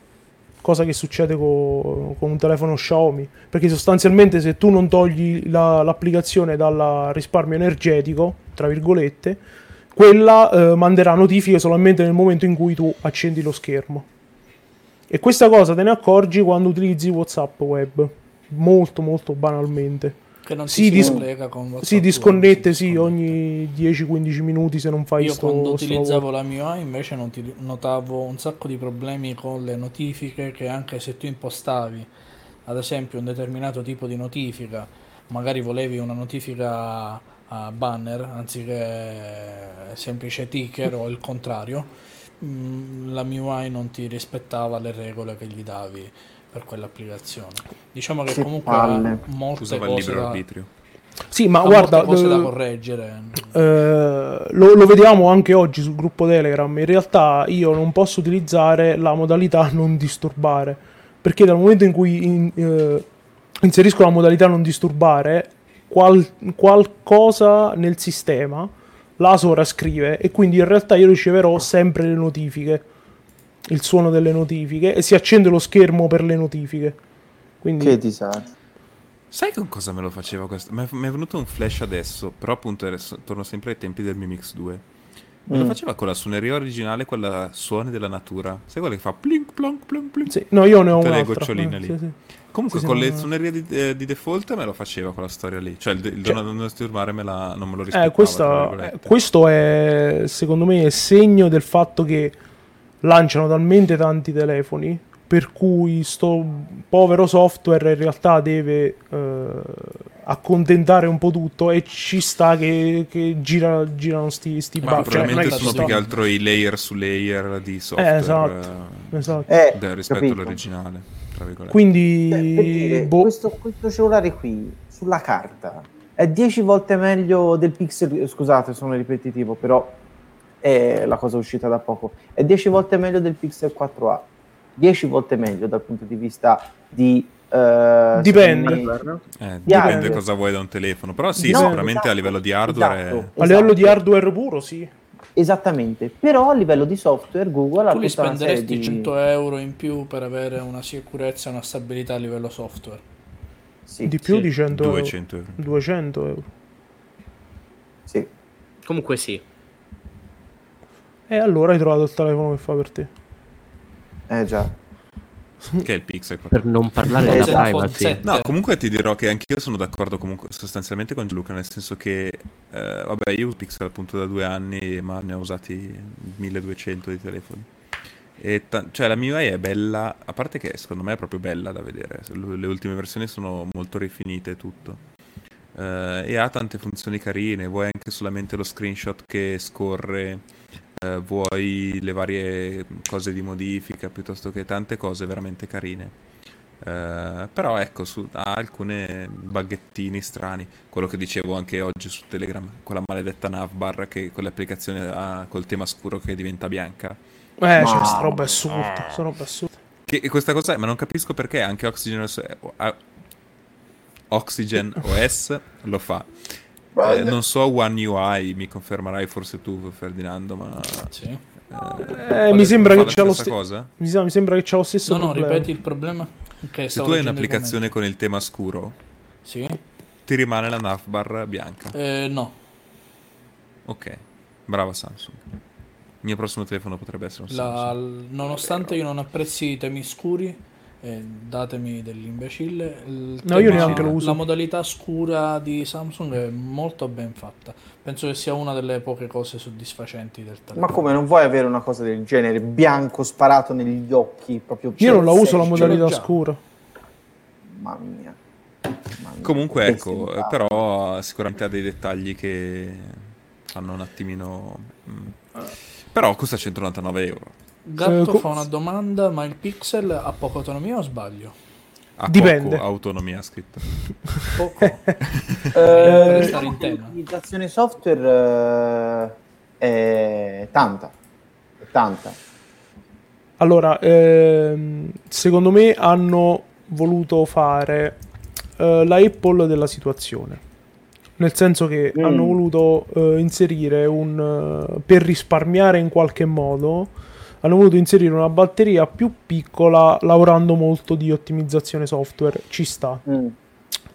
Cosa che succede co- con un telefono Xiaomi. Perché sostanzialmente se tu non togli la- l'applicazione dal risparmio energetico, tra virgolette, quella eh, manderà notifiche solamente nel momento in cui tu accendi lo schermo. E questa cosa te ne accorgi quando utilizzi WhatsApp web. Molto molto banalmente. Che non Si si, dis- discollega con WhatsApp Si disconnette, si sì, ogni 10-15 minuti se non fai Io sto, quando sto utilizzavo lavoro. la MIUI invece notavo un sacco di problemi con le notifiche che anche se tu impostavi ad esempio un determinato tipo di notifica, magari volevi una notifica a banner anziché semplice ticker o il contrario, mm, la MIUI non ti rispettava le regole che gli davi per quell'applicazione. Diciamo che Che comunque palle. ha molte Usava il cose libero da, arbitrio. Sì, ma ha guarda, cose da eh, correggere. eh, lo, lo vediamo anche oggi sul gruppo Telegram. In realtà io non posso utilizzare la modalità [laughs] non disturbare. Perché dal momento in cui in- eh, inserisco la modalità non disturbare, qual- qualcosa nel sistema la sovrascrive e quindi in realtà io riceverò sempre le notifiche. Il suono delle notifiche e si accende lo schermo per le notifiche. Quindi Che disagio. Sai con cosa me lo faceva questo? Mi è venuto un flash adesso, però appunto adesso torno sempre ai tempi del Mi Mix 2. Me lo Mm. faceva con la suoneria originale, quella suoni della natura. Sai quella che fa plink plonk plonk plink? Sì, no, io ne ho Tutte le un'altra. goccioline Eh, lì. sì, sì. Comunque Sì, con le suonerie di, eh, di default me lo faceva quella storia lì. Cioè il, il Cioè- dono non disturbare me la, non me lo rispettava. Eh, questa- tra eh, virgolette. questo è secondo me è segno del fatto che lanciano talmente tanti telefoni per cui sto povero software in realtà deve eh, accontentare un po' tutto e ci sta che, che gira- girano sti, sti Ma bug. Cioè, probabilmente sono più che altro i layer su layer di software esatto. eh, Esatto. Eh, da- rispetto capito. all'originale. Tra virgolette. Quindi per dire, boh, questo, questo cellulare qui sulla carta è 10 volte meglio del Pixel. Scusate, sono ripetitivo, però è la cosa uscita da poco. È 10 volte meglio del Pixel 4a. 10 volte meglio dal punto di vista di. eh, Dipende. me- Eh, Dipende. dipende cosa vuoi da un telefono. Però sì, No, sicuramente esatto, a livello di hardware è- esatto, a livello di esatto. hardware puro sì. Esattamente, però a livello di software Google ha Tu serie spenderesti di... 100 euro in più per avere una sicurezza e una stabilità a livello software. Sì, di più sì, di 100 euro. 200 euro. 200 euro. sì. Comunque sì. E allora hai trovato il telefono che fa per te. Eh già. Che è il Pixel 4. Per non parlare Eh, della privacy. No, comunque ti dirò che anch'io sono d'accordo comunque sostanzialmente con Gianluca, nel senso che, eh, vabbè, io uso Pixel appunto da due anni, ma ne ho usati 1200 di telefoni. E ta- cioè la MIUI è bella, a parte che secondo me è proprio bella da vedere, le ultime versioni sono molto rifinite e tutto. eh, e ha tante funzioni carine, vuoi anche solamente lo screenshot che scorre, eh, vuoi le varie cose di modifica, piuttosto che tante cose veramente carine. Eh, però ecco, su, ha alcune baghettini strani. Quello che dicevo anche oggi su Telegram, quella maledetta navbar che applicazioni ha col tema scuro che diventa bianca. Eh, Ma- cioè, sta roba è assurda, sta roba è assurda. Che questa cosa è, ma non capisco perché anche Oxygen OS, eh, Oxygen OS lo fa. Eh, non so One UI, mi confermerai forse tu Ferdinando, ma... Sì. eh, Eh, mi sembra che c'ha lo stesso. cosa? Mi, sembra che c'ha lo stesso No, no, problema. ripeti il problema. Che Se tu hai un'applicazione con il tema scuro. Sì. ti rimane la navbar bianca. Eh, no. Ok, brava Samsung. Il mio prossimo telefono potrebbe essere un La- Samsung. nonostante io non apprezzi i temi scuri, eh, datemi dell'imbecille. il No, io neanche lo uso. La modalità scura di Samsung è molto ben fatta. Penso che sia una delle poche cose soddisfacenti del telefono. Ma come non vuoi avere una cosa del genere? Bianco sparato negli occhi, proprio Io non la uso la modalità scura. Mamma mia. Mamma. Comunque ecco, però sicuramente ha dei dettagli che fanno un attimino... mm. Però costa 199 euro. Gatto Eh, co- fa una domanda, ma il Pixel ha poca autonomia o sbaglio? Ha Dipende. poco autonomia scritto. Poco. [laughs] Eh, restare in che tema. L'utilizzazione software eh, è tanta. È tanta. Allora, ehm, secondo me hanno voluto fare eh, la Apple della situazione. Nel senso che Mm. hanno voluto eh, inserire un... eh, per risparmiare in qualche modo, hanno voluto inserire una batteria più piccola lavorando molto di ottimizzazione software. Ci sta. Mm.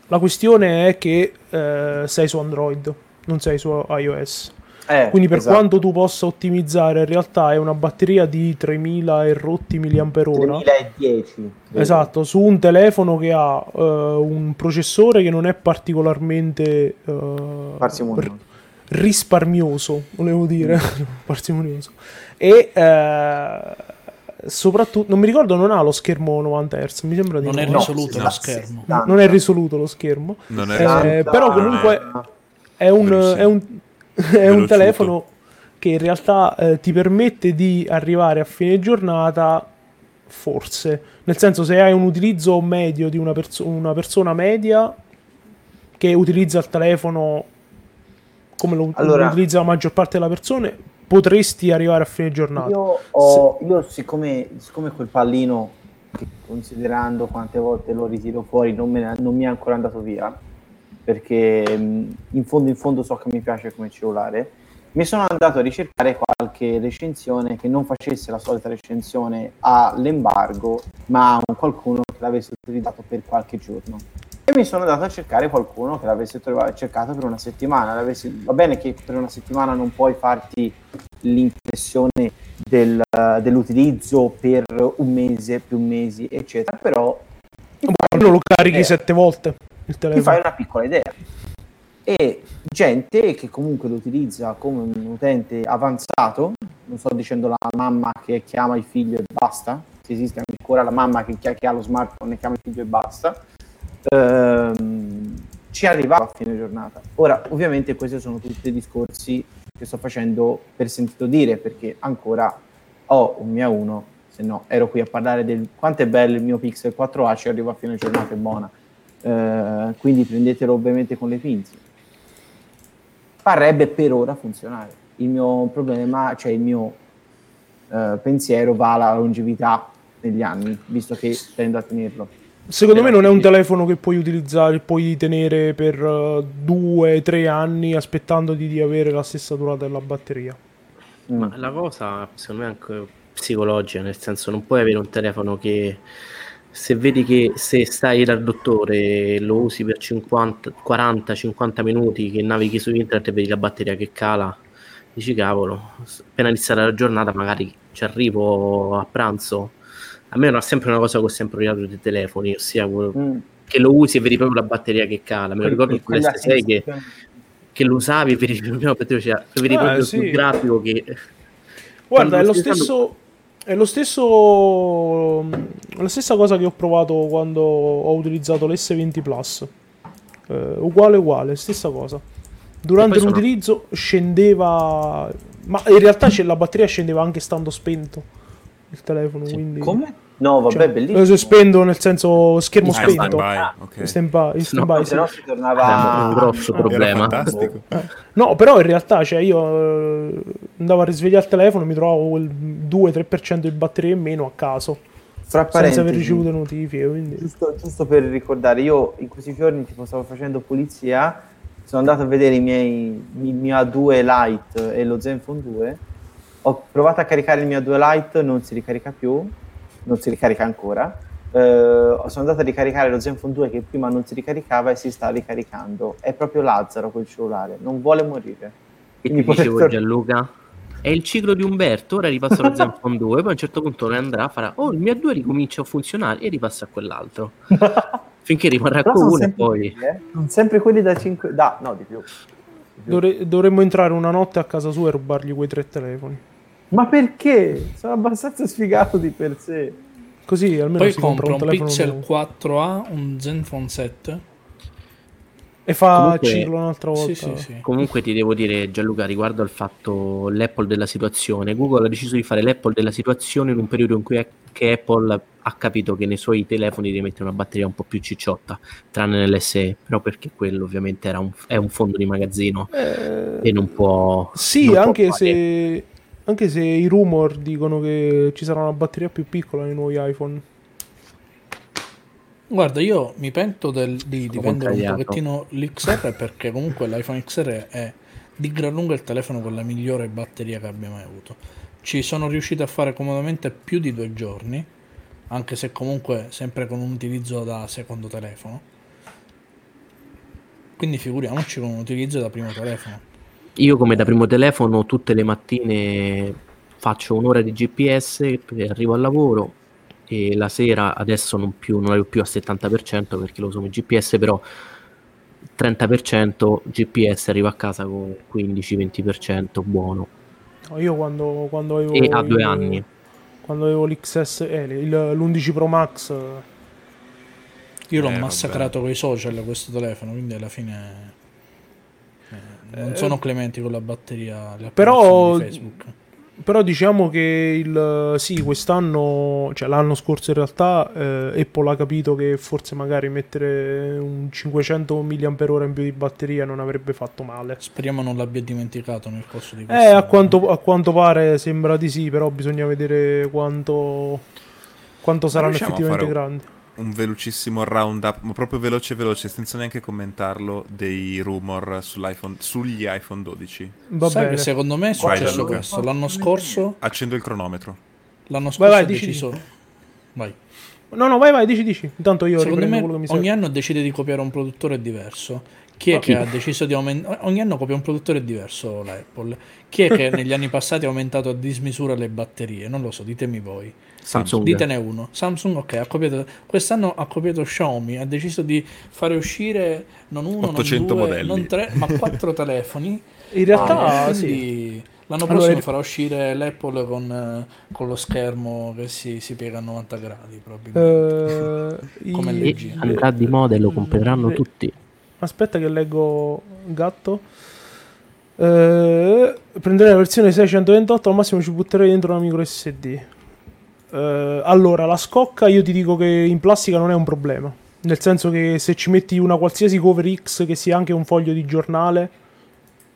La questione è che eh, sei su Android, non sei su iOS. Eh, Quindi per esatto. quanto tu possa ottimizzare, in realtà è una batteria di 3000 e rotti mAh. 2010. credo. Esatto, su un telefono che ha eh, un processore che non è particolarmente Parsimonioso. r- risparmioso, volevo dire, [laughs] parsimonioso. E eh, soprattutto, non mi ricordo, non ha lo schermo 90 Hz, mi sembra di Non no. è No, risoluto sì, lo schermo. sì, Non è risoluto lo schermo. Non è Eh, però comunque è un, Velocissimo. è un, è un telefono che in realtà eh, ti permette di arrivare a fine giornata, forse. Nel senso, se hai un utilizzo medio di una, perso- una persona media che utilizza il telefono come lo, Allora- lo utilizza la maggior parte delle persone, potresti arrivare a fine giornata. Io, ho, io siccome, siccome quel pallino, che considerando quante volte lo ritiro fuori, non, me ne- non mi è ancora andato via, perché mh, in fondo in fondo so che mi piace come cellulare, mi sono andato a ricercare qualche recensione che non facesse la solita recensione all'embargo, ma a un qualcuno che l'avesse utilizzato per qualche giorno. E mi sono andato a cercare qualcuno che l'avesse trovato, cercato per una settimana. l'avesse- va bene che per una settimana non puoi farti l'impressione del- dell'utilizzo per un mese, più mesi, eccetera, però Non lo carichi sette volte il ti telefono. fai una piccola idea. E gente che comunque lo utilizza come un utente avanzato, non sto dicendo la mamma che chiama il figlio e basta, se esiste ancora la mamma che, che ha lo smartphone e chiama il figlio e basta, ehm, ci arrivava a fine giornata. Ora, ovviamente questi sono tutti discorsi che sto facendo per sentito dire, perché ancora ho un mio 1, se no ero qui a parlare del quanto è bello il mio Pixel 4a, ci arrivo a fine giornata, è buona. Eh, quindi prendetelo ovviamente con le pinze. Parrebbe per ora funzionare. Il mio problema, cioè il mio eh, pensiero va alla longevità negli anni, visto che tendo a tenerlo. Secondo me non è un telefono che puoi utilizzare, puoi tenere per eh, due, tre anni aspettando di, avere la stessa durata della batteria. Mm. Ma la cosa, secondo me, è anche psicologica, nel senso non puoi avere un telefono che se vedi che se stai dal dottore e lo usi per 50, 40-50 minuti che navighi su internet e vedi la batteria che cala, dici cavolo, appena iniziata la giornata magari ci arrivo a pranzo. A me è sempre una cosa che ho sempre odiato dei telefoni, ossia Mm. che lo usi e vedi proprio la batteria che cala. Me lo ricordo con Quella l'S6 che, che lo usavi e vedi, la batteria, cioè, vedi Ah, proprio sì. sul grafico che... Guarda, è lo stesso. È lo stesso. La stessa cosa che ho provato quando ho utilizzato l'S20 Plus. Eh, uguale, uguale, stessa cosa. Durante poi sono- l'utilizzo scendeva, ma in realtà c'è- la batteria scendeva anche stando spento il telefono. Quindi... Come? No, vabbè, Cioè, bellissimo. eh, se spento nel senso schermo Ah, in spento. stand-by, ok. Stand-by, in stand-by, No, sì. se no si tornava un grosso Era problema. fantastico. No, però in realtà cioè, io eh, andavo a risvegliare il telefono e mi trovavo quel 2-3% di batteria in meno a caso, Fra senza aver ricevuto notifiche. Quindi... giusto, giusto per ricordare, io in questi giorni tipo stavo facendo pulizia, sono andato a vedere i miei il mio A2 Lite e lo Zenfone 2. Ho provato a caricare il mio A2 Lite, non si ricarica più, non si ricarica ancora. Eh, sono andato a ricaricare lo Zenfone 2 che prima non si ricaricava e si sta ricaricando. È proprio Lazzaro quel cellulare, non vuole morire. E ti dicevo potete- Gianluca, è il ciclo di Umberto, ora ripassa lo [laughs] Zenfone 2, poi a un certo punto ne andrà, farà, oh il mio 2 ricomincia a funzionare e ripassa a quell'altro. [laughs] Finché rimarrà con uno e poi... quelli, eh. Sempre quelli da 5... Da, no, di più. Dovre- dovremmo entrare una notte a casa sua e rubargli quei tre telefoni. Ma perché? Sono abbastanza sfigato di per sé. Così almeno Poi si compra compra un un Pixel nuovo. 4a, un Zenfone 7. E fa Comunque- ciclo un'altra volta. Sì, sì, sì. Comunque ti devo dire Gianluca riguardo al fatto l'Apple della situazione, Google ha deciso di fare l'Apple della situazione in un periodo in cui è- che Apple ha capito che nei suoi telefoni deve mettere una batteria un po' più cicciotta, tranne nell'SE, però perché quello ovviamente era un, è un fondo di magazzino Eh, e non può... Sì, non può anche fare- se, anche se i rumor dicono che ci sarà una batteria più piccola nei nuovi iPhone. Guarda, io mi pento del, di, di vendere un pochettino l'XR perché comunque l'iPhone XR è di gran lunga il telefono con la migliore batteria che abbia mai avuto. Ci sono riuscito a fare comodamente più di due giorni, anche se comunque sempre con un utilizzo da secondo telefono. Quindi figuriamoci con un utilizzo da primo telefono. Io come da primo telefono tutte le mattine faccio un'ora di GPS e arrivo al lavoro e la sera adesso non, più, non più al 70% perché lo uso come GPS, però 30% GPS arrivo a casa con 15-20% buono No, io quando, quando avevo e a due il- anni. Quando avevo l'XS, eh, il- l'11 Pro Max, Io l'ho Eh, massacrato con i social questo telefono, quindi alla fine eh, non Eh, sono clementi con la batteria. le però- Facebook. Però diciamo che il, sì, quest'anno, cioè l'anno scorso in realtà, eh, Apple ha capito che forse magari mettere un 500 mAh in più di batteria non avrebbe fatto male. Speriamo non l'abbia dimenticato nel corso di Eh, questo a quanto, a quanto pare sembra di sì, però bisogna vedere quanto, quanto saranno effettivamente fare grandi. Un velocissimo roundup, ma proprio veloce veloce, senza neanche commentarlo, dei rumor sull'iPhone, sugli iPhone 12. Va Sai bene. che secondo me è Vai, successo Gianluca. questo. L'anno scorso, Accendo il cronometro. l'anno scorso Vai, vai, dici, deciso... Vai. No, no, vai, vai, dici, dici. Intanto io Secondo me ogni anno decide di copiare un produttore diverso. Chi è che ha deciso di aumentare? Ogni anno copia un produttore diverso l'Apple. Chi è che [laughs] negli anni passati ha aumentato a dismisura le batterie? Non lo so, ditemi voi. Samsung. Ditene uno. Samsung, ok, ha copiato. Quest'anno ha copiato Xiaomi. Ha deciso di fare uscire non uno, 800 non due, modelli. non tre, ma quattro [laughs] telefoni. In realtà, Ah, sì. L'anno Allora, prossimo ri- farà uscire l'Apple con, eh, con lo schermo che si, si piega a 90 gradi, probabilmente. Eh, [laughs] Come i- LG. andrà di moda e lo compreranno Eh, tutti. Aspetta che leggo gatto. Eh, prenderei la versione 628, al massimo ci butterei dentro una micro SD. Eh, allora, la scocca io ti dico che in plastica non è un problema. Nel senso che se ci metti una qualsiasi cover X che sia anche un foglio di giornale,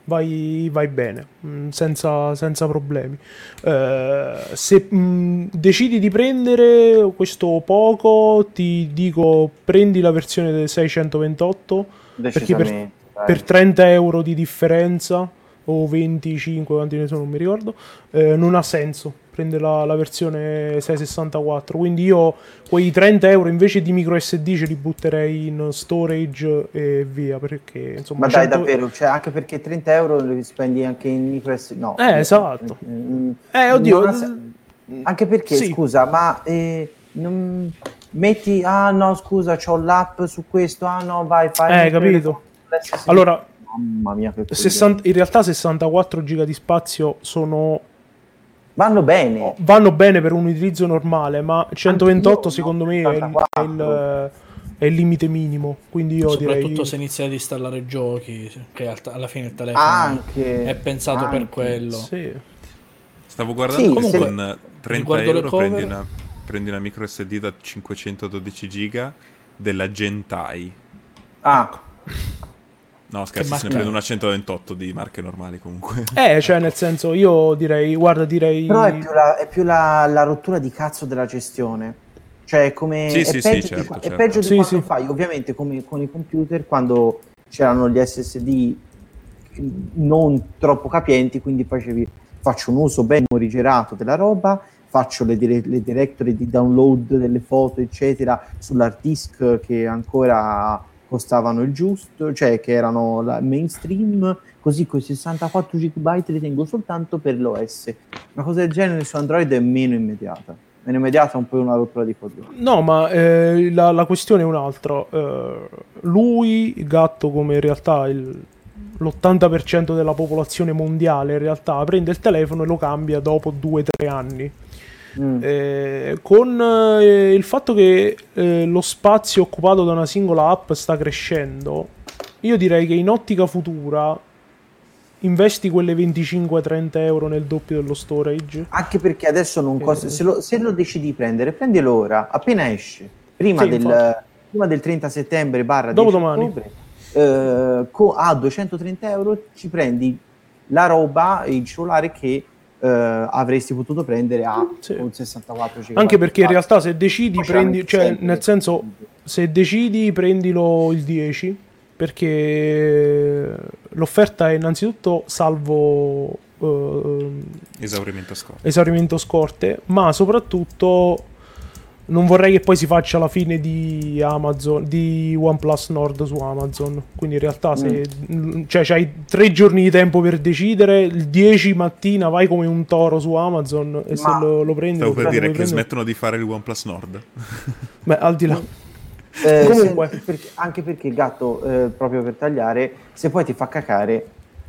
vai, vai bene, mm, senza, senza problemi. Eh, se mm, decidi di prendere questo poco, ti dico prendi la versione del 628 perché per, per 30 euro di differenza o 25 quanti ne sono non mi ricordo eh, non ha senso prendere la, la versione 664 quindi io quei 30 euro invece di micro SD ce li butterei in storage e via perché insomma Ma dai, 100 davvero, cioè, anche perché 30 euro li spendi anche in micro SD. No. Eh, esatto. Mm, eh oddio Anche perché, Sì. scusa, ma eh, non metti, ah no, scusa, c'ho l'app su questo, ah no, vai, fai. Eh, capito. allora Mamma mia, che 60 in realtà 64 giga di spazio sono Vanno bene. vanno bene per un utilizzo normale, ma 128 Anch'io, secondo no, me è il, è 74. il- è il limite minimo. Quindi io Soprattutto direi. se inizi ad installare giochi, che al- alla fine il telefono Anche, è pensato per anche. quello. Sì. Stavo guardando Sì, se- con 30 riguardo le euro prendi una, prendi una micro SD da 512 giga della Gentai. Ah, No, scherzo, se ne prendo una 128 di marche normali comunque. Eh, cioè, nel senso, io direi, guarda, direi. però è più, la, è più la, la rottura di cazzo della gestione. Cioè, come Sì, è, sì, sì, peggio certo, di, qua- è certo. peggio di Sì, quanto sì. fai. Ovviamente, come con i computer, quando c'erano gli SSD non troppo capienti, quindi facevi faccio un uso ben morigerato della roba, faccio le, dire- le directory di download delle foto, eccetera, sull'hard disk che ancora costavano il giusto, cioè che erano la mainstream, così con i 64 GB li tengo soltanto per l'OS. Una cosa del genere su Android è meno immediata. Meno immediata è un po' una rottura di coglioni. No, ma eh, la, la questione è un'altra. Eh, lui, gatto, come in realtà il- l'80% della popolazione mondiale, in realtà prende il telefono e lo cambia dopo 2-3 anni. Mm. Eh, con eh, il fatto che eh, lo spazio occupato da una singola app sta crescendo, io direi che in ottica futura investi quelle 25-30 euro nel doppio dello storage. Anche perché adesso non Eh, costa. Se lo, se lo decidi di prendere, prendilo ora, appena esce. Prima, Sì, del, prima del 30 settembre barra 10 Dopodomani. ottobre, eh, co- a 230 euro ci prendi la roba, il cellulare che eh, avresti potuto prendere a Sì. un 64 GB. Anche perché in realtà se decidi prendi, cioè nel senso se decidi prendilo il 10 perché l'offerta è innanzitutto salvo ehm, Esaurimento scorto. esaurimento scorte, ma soprattutto non vorrei che poi si faccia la fine di Amazon, di OnePlus Nord su Amazon. Quindi in realtà se cioè hai tre giorni di tempo per decidere, il 10 mattina vai come un toro su Amazon e se Ma- lo, lo prendi Stavo per dire che prendi. smettono di fare il OnePlus Nord. [laughs] Beh, al di là. Eh, Comunque. se- perché- anche perché il gatto, eh, proprio per tagliare, se poi ti fa cacare,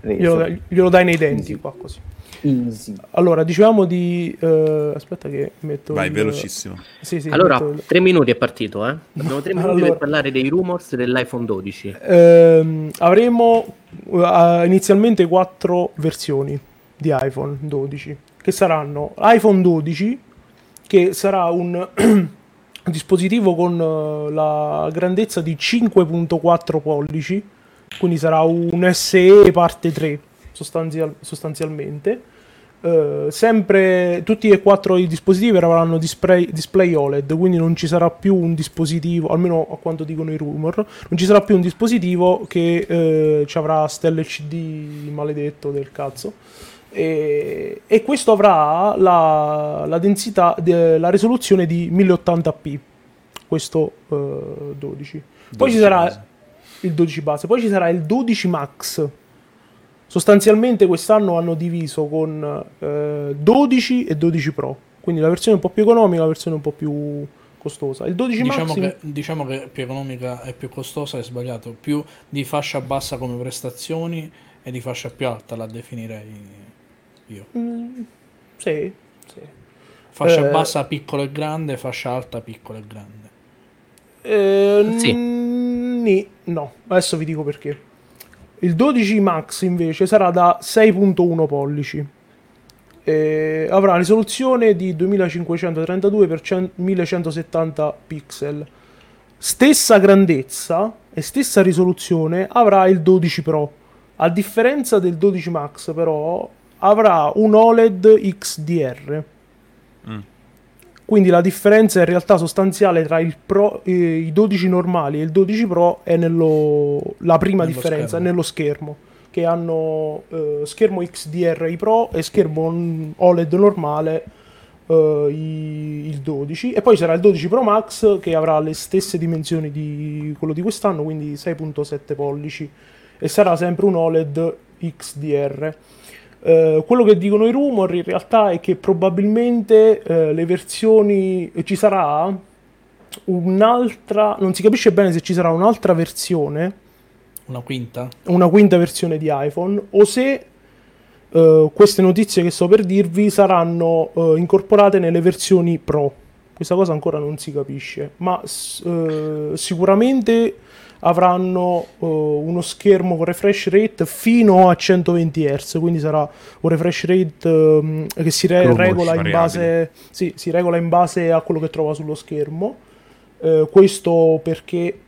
Glielo, glielo dai nei denti qua così. Easy. Allora, dicevamo di eh, aspetta che metto Vai, il- velocissimo. Sì, sì, Allora, metto tre minuti è partito, eh? Abbiamo tre [laughs] minuti Allora. per parlare dei rumors dell'iPhone 12. Ehm, avremo eh, inizialmente quattro versioni di iPhone 12 che saranno iPhone 12 che sarà un [clears throat] dispositivo con eh, la grandezza di 5.4 pollici quindi sarà un SE parte 3 sostanzial- sostanzialmente Eh, sempre tutti e quattro i dispositivi avranno display, display OLED, quindi non ci sarà più un dispositivo, almeno a quanto dicono i rumor, non ci sarà più un dispositivo che eh, ci avrà stelle CD maledetto del cazzo. E, e questo avrà la, la densità, de- la risoluzione di 1080p. Questo eh, 12. Poi 12 ci sarà base. il 12 base, poi ci sarà il 12 Max. Sostanzialmente quest'anno hanno diviso con eh, 12 e 12 Pro, quindi la versione un po' più economica, la versione un po' più costosa. Il 12 Diciamo Max che, diciamo che più economica e più costosa è sbagliato, più di fascia bassa come prestazioni e di fascia più alta la definirei io. Mm, sì, sì. Fascia Eh, bassa piccola e grande, fascia alta piccola e grande. Eh, Sì. ni- no, adesso vi dico perché. Il 12 Max invece sarà da 6.1 pollici. E avrà risoluzione di 2532 x 1170 pixel. Stessa grandezza e stessa risoluzione avrà il 12 Pro. A differenza del 12 Max, però, avrà un OLED XDR. Mm. Quindi la differenza in realtà sostanziale tra il Pro, eh, i 12 normali e il 12 Pro è nello, la prima Nello differenza, schermo. nello schermo. Che hanno eh, schermo XDR i Pro e schermo OLED normale eh, i- il 12. E poi sarà il 12 Pro Max che avrà le stesse dimensioni di quello di quest'anno, quindi 6.7 pollici. E sarà sempre un OLED XDR. Eh, quello che dicono i rumor in realtà è che probabilmente eh, le versioni ci sarà un'altra, non si capisce bene se ci sarà un'altra versione, Una quinta? una quinta versione di iPhone, o se eh, queste notizie che sto per dirvi saranno eh, incorporate nelle versioni Pro. Questa cosa ancora non si capisce, ma eh, sicuramente avranno eh, uno schermo con refresh rate fino a 120 Hz, quindi sarà un refresh rate ehm, che si re- regola base sì, si regola in base a quello che trova sullo schermo. Eh, questo perché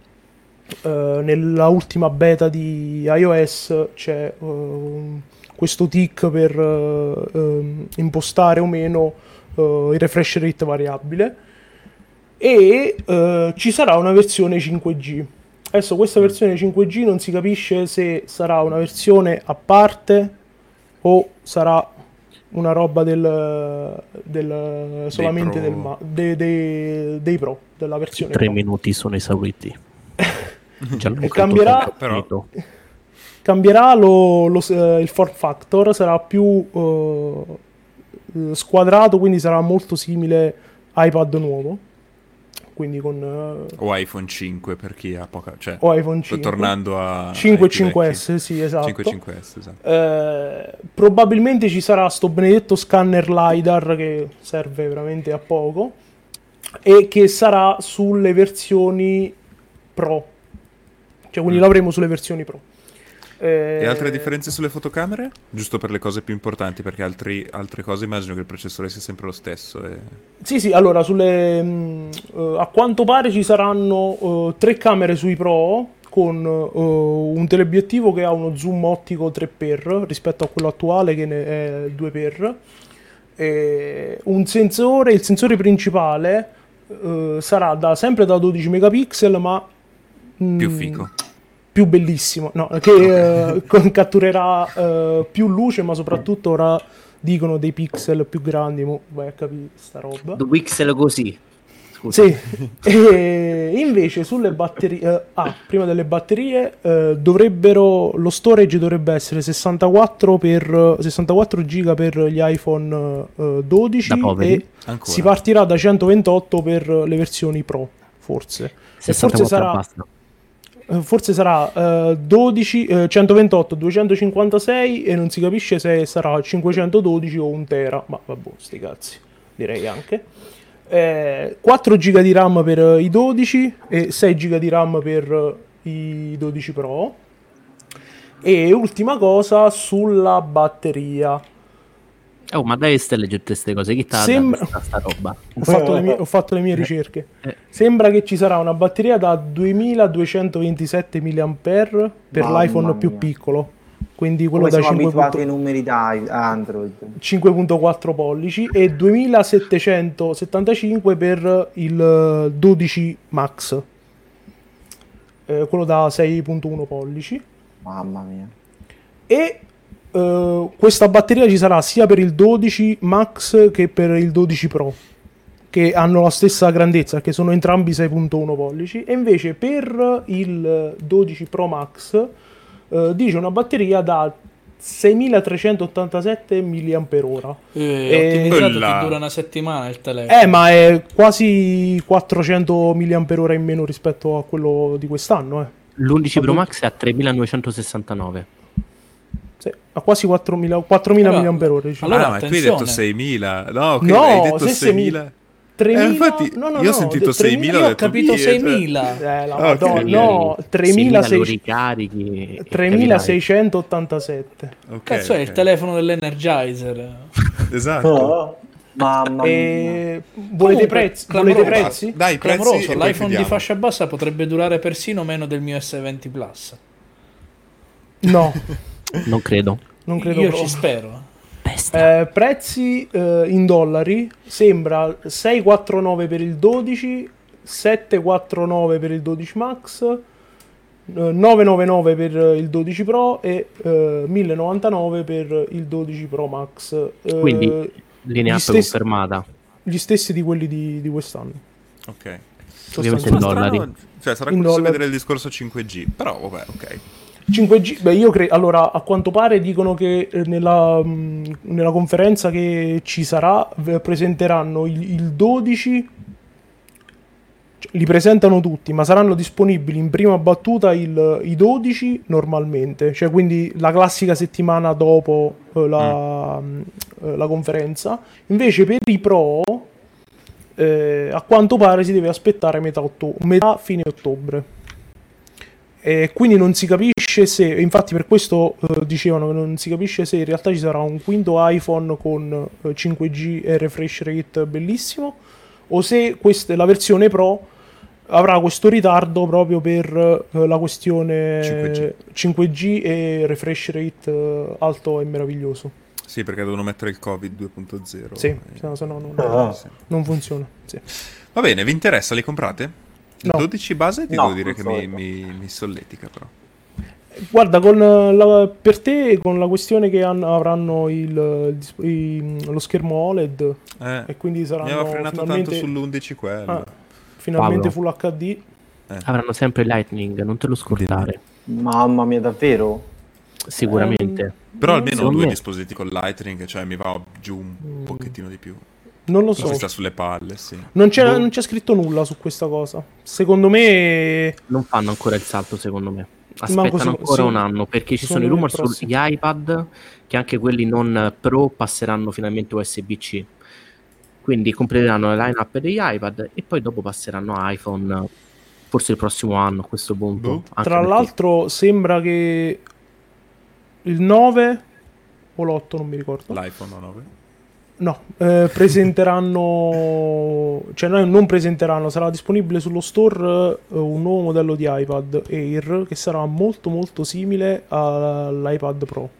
eh, nella ultima beta di iOS c'è ehm, questo tick per ehm, impostare o meno il refresh rate variabile e ci sarà una versione 5G. Adesso questa versione 5G non si capisce se sarà una versione a parte o sarà una roba del, del solamente Pro. del ma- de- de- dei Pro, della versione Tre Pro. minuti sono esauriti. [laughs] E cambierà- finito. Cambierà lo- lo- eh, il form factor, sarà più eh, squadrato, quindi sarà molto simile iPad nuovo. Quindi con eh, O iPhone 5 per chi ha poca... Cioè, o iPhone sto 5. tornando a... 5 ai più vecchi. 5S, sì, esatto. 5 5S, esatto. Eh, probabilmente ci sarà sto benedetto scanner LiDAR che serve veramente a poco e che sarà sulle versioni Pro. Cioè, quindi Mm. l'avremo sulle versioni Pro. E altre differenze sulle fotocamere? Giusto per le cose più importanti, perché altri- altre cose immagino che il processore sia sempre lo stesso. E... Sì, sì, allora sulle, mh, eh, a quanto pare ci saranno eh, tre camere sui Pro con eh, un teleobiettivo che ha uno zoom ottico 3x rispetto a quello attuale che ne è 2x. E un sensore, il sensore principale sarà da, sempre da 12 megapixel, ma mh, Più fico. Più bellissimo, no, che eh, [laughs] catturerà eh, più luce, ma soprattutto ora dicono dei pixel più grandi, mo vai a capire sta roba. Due pixel così. Scusa. Sì, [laughs] e invece sulle batterie, eh, ah, prima delle batterie, eh, dovrebbero, lo storage dovrebbe essere 64 per 64 giga per gli iPhone eh, 12 Da poveri. e Ancora. si partirà da 128 per le versioni Pro, forse. E 64 forse sarà basta. Eh, Forse sarà eh, 12, eh, 128, 256 e non si capisce se sarà 512 o un tera, ma vabbè, sti cazzi, direi anche. Eh, 4 GB di RAM per eh, i 12 e 6 GB di RAM per eh, i 12 Pro. E ultima cosa sulla batteria. Oh, ma dai, stai leggendo queste cose. Chi t'ha Sembra- sta, roba? Ho fatto, le mie, ho fatto le mie ricerche. eh. Sembra che ci sarà una batteria da 2227 mAh per Mamma l'iPhone più mia. piccolo. Quindi quello Come da siamo 5 abituati ai numeri da Android. 5.4 pollici e 2775 per il eh, 12 Max. Eh, quello da 6.1 pollici. Mamma mia. E eh, questa batteria ci sarà sia per il 12 Max che per il 12 Pro, che hanno la stessa grandezza, che sono entrambi 6.1 pollici. E invece per il 12 Pro Max eh, dice una batteria da 6387 mAh. Eh, E- Quella- ti dura una settimana il telefono. Eh, ma è quasi 400 mAh in meno rispetto a quello di quest'anno. Eh. L'11 Pro Max è a 3969. Sì, ha quasi 4.000 4.000 Allora- mAh. diciamo. ah, allora, ma qui hai detto attenzione. 6.000. No, No, hai detto se 6.000. 3.000 Eh, infatti, no, no, io ho no, sentito de- 6.000, Io ho capito "Dio, cioè". 6.000. Eh, la Ah, Madonna, ok. no, 3600 lo 3600 ricarichi. e 3687. Ok, Cazzo è il telefono dell'Energizer. [laughs] Esatto. Oh, mamma mia. E volete Comunque, prezzi? Volete prezzi? Dai, i prezzi l'iPhone di fascia bassa potrebbe durare persino meno del mio S20 Plus. No, [laughs] Non credo. non credo Io proprio. ci spero. Eh, prezzi eh, in dollari sembra 649 per il 12, 749 per il 12 Max, eh, 999 per il 12 Pro e eh, 1099 per il 12 Pro Max. Eh, Quindi, Linea stessi- confermata. Gli stessi di quelli di, di quest'anno. Ok. Ovviamente Sostanzialmente. in dollari. Strano, Cioè, sarà In curioso dollari. vedere il discorso 5G. Però, vabbè, ok. 5G, beh, io credo. Allora, a quanto pare dicono che eh, nella, mh, nella conferenza che ci sarà presenteranno il, il 12. cioè, Li presentano tutti, ma saranno disponibili in prima battuta il- i 12 normalmente, cioè quindi la classica settimana dopo eh, la, mh, eh, la conferenza. Invece per i Pro eh, a quanto pare si deve aspettare metà, otto- metà fine ottobre. E quindi non si capisce se, infatti per questo eh, dicevano che non si capisce se in realtà ci sarà un quinto iPhone con eh, 5G e refresh rate bellissimo o se questa, la versione Pro avrà questo ritardo proprio per eh, la questione 5G. 5G e refresh rate eh, alto e meraviglioso. Sì, perché devono mettere il Covid 2.0. Sì, Eh, se no, se no non, Ah. non funziona. Sì. Va bene, vi interessa? Li comprate? Il No. 12 base ti No, devo dire che mi, mi, mi solletica però. Guarda, con eh, la- per te, con la questione che hanno- avranno il, il lo schermo OLED Eh, e quindi mi saranno aveva frenato tanto finalmente, sull'11 quello. ah, finalmente Paolo. Full HD. Avranno sempre Lightning, non te lo scordare. Mamma mia, davvero? Sicuramente. Però non almeno due me- dispositivi con Lightning, cioè mi va giù un Mm. pochettino di più. Non lo so. sta sulle palle, sì. Non c'è, Boh. non c'è scritto nulla su questa cosa. Secondo me, Non fanno ancora il salto, secondo me. Aspettano se- ancora sì. un anno perché ci sono i Secondo me rumor sugli iPad che anche quelli non Pro passeranno finalmente USB-C. Quindi completeranno la lineup degli iPad e poi dopo passeranno a iPhone forse il prossimo anno a questo punto. Boh. Anche tra perché- l'altro, sembra che il 9 o l'8, non mi ricordo. L'iPhone 9. No, eh, presenteranno, cioè no, non presenteranno, sarà disponibile sullo store eh, un nuovo modello di iPad Air che sarà molto molto simile all'iPad Pro.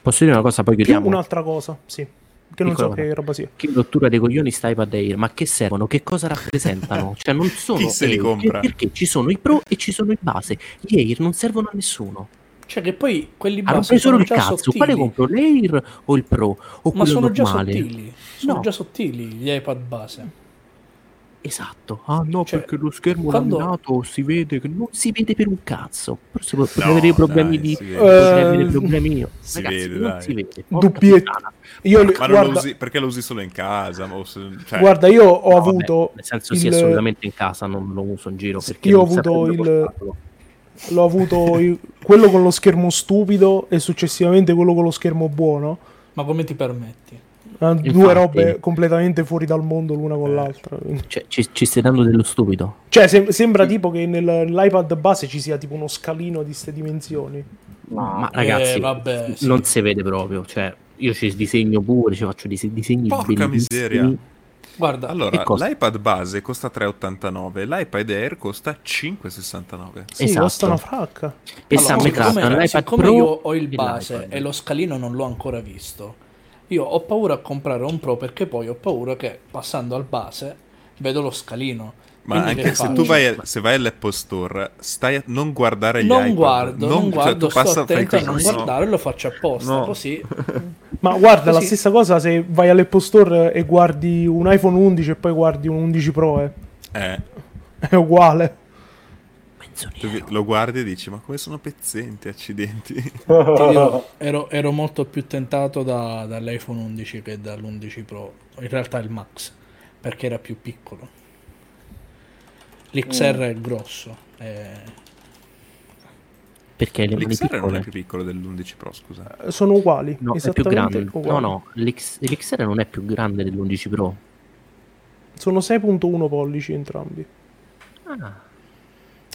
Posso dire una cosa, poi Più chiudiamo. un'altra cosa, sì, che non so Piccola che roba sia. Che rottura dei coglioni sta iPad Air, ma che servono? Che cosa rappresentano? [laughs] Cioè non sono Chi se li Air, compra? Perché ci sono i Pro e ci sono i base. Gli Air non servono a nessuno. Cioè che poi quelli Hanno base preso sono il già cazzo. sottili. Quale compro? L'Air o il Pro? O Ma sono già normale? sottili. Sono No. già sottili gli iPad base. Esatto. Ah no, Cioè, perché lo schermo quando- laminato si vede che non si vede per un cazzo. Forse pot- potrei No, avere problemi dai, di... si problemi io. si Ragazzi, vede, non dai. si vede. Dubbietto. Io, le- Ma guarda, lo usi perché lo usi solo in casa? ma se- cioè, guarda, io ho No, vabbè, avuto nel senso il- sì, assolutamente in casa non lo uso in giro perché Io ho avuto il- portarlo. L'ho avuto il- quello con lo schermo stupido e successivamente quello con lo schermo buono. Ma come ti permetti? Eh, Due robe completamente fuori dal mondo l'una con Eh. l'altra. Cioè, ci, ci stai dando dello stupido. Cioè, sem- sembra tipo che nel- nell'iPad base ci sia tipo uno scalino di ste dimensioni. Ma, Ma ragazzi, Eh, vabbè, sì. non si vede proprio. Cioè, io ci disegno pure, ci faccio dise- disegni Porca bellissimi. miseria. Guarda, Allora, l'iPad base costa 3,89, l'iPad Air costa 5,69. Sì, Esatto. costa una fracca. E allora, siccome, siccome Pro io ho il base e lo scalino non l'ho ancora visto, io ho paura a comprare un Pro perché poi ho paura che passando al base vedo lo scalino. Ma Quindi anche che se tu vai, se vai all'Apple Store, stai a non guardare gli non iPad. guardo, non, cioè, guardo, tu sto passa- fai attento a non no. guardare lo faccio apposta, No. così [laughs] Ma guarda, la Così. stessa cosa se vai all'Apple Store e guardi un iPhone 11 e poi guardi un 11 Pro, eh. Eh, [laughs] è uguale. lo guardi e dici, ma come sono pezzenti, accidenti. ti dirò, [laughs] ero, ero molto più tentato da- dall'iPhone 11 che dall'11 Pro, in realtà il Max, perché era più piccolo. L'XR è grosso. è- Perché le L'XR non è piccole. più piccolo dell'U11 Pro, scusa. Sono uguali. No, è più grande. No, uguali. no, l'X- l'XR non è più grande dell'11 Pro. Sono 6.1 pollici entrambi. Ah,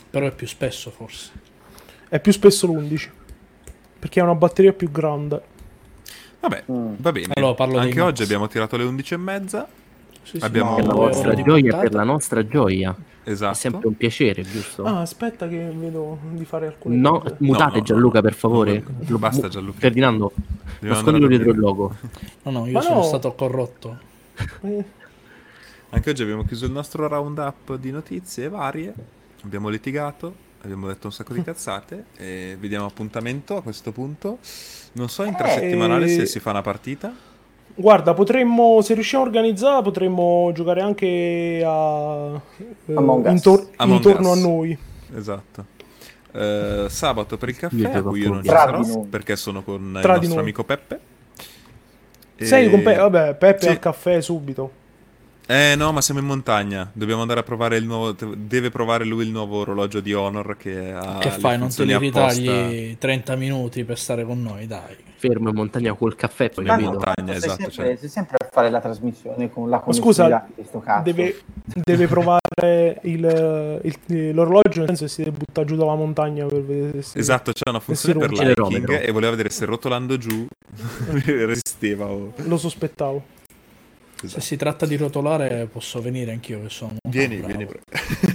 Però è più spesso forse. È più spesso l'11. Perché ha una batteria più grande. Vabbè, Mm. va bene. Allora, Anche oggi abbiamo tirato le 11 e mezza. Sì, sì, Abbiamo- no, per la di gioia, per la nostra gioia. Esatto. È sempre un piacere, giusto? Ah, aspetta che vedo di fare alcune No, cose. mutate No, no, Gianluca no. per favore. No, Lo- basta, Gianluca. Ferdinando, nascondilo dietro il logo. No, no, io Ma sono no. stato corrotto. Eh, Anche oggi abbiamo chiuso il nostro roundup di notizie varie. Abbiamo litigato, abbiamo detto un sacco di [laughs] cazzate. E vi diamo appuntamento a questo punto. Non so, in tre Eh, se si fa una partita. Guarda, potremmo, se riusciamo a organizzare, potremmo giocare anche a eh, Among Us. intor- Among intorno Us. a noi. Esatto. Eh, sabato per il caffè, Io a cui io non ci sarò perché sono con Tra il nostro amico Peppe. E- Sei con Peppe? Vabbè, Peppe Sì. al caffè subito. Eh no, ma siamo in montagna. Dobbiamo andare a provare il nuovo. Deve provare lui il nuovo orologio di Honor che ha. Che fai? Non te li ritagli 30 minuti per stare con noi, dai. Fermo in montagna col caffè, poi capito? no, montagna, sei, esatto, sempre, cioè. sei sempre a fare la trasmissione con la Ma scusa, connessione cazzo. Deve, deve provare il, il- l'orologio, nel senso che si deve buttare giù dalla montagna per vedere se... Esatto, c'è una funzione per l'hiking e voleva vedere se rotolando giù [laughs] resisteva. o- Lo sospettavo. Se si tratta di rotolare, posso venire anch'io che sono. Vieni, bravo. vieni.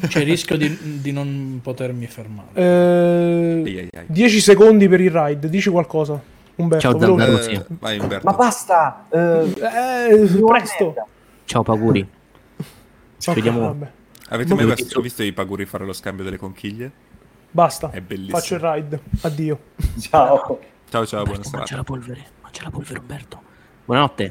C'è il rischio di, [laughs] di non potermi fermare. Eh, Ai, ai, ai. 10 secondi per il ride, dici qualcosa. Umberto, Ciao. Zandaro. Eh, vai Umberto. Ma basta! Eh, Eh, presto. Ciao Paguri. Ci Ok, vediamo. vabbè. Avete mai visto, visto i paguri fare lo scambio delle conchiglie? Basta. È bellissimo. Faccio il ride. Addio. ciao. Ciao ciao, buona Umberto, serata. mangia la polvere. Mangia la polvere, Umberto. Buonanotte.